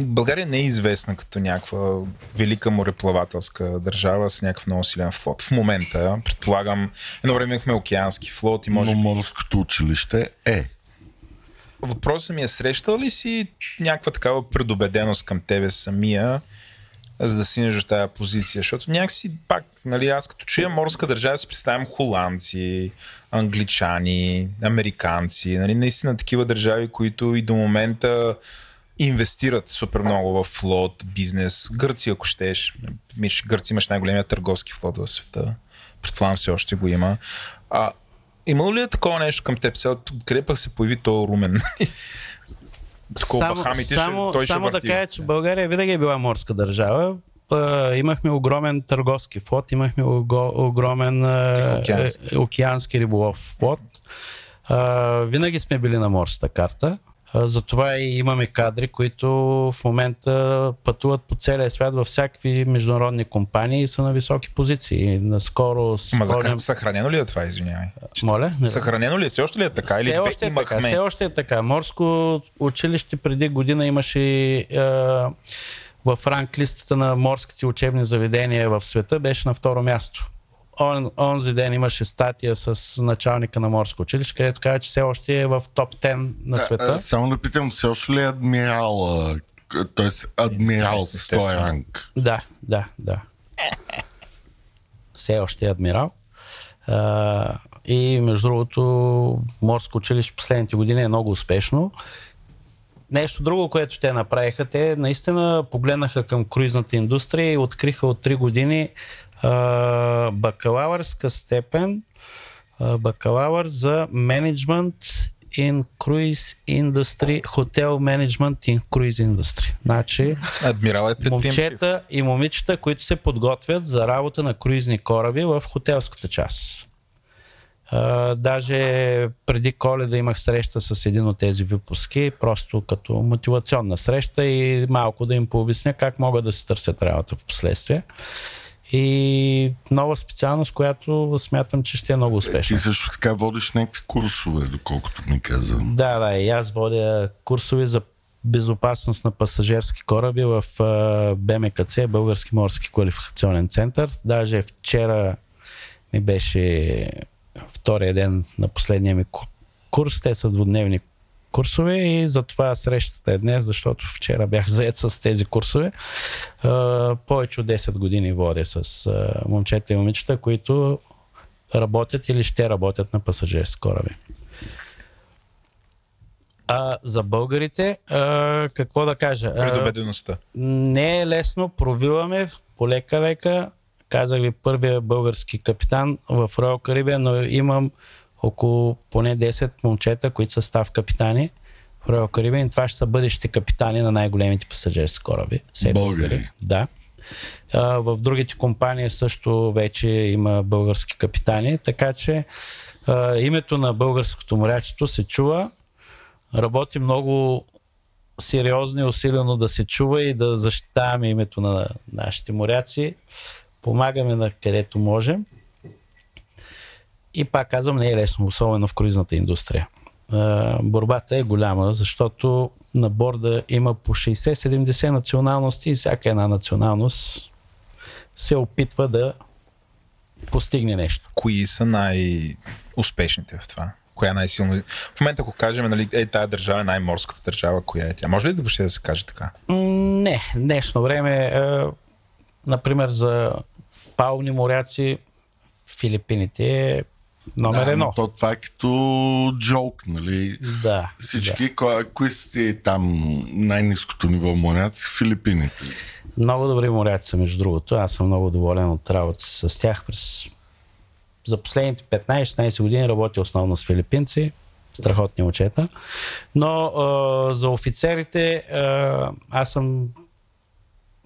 Speaker 2: България не е известна като някаква велика мореплавателска държава с някакъв много силен флот. В момента, предполагам, едно време имахме океански флот и може...
Speaker 4: Но морското училище е.
Speaker 2: Въпросът ми е, срещал ли си някаква такава предубеденост към тебе самия, за да си в тази позиция? Защото някакси пак, нали, аз като чуя морска държава си представям холандци, англичани, американци, нали, наистина такива държави, които и до момента инвестират супер много в флот, бизнес. Гърция, ако щеш. Миш, Гърция имаш най-големия търговски флот в света. Предполагам все още го има. А, имало ли е такова нещо към теб? Сега, къде пък се появи то румен?
Speaker 5: само, Бахамите, само, той само да кажа, че България винаги е била морска държава. имахме огромен търговски флот, имахме огромен океански. океански риболов флот. винаги сме били на морската карта. Затова и имаме кадри, които в момента пътуват по целия свят във всякакви международни компании и са на високи позиции. Наскоро
Speaker 2: спомням... Ма съхранено ли е това, извинявай?
Speaker 5: Моля?
Speaker 2: Не съхранено ли е? Все още ли е така?
Speaker 5: Все
Speaker 2: или
Speaker 5: още е така. Все още е така. Морско училище преди година имаше е, в ранг листата на морските учебни заведения в света беше на второ място он, онзи ден имаше статия с началника на морско училище, където каза, че все още е в топ 10 на света. А,
Speaker 4: само да питам, все още ли е адмирал, т.е. адмирал с този ранг?
Speaker 5: Да, да, да. Все още е адмирал. А, и между другото, морско училище последните години е много успешно. Нещо друго, което те направиха, те наистина погледнаха към круизната индустрия и откриха от 3 години бакалавърска степен, бакалавър за менеджмент in Cruise Industry, Hotel Management in Cruise Industry. Значи,
Speaker 2: Адмирал е
Speaker 5: момчета и момичета, които се подготвят за работа на круизни кораби в хотелската част. Uh, даже преди коледа имах среща с един от тези выпуски, просто като мотивационна среща и малко да им пообясня как могат да се търсят работа в последствие и нова специалност, която смятам, че ще е много успешна.
Speaker 4: Ти също така водиш някакви курсове, доколкото ми каза.
Speaker 5: Да, да, и аз водя курсове за безопасност на пасажирски кораби в БМКЦ, Български морски квалификационен център. Даже вчера ми беше втория ден на последния ми курс. Те са двудневни курсове и затова срещата е днес, защото вчера бях заед с тези курсове. повече от 10 години водя с момчета и момичета, които работят или ще работят на пасажирски кораби. А, за българите, а, какво да кажа? А,
Speaker 6: Предубедеността.
Speaker 5: не е лесно, провиваме полека-лека. Казах ви първия български капитан в Royal Caribbean, но имам около поне 10 момчета, които са став капитани в Royal Caribbean. Това ще са бъдещите капитани на най-големите пасажирски кораби.
Speaker 4: Българи.
Speaker 5: Да. А, в другите компании също вече има български капитани, така че а, името на българското морячество се чува. Работи много сериозно и усилено да се чува и да защитаваме името на нашите моряци. Помагаме на където можем. И пак казвам, не е лесно, особено в круизната индустрия. А, борбата е голяма, защото на борда има по 60-70 националности и всяка една националност се опитва да постигне нещо.
Speaker 6: Кои са най-успешните в това? Коя е най-силно? В момента, ако кажем, нали, е, тая държава е най-морската държава, коя е тя? Може ли да въобще да се каже така?
Speaker 5: Не, днешно време, е, например, за пални моряци, Филипините е номер
Speaker 4: Да,
Speaker 5: едно.
Speaker 4: но то това е като джок, нали?
Speaker 5: Да.
Speaker 4: Всички, кои, кои са ти там най-низкото ниво моряци? Филипините.
Speaker 5: да. Много добри моряци са, между другото. Аз съм много доволен от работа с тях. През... За последните 15-16 години работя основно с филипинци. Страхотни момчета. Но а, за офицерите а, аз съм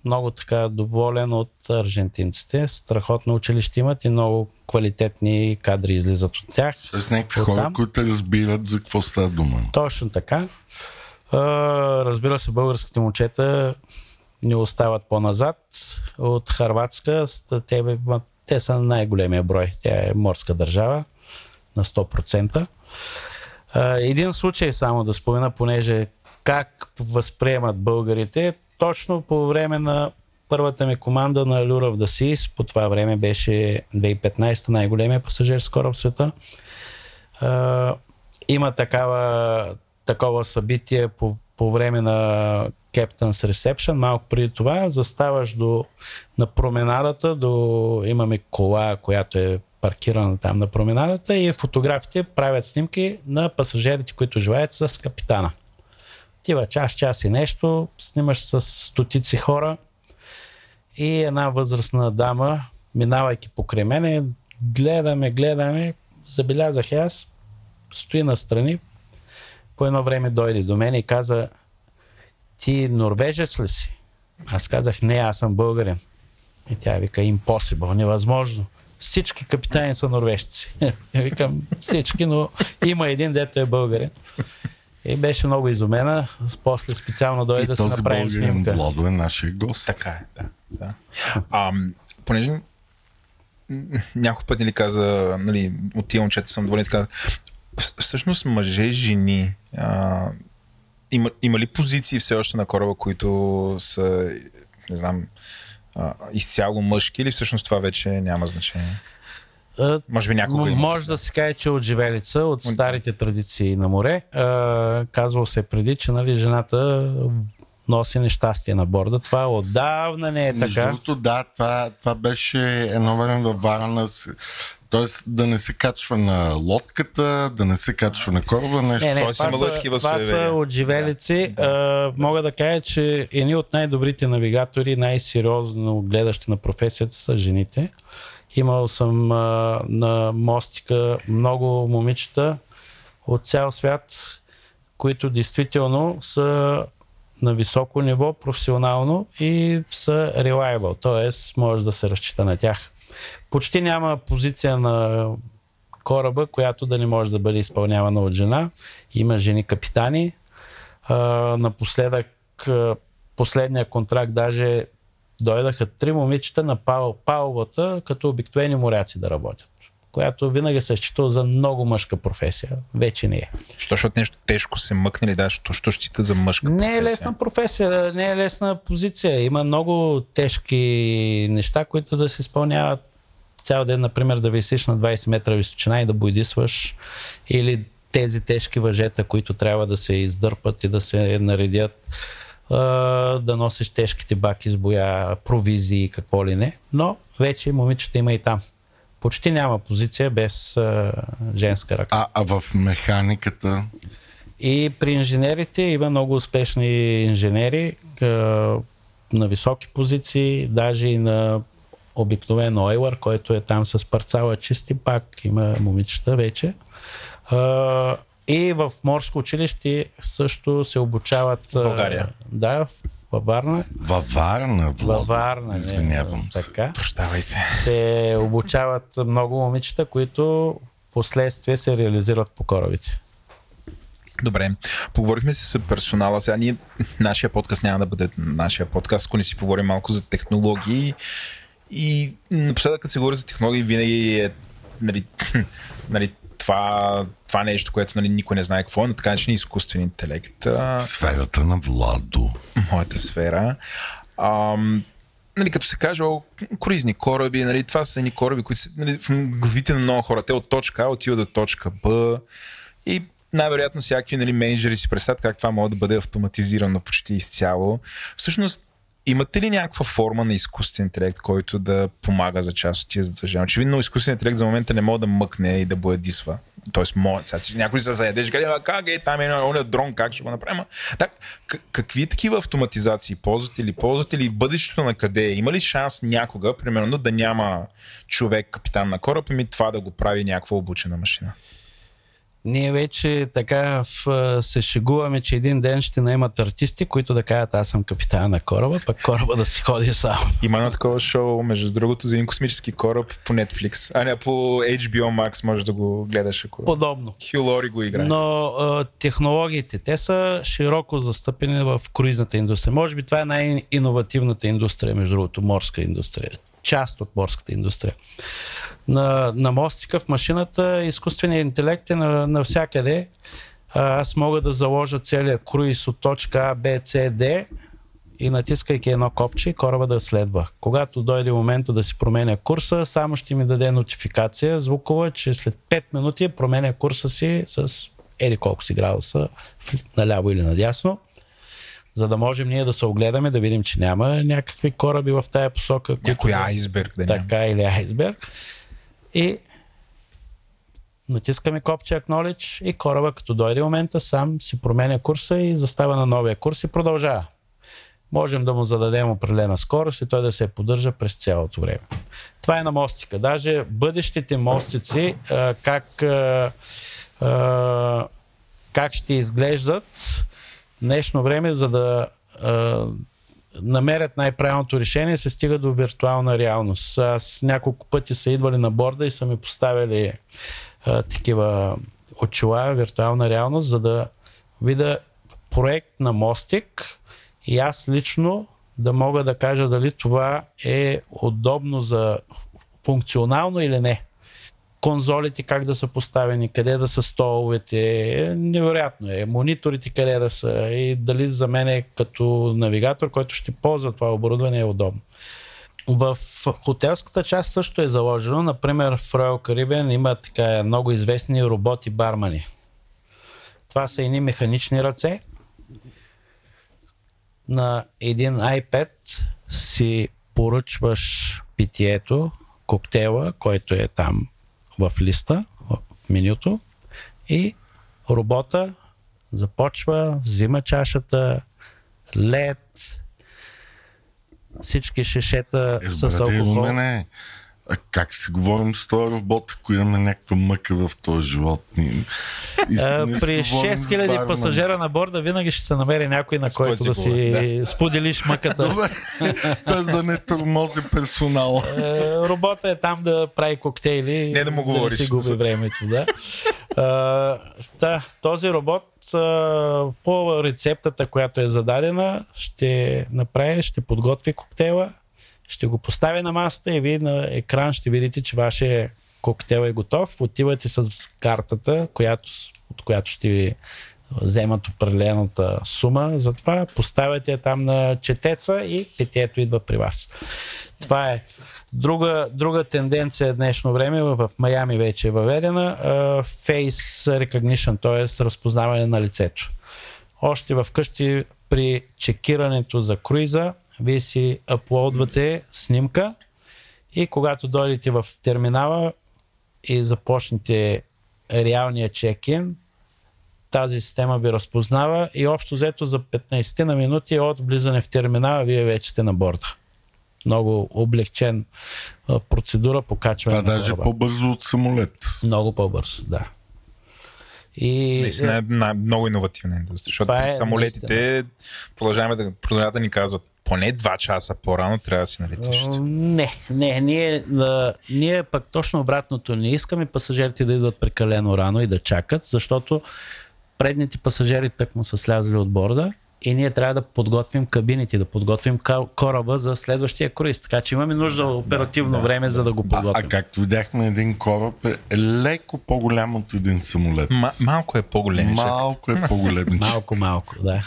Speaker 5: много така доволен от аржентинците. Страхотно училище имат и много квалитетни кадри излизат от тях.
Speaker 4: Тоест някакви
Speaker 5: Оттам?
Speaker 4: хора, които разбират за какво става дума.
Speaker 5: Точно така. Разбира се, българските момчета ни остават по-назад. От Харватска, те, те са най-големия брой. Тя е морска държава на 100%. А, един случай само да спомена, понеже как възприемат българите, точно по време на първата ми команда на Allure of the Seas, по това време беше 2015 най-големия пасажирски кораб в света, а, има такава, такова събитие по, по време на Captain's Reception, малко преди това, заставаш до, на променадата, до, имаме кола, която е паркирана там на променадата и фотографите правят снимки на пасажирите, които живеят с капитана. Тива час, час и нещо, снимаш с стотици хора и една възрастна дама, минавайки покрай мене, гледаме, гледаме, забелязах аз, стои настрани, по едно време дойде до мен и каза, ти норвежец ли си? Аз казах, не, аз съм българин. И тя вика, impossible, невъзможно. Всички капитани са норвежци. Викам, всички, но има един, дето е българин. И беше много изумена. После специално дойде да си
Speaker 4: този
Speaker 5: направим снимка.
Speaker 4: Владо е нашия гост.
Speaker 6: Така е, да. да. А, понеже м, няколко пъти ли каза, нали, от тия момчета съм доволен, така. вс- Всъщност мъже, жени, а, има, има ли позиции все още на кораба, които са, не знам, а, изцяло мъжки или всъщност това вече няма значение?
Speaker 5: А,
Speaker 6: Може би някога има.
Speaker 5: Може да се каже, че от живелица, от старите традиции на море. А, казвал се преди, че нали, жената носи нещастие на борда. Това отдавна не е
Speaker 4: Между
Speaker 5: така.
Speaker 4: другото, да, това, това беше едно време във Варна. Тоест да не се качва на лодката, да не се качва на кораба, нещо.
Speaker 5: Не, не, това,
Speaker 6: имало
Speaker 5: са, това са
Speaker 6: суеверия.
Speaker 5: от живелици.
Speaker 6: Да,
Speaker 5: А, мога да кажа, че едни от най-добрите навигатори, най-сериозно гледащи на професията са жените. Имал съм а, на мостика много момичета от цял свят, които действително са на високо ниво, професионално и са reliable, т.е. може да се разчита на тях. Почти няма позиция на кораба, която да не може да бъде изпълнявана от жена. Има жени капитани. А, напоследък, последния контракт даже дойдаха три момичета на пал, палбата, като обикновени моряци да работят която винаги се е считала за много мъжка професия. Вече не е.
Speaker 6: Що, защото нещо тежко се мъкне ли, да, що, що счита за мъжка
Speaker 5: Не
Speaker 6: професия?
Speaker 5: е лесна професия, не е лесна позиция. Има много тежки неща, които да се изпълняват цял ден, например, да висиш на 20 метра височина и да бойдисваш или тези тежки въжета, които трябва да се издърпат и да се наредят, да носиш тежките баки с боя, провизии и какво ли не. Но вече момичета има и там. Почти няма позиция без а, женска ръка.
Speaker 4: А, а в механиката?
Speaker 5: И при инженерите има много успешни инженери а, на високи позиции, даже и на обикновен ойлър, който е там с парцала чисти, пак има момичета вече. А, и в морско училище също се обучават.
Speaker 2: България.
Speaker 5: Да, във Варна.
Speaker 4: Във Варна.
Speaker 5: Във Варна.
Speaker 4: Извинявам се.
Speaker 5: Така.
Speaker 2: Прощавайте.
Speaker 5: Се обучават много момичета, които последствие се реализират по корабите.
Speaker 2: Добре, поговорихме си с персонала. Сега ние, нашия подкаст няма да бъде нашия подкаст, ако не си поговорим малко за технологии. И напоследък, като се говори за технологии, винаги е нали, нали, това, това нещо, което нали, никой не знае какво е, но така наречен изкуствен интелект.
Speaker 4: Сферата на Владо.
Speaker 2: моята сфера. Ам, нали, като се каже, о, круизни кораби, нали, това са едни кораби, които са нали, в главите на много хора. Те от точка А отиват до точка Б и най-вероятно всякакви нали, менеджери си представят как това може да бъде автоматизирано почти изцяло. Всъщност, имате ли някаква форма на изкуствен интелект, който да помага за част от тия задължения? Очевидно, изкуственият интелект за момента не може да мъкне и да боядисва. Тоест, може. Сега някой се каже, «А, как е, там е оня дрон, как ще го направим? Так, какви такива автоматизации ползвате ли? Ползвате ли бъдещето на къде? е? Има ли шанс някога, примерно, да няма човек, капитан на кораб, и това да го прави някаква обучена машина?
Speaker 5: Ние вече така в, се шегуваме, че един ден ще наемат артисти, които да кажат аз съм капитан на кораба, пък кораба да си ходи сам.
Speaker 2: Има едно такова шоу, между другото, за един космически кораб по Netflix. А не, по HBO Max може да го гледаш, ако...
Speaker 5: Подобно.
Speaker 2: Хю Лори го играе.
Speaker 5: Но а, технологиите, те са широко застъпени в круизната индустрия. Може би това е най-инновативната индустрия, между другото, морска индустрия. Част от морската индустрия. На, на мостика в машината изкуственият интелект е на, навсякъде. А, Аз мога да заложа целият круиз от точка А, Б, С, Д и натискайки едно копче, кораба да следва. Когато дойде момента да си променя курса, само ще ми даде нотификация звукова, че след 5 минути променя курса си с еди колко си градуса, наляво или надясно, за да можем ние да се огледаме, да видим, че няма някакви кораби в тая посока. които
Speaker 2: Някой
Speaker 5: да-
Speaker 2: айсберг да няма.
Speaker 5: така или айсберг. И натискаме копче Acknowledge и кораба, като дойде момента, сам си променя курса и застава на новия курс и продължава. Можем да му зададем определена скорост и той да се поддържа през цялото време. Това е на мостика. Даже бъдещите мостици, как, как ще изглеждат днешно време, за да намерят най-правилното решение, се стига до виртуална реалност. Аз няколко пъти са идвали на борда и са ми поставили а, такива очила, виртуална реалност, за да видя проект на мостик и аз лично да мога да кажа дали това е удобно за функционално или не. Конзолите как да са поставени, къде да са столовете, невероятно е. Мониторите къде да са и дали за мен е като навигатор, който ще ползва това оборудване е удобно. В хотелската част също е заложено. Например, в Royal Caribbean има така много известни роботи-бармани. Това са едни механични ръце. На един iPad си поръчваш питието, коктейла, който е там в листа, в менюто и робота започва, взима чашата, лед, всички шешета
Speaker 4: Е,
Speaker 5: с алкохол.
Speaker 4: имаме не. А как си говорим с този робот, ако имаме някаква мъка в този живот? И, и
Speaker 5: А,
Speaker 4: си
Speaker 5: при
Speaker 4: говорим за
Speaker 5: 6000
Speaker 4: барман.
Speaker 5: пасажира на борда винаги ще се намери някой, на който да
Speaker 2: си говори,
Speaker 5: споделиш мъката.
Speaker 4: Добре, т.е. да не тормози персонала.
Speaker 5: Е, Робота е там да прави коктейли.
Speaker 2: Не да му
Speaker 5: Да
Speaker 2: говориш.
Speaker 5: не си губи времето, да. А, да, този робот а, по рецептата, която е зададена, ще направи, ще подготви коктейла, ще го постави на масата и вие на екран ще видите, че вашия коктейл е готов. Отивате с картата, която, от която ще ви вземат определената сума. Затова поставяте там на четеца и питието идва при вас. Това е. Друга, друга тенденция днешно време в Майами вече е въведена Face Recognition, т.е. разпознаване на лицето. Още в къщи при чекирането за круиза, вие си аплодвате снимка и когато дойдете в терминала и започнете реалния чекин, тази система ви разпознава и общо взето за 15 на минути от влизане в терминала вие вече сте на борда. Много облегчен процедура по качване
Speaker 4: Това
Speaker 5: на
Speaker 4: даже
Speaker 5: кораба.
Speaker 4: по-бързо от самолет.
Speaker 5: Много по-бързо, да. И
Speaker 6: Наистина е много иновативна индустрия, защото при
Speaker 5: е
Speaker 6: самолетите продължаваме да, продължават да ни казват поне 2 часа по-рано трябва да си налетиш.
Speaker 5: А, Не, не, ние, а, ние пък точно обратното не искаме пасажирите да идват прекалено рано и да чакат, защото предните пасажири тък му са слязли от борда и ние трябва да подготвим кабините, да подготвим кораба за следващия круиз. Така че имаме нужда от оперативно време, за да го
Speaker 4: А,
Speaker 5: подготвим.
Speaker 4: а както видяхме, един кораб е леко по-голям от един самолет.
Speaker 6: Ма, малко е по-голем.
Speaker 4: Малко е по-голем.
Speaker 5: Малко, малко, да.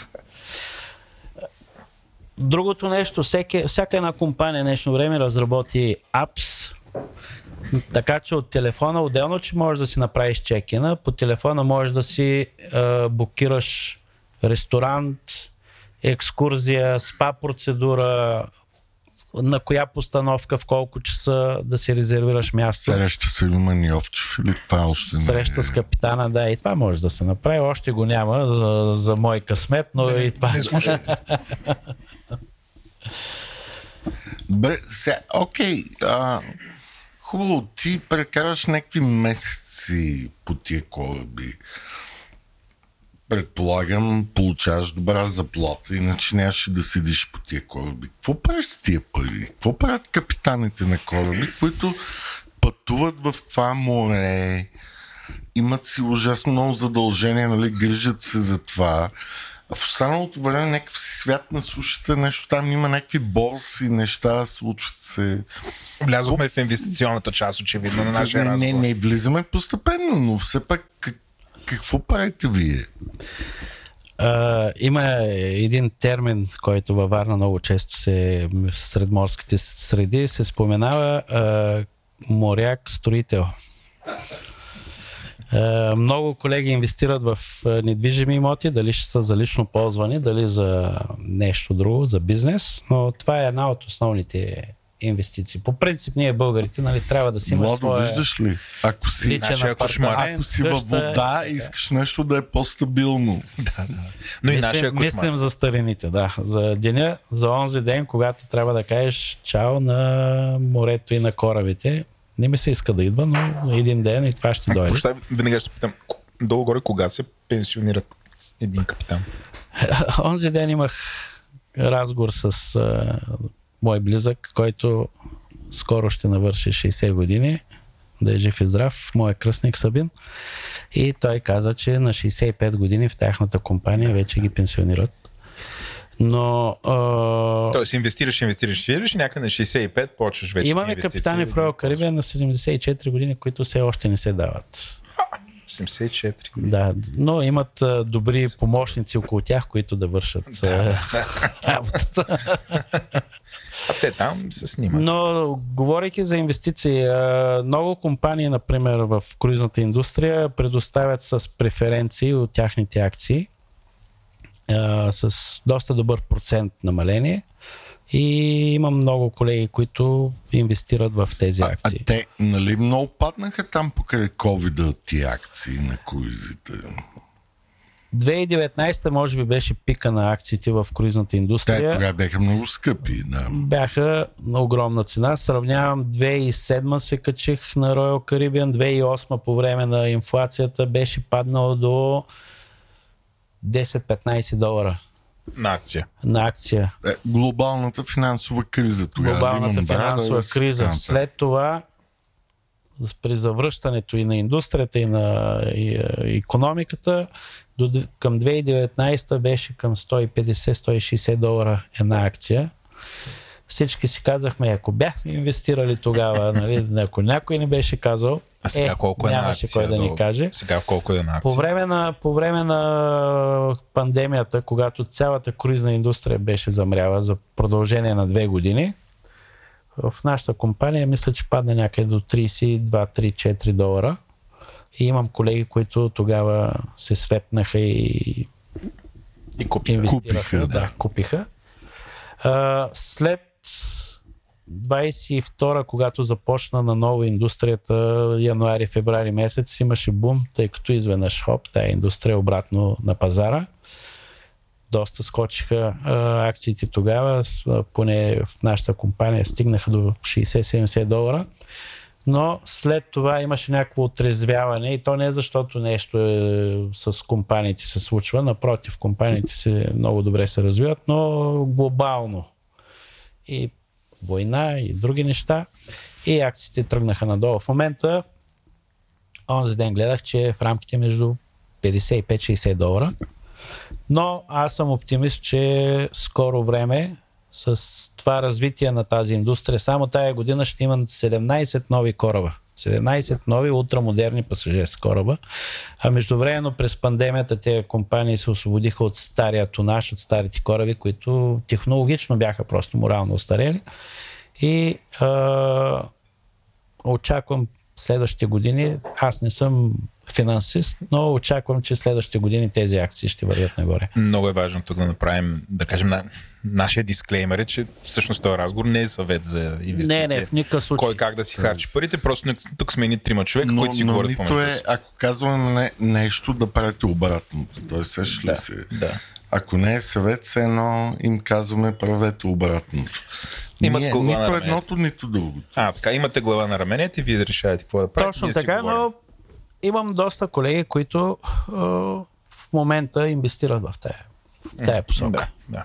Speaker 5: Другото нещо, всеки, всяка една компания днешно време разработи апс, така че от телефона отделно, че можеш да си направиш чекина, по телефона можеш да си е, букираш ресторант, екскурзия, спа процедура, на коя постановка, в колко часа да си резервираш място.
Speaker 4: Среща с Йовчев или това още не
Speaker 5: Среща
Speaker 4: е?
Speaker 5: с капитана, да, и това може да се направи. Още го няма за, за мой късмет, но и това.
Speaker 6: Не.
Speaker 4: Бе, сега, окей. А, хубаво, ти прекараш някакви месеци по тия кораби. Предполагам, получаваш добра заплата, иначе нямаше да седиш по тия кораби. Какво правиш с тия пари? Какво правят капитаните на кораби, които пътуват в това море, имат си ужасно много задължения, нали, грижат се за това. А в останалото време някакъв свят на сушата, нещо там има някакви борси, неща, случват се.
Speaker 6: Влязохме в инвестиционната част, очевидно, на нашия
Speaker 4: не, не,
Speaker 6: разговор.
Speaker 4: не, влизаме постепенно, но все пак как, какво правите вие?
Speaker 5: А, има един термин, който във Варна много често се сред морските среди се споменава а, моряк строител. А, много колеги инвестират в недвижими имоти, дали ще са за лично ползване, дали за нещо друго, за бизнес, но това е една от основните инвестиции. По принцип ние българите нали, трябва да си имаме
Speaker 4: Младо,
Speaker 5: своя
Speaker 4: виждаш ли? Ако си,
Speaker 5: личен
Speaker 6: Нашия кошмар.
Speaker 5: апартамент,
Speaker 4: ако си във вода, искаш нещо да е по-стабилно.
Speaker 6: Но и
Speaker 5: мислим,
Speaker 6: нашия кошмар.
Speaker 5: мислим за старините, да. За деня, за онзи ден, когато трябва да кажеш чао на морето и на корабите. Не ми се иска да идва, но един ден и това ще дойде.
Speaker 6: Прощай, веднага ще питам, долу-горе кога се пенсионират един капитан?
Speaker 5: онзи ден имах разговор с а, мой близък, който скоро ще навърши 60 години, да е жив и здрав, моя кръстник Сабин. И той каза, че на 65 години в тяхната компания вече ги пенсионират. Но а,
Speaker 6: Тоест инвестираш, инвестираш, инвестираш някъде на 65 почваш вече
Speaker 5: Имаме капитани в Royal Caribbean на 74 години, които все още не се дават.
Speaker 6: 74 години.
Speaker 5: Да, но имат добри помощници около тях, които да вършат а, работата.
Speaker 6: А те там се снимат.
Speaker 5: Но говорейки за инвестиции, много компании, например, в круизната индустрия предоставят с преференции от тяхните акции с доста добър процент намаление. И имам много колеги, които инвестират в тези
Speaker 4: А, а
Speaker 5: акции.
Speaker 4: те, нали, много паднаха там покрай ковида тия акции на круизите.
Speaker 5: 2019 може би беше пика на акциите в круизната
Speaker 4: Те
Speaker 5: индустрия.
Speaker 4: тогава бяха много скъпи, да.
Speaker 5: Бяха на огромна цена. Сравнявам 2007 се качих на Royal Caribbean, 2008 по време на инфлацията беше паднал до 10-15 долара
Speaker 6: На акция.
Speaker 5: на акция.
Speaker 4: Е, глобалната финансова криза тогава.
Speaker 5: Глобалната
Speaker 4: Lehman
Speaker 5: финансова
Speaker 4: и
Speaker 5: криза.
Speaker 4: така нататък.
Speaker 5: След това при завръщането и на индустрията, и на и, економиката, до, към 2019 беше към 150-160 долара една акция. Всички си казахме, ако бяхме инвестирали тогава, нали, ако някой не беше казал,
Speaker 6: А сега
Speaker 5: е,
Speaker 6: колко е на
Speaker 5: нямаше
Speaker 6: акция?
Speaker 5: кой да ни каже.
Speaker 6: Сега колко е на акция?
Speaker 5: По време, на, по време на пандемията, когато цялата круизна индустрия беше замряла за продължение на две години, в нашата компания мисля, че падна някъде до 32-3-4 долара. И имам колеги, които тогава се светнаха и
Speaker 6: И купи.
Speaker 5: инвестираха.
Speaker 4: Купиха, да.
Speaker 5: да, купиха. А, след 22 когато започна на ново индустрията, януари, феврари месец, имаше бум, тъй като изведнъж хоп, тая индустрия обратно на пазара. Доста скочиха а, акциите тогава, поне в нашата компания стигнаха до 60-70 долара. Но след това имаше някакво отрезвяване и то не е защото нещо е, с компаниите се случва, напротив, компаниите се много добре се развиват, но глобално. И война и други неща. И акциите тръгнаха надолу. В момента, онзи ден гледах, че в рамките между 55-60 долара. Но аз съм оптимист, че скоро време с това развитие на тази индустрия, само тая година ще има 17 нови кораба. 17 нови ултрамодерни пасажирски кораба. А междувременно през пандемията тези компании се освободиха от стария тонаж, от старите кораби, които технологично бяха просто морално устарели. И а, очаквам следващите години, аз не съм финансист, но очаквам, че следващите години тези акции ще вървят нагоре.
Speaker 6: Много е важно тук да направим, да кажем, нашия дисклеймер е, че всъщност този разговор не е съвет за инвестиция.
Speaker 5: Не, не, в никакъв случай.
Speaker 6: Кой как да си харчи парите, просто тук сме ни трима човека,
Speaker 4: но,
Speaker 6: които си
Speaker 4: но
Speaker 6: говорят
Speaker 4: нито е, ако казваме не, нещо, да правите обратното. Той сеш ли
Speaker 6: Да,
Speaker 4: се?
Speaker 6: да.
Speaker 4: Ако не е съвет, все едно им казваме правете обратното.
Speaker 6: Имат
Speaker 4: Ние,
Speaker 6: глава на
Speaker 4: нито
Speaker 6: раменете.
Speaker 4: едното, нито другото.
Speaker 6: А, така, имате глава на раменете и вие да решавате какво да правите.
Speaker 5: Точно така, но имам доста колеги, които в момента инвестират в тая, в тая посока.
Speaker 6: Да, да.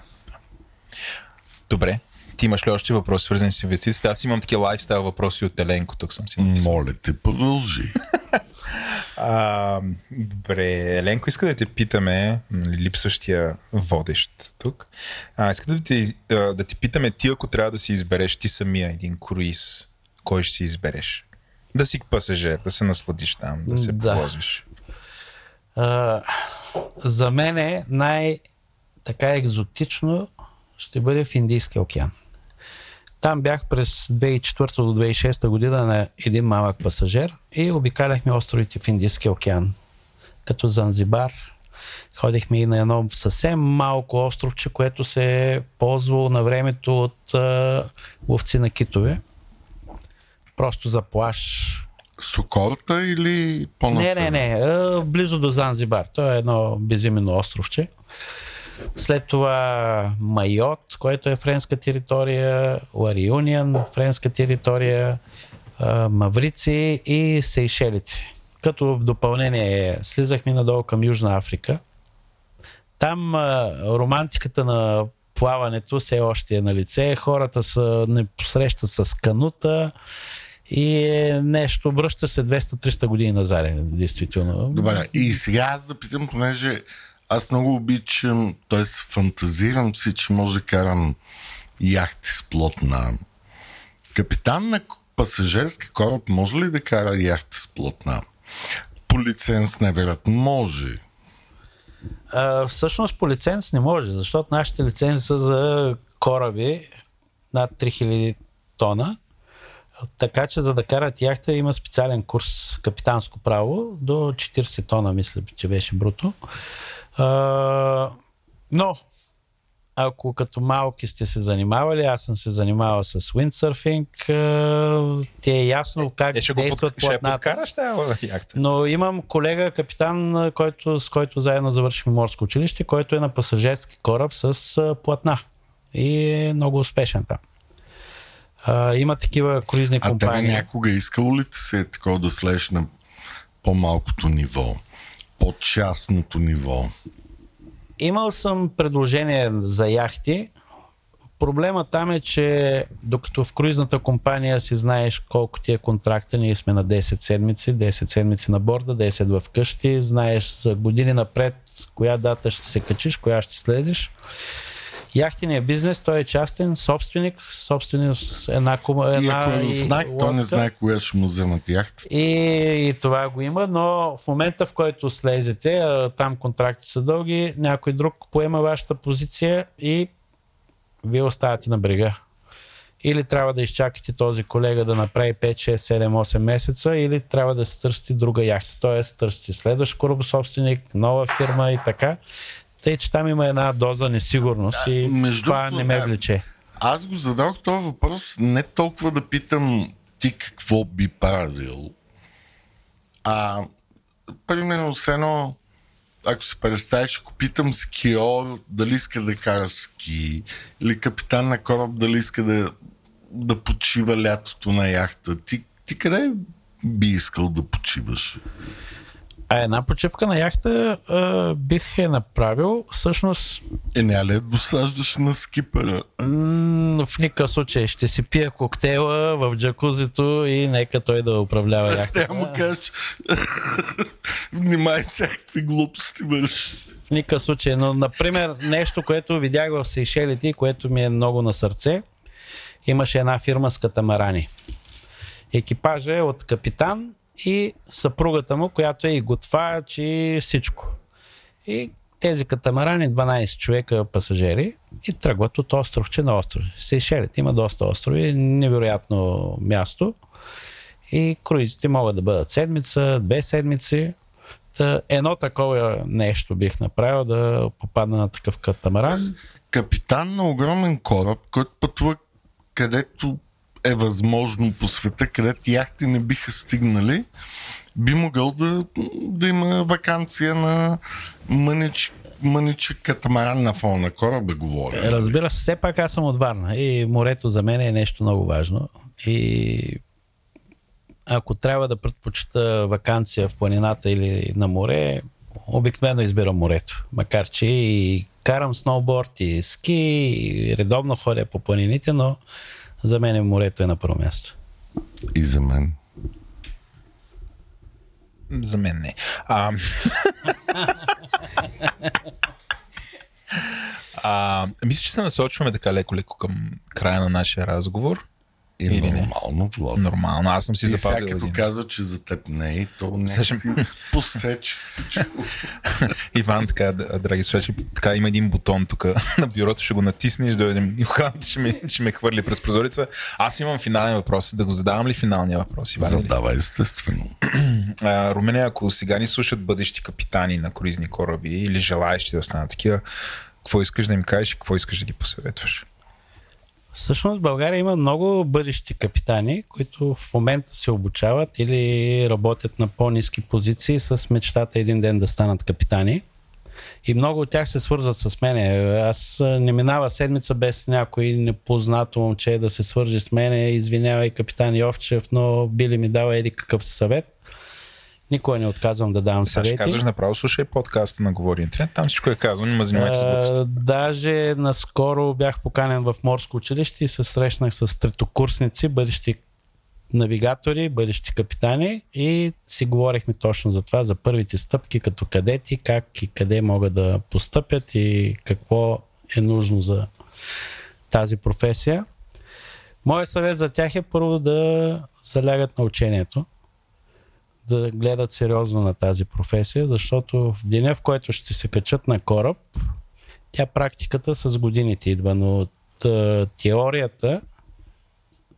Speaker 6: Добре. Ти имаш ли още въпроси, свързани с инвестициите? Аз имам такива лайфстайл въпроси от Еленко, тук съм си написал.
Speaker 4: Моля те, продължи.
Speaker 6: А, добре, Еленко иска да те питаме, нали, липсващия водещ тук. А, иска да ти, а, да ти питаме ти, ако трябва да си избереш ти самия един круиз, кой ще си избереш? Да си пасажир, да се насладиш там, да се
Speaker 5: Да.
Speaker 6: повозиш.
Speaker 5: А, за мен е най- така екзотично ще бъде в Индийския океан. Там бях през 2004 до 2006 година на един малък пасажир и обикаляхме островите в Индийския океан. Като Занзибар. Ходихме и на едно съвсем малко островче, което се е ползвало на времето от а, ловци на китове. Просто за плаш,
Speaker 4: Сокорта или
Speaker 5: не,
Speaker 4: по-насеверно?
Speaker 5: не, не. а, Близо до Занзибар. То е едно безименно островче. След това Майот, което е френска територия, Лариуниан, френска територия, Маврици и Сейшелите. Като в допълнение слизахме надолу към Южна Африка. Там романтиката на плаването все още е на лице. Хората са не посрещат с канута и е нещо, връща се 200-300 години назад, е, действително.
Speaker 4: Добре, и сега аз да питам, понеже аз много обичам, т.е. фантазирам си, че може да карам яхти с плотна. Капитан на пасажирски кораб може ли да кара яхти с плотна? По лиценз невероятно може.
Speaker 5: А, всъщност по лиценз не може, защото нашите лицензи са за кораби над 3000 тона. Така че за да карат яхта има специален курс капитанско право до 40 тона, мисля, че беше бруто. А, но ако като малки сте се занимавали, аз съм се занимавал с уиндсърфинг, а, ти е ясно как
Speaker 6: Е, ще го
Speaker 5: действат
Speaker 6: под, ще подкараш яхта.
Speaker 5: Но имам колега, капитан, а, който, с който заедно завършихме морско училище, който е на пасажирски кораб с а, платна. И е много успешен там. А, има такива круизни
Speaker 4: А тебе
Speaker 5: компании.
Speaker 4: някога искало ли ти се е такова да слезеш на по-малкото ниво? По-частното ниво?
Speaker 5: Имал съм предложение за яхти. Проблема там е, че докато в круизната компания си знаеш колко ти е контракта, ние сме на 10 седмици, 10 седмици на борда, 10 в къщи, знаеш за години напред коя дата ще се качиш, коя ще слезеш. Яхтиният бизнес, той е частен, собственик, собственик с една, кума-
Speaker 4: И
Speaker 5: една
Speaker 4: ако е
Speaker 5: и
Speaker 4: знак, той не
Speaker 5: лодка.
Speaker 4: знае кога ще му вземат яхта.
Speaker 5: И, и това го има, но в момента в който слезете, там контракти са дълги, някой друг поема вашата позиция и вие оставате на брега. Или трябва да изчакате този колега да направи 5, 6, 7, 8 месеца, или трябва да се търсите друга яхта. Тоест, търсите следващ корабособственик, нова фирма и така. Тъй, че там има една доза несигурност и
Speaker 4: между
Speaker 5: това не ме
Speaker 4: да.
Speaker 5: влече.
Speaker 4: аз го зададох този въпрос не толкова да питам ти какво би правил, а примерно с едно ако се представиш, ако питам скиор дали иска да кара ски, или капитан на кораб дали иска да, да почива лятото на яхта, ти, ти къде би искал да почиваш?
Speaker 5: А една почивка на яхта а, бих е направил. Всъщност...
Speaker 4: Е, не ли досаждаш на скипера?
Speaker 5: М- в никакъв случай. Ще си пия коктейла в джакузито и нека той да управлява
Speaker 4: Аз
Speaker 5: яхта.
Speaker 4: няма му кажеш. Внимай всякакви глупости върши.
Speaker 5: В никакъв случай. Но, например, нещо, което видях в Сейшелите и което ми е много на сърце, имаше една фирма с катамарани. Екипажа е от капитан и съпругата му, която е и готвач и всичко. И тези катамарани, 12 човека пасажери, и тръгват от островче на остров. Сейшелите има доста острови, невероятно място. И круизите могат да бъдат седмица, две седмици. Та, едно такова нещо бих направил да попадна на такъв катамаран.
Speaker 4: Капитан на огромен кораб, който пътува където е възможно по света, където яхти не биха стигнали, би могъл да, да има вакансия на мънич, мъничък катамаран на фона на кораба, говоря.
Speaker 5: Разбира се, все пак аз съм от Варна и морето за мен е нещо много важно. И ако трябва да предпочита вакансия в планината или на море, обикновено избирам морето. Макар, че и карам сноуборд и ски, и редовно ходя по планините, но за мен морето е на първо място.
Speaker 4: И за мен.
Speaker 2: За мен не. А, а, мисля, че се насочваме така леко-леко към края на нашия разговор.
Speaker 4: И
Speaker 2: Или не?
Speaker 4: нормално, Влад.
Speaker 2: Нормално, аз съм си
Speaker 4: И
Speaker 2: запазил
Speaker 4: сега като
Speaker 2: един.
Speaker 4: каза, че за теб не е, то не
Speaker 2: ще-
Speaker 4: си посече всичко.
Speaker 2: Иван, така, драги слушатели, така има един бутон тук на бюрото, ще го натиснеш, дойдем и охраната ще ме, ще ме хвърли през прозореца. Аз имам финален въпрос. Да го задавам ли финалния въпрос, Иван? или?
Speaker 4: Задава естествено.
Speaker 2: Румене, ако сега ни слушат бъдещи капитани на круизни кораби или желаещи да станат такива, какво искаш да им кажеш и какво искаш да ги посъветваш?
Speaker 5: Всъщност в България има много бъдещи капитани, които в момента се обучават или работят на по-низки позиции с мечтата един ден да станат капитани. И много от тях се свързват с мене. Аз не минава седмица без някой непознато момче да се свържи с мене. Извинявай, капитан Йовчев, но би ли ми дал еди какъв съвет? Никога не отказвам да давам
Speaker 2: Сега ще
Speaker 5: съвети.
Speaker 2: казваш направо, слушай подкаста на Говори Интернет, там всичко е казано, няма занимайте с глупости.
Speaker 5: А, даже наскоро бях поканен в морско училище и се срещнах с третокурсници, бъдещи навигатори, бъдещи капитани и си говорихме точно за това, за първите стъпки като кадети, как и къде могат да постъпят и какво е нужно за тази професия. Моят съвет за тях е първо да залягат на учението, да гледат сериозно на тази професия, защото в деня, в който ще се качат на кораб, тя практиката с годините идва, но т- теорията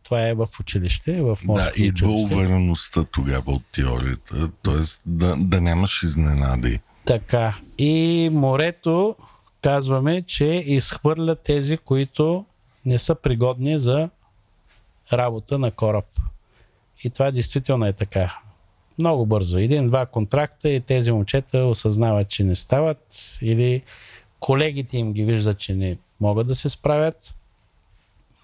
Speaker 5: това е в училище, в
Speaker 4: Да,
Speaker 5: морско
Speaker 4: идва
Speaker 5: училище.
Speaker 4: увереността тогава от теорията, т.е. Да, да нямаш изненади.
Speaker 5: Така. И морето казваме, че изхвърля тези, които не са пригодни за работа на кораб. И това действително е така. Много бързо. Един-два контракта и тези момчета осъзнават, че не стават или колегите им ги виждат, че не могат да се справят.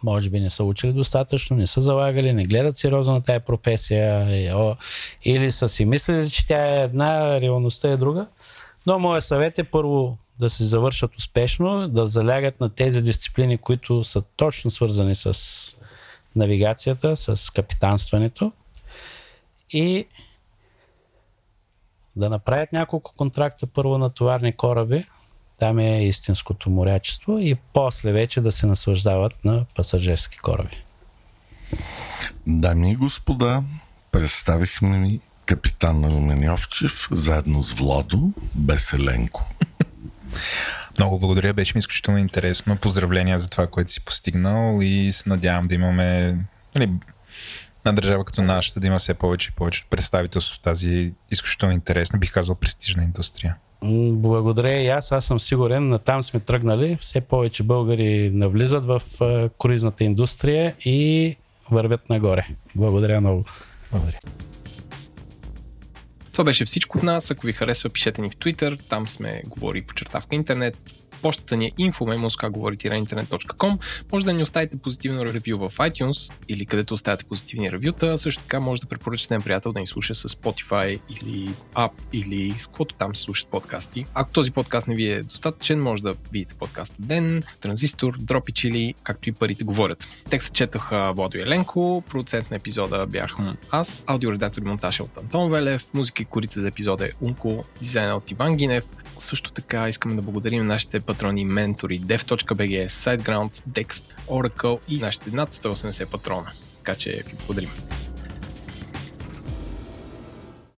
Speaker 5: Може би не са учили достатъчно, не са залагали, не гледат сериозно на тая професия или са си мислили, че тя е една, реалността е друга. Но моят съвет е първо да се завършат успешно, да залягат на тези дисциплини, които са точно свързани с навигацията, с капитанстването и да направят няколко контракта първо на товарни кораби, там е истинското морячество и после вече да се наслаждават на пасажирски кораби.
Speaker 4: Дами и господа, представихме ми капитан Румен Йовчев, заедно с Владо Беселенко.
Speaker 2: Много благодаря, беше ми изключително интересно. Поздравления за това, което си постигнал и се надявам да имаме нали, на държава като нашата да има все повече и повече представителство в тази изключително интересна, бих казал, престижна индустрия.
Speaker 5: Благодаря и аз. Аз съм сигурен, на там сме тръгнали. Все повече българи навлизат в круизната индустрия и вървят нагоре. Благодаря много.
Speaker 7: Благодаря.
Speaker 1: Това беше всичко от нас. Ако ви харесва, пишете ни в Twitter. Там сме говори по чертавка интернет. Почтата ни е info.memoska.com. Може да ни оставите позитивно ревю в iTunes или където оставяте позитивни ревюта. Също така може да препоръчате на приятел да ни слуша с Spotify или App или с каквото там се слушат подкасти. Ако този подкаст не ви е достатъчен, може да видите подкаста Ден, Транзистор, Дропи Чили, както и парите говорят. Текстът четоха Владо Еленко, продуцент на епизода бях аз, аудиоредактор и монтаж е от Антон Велев, музика и корица за епизода е Унко, дизайна от Иван Гинев, също така искаме да благодарим нашите патрони ментори dev.bg, SiteGround, Dext, Oracle и нашите над 180 патрона. Така че ви благодарим.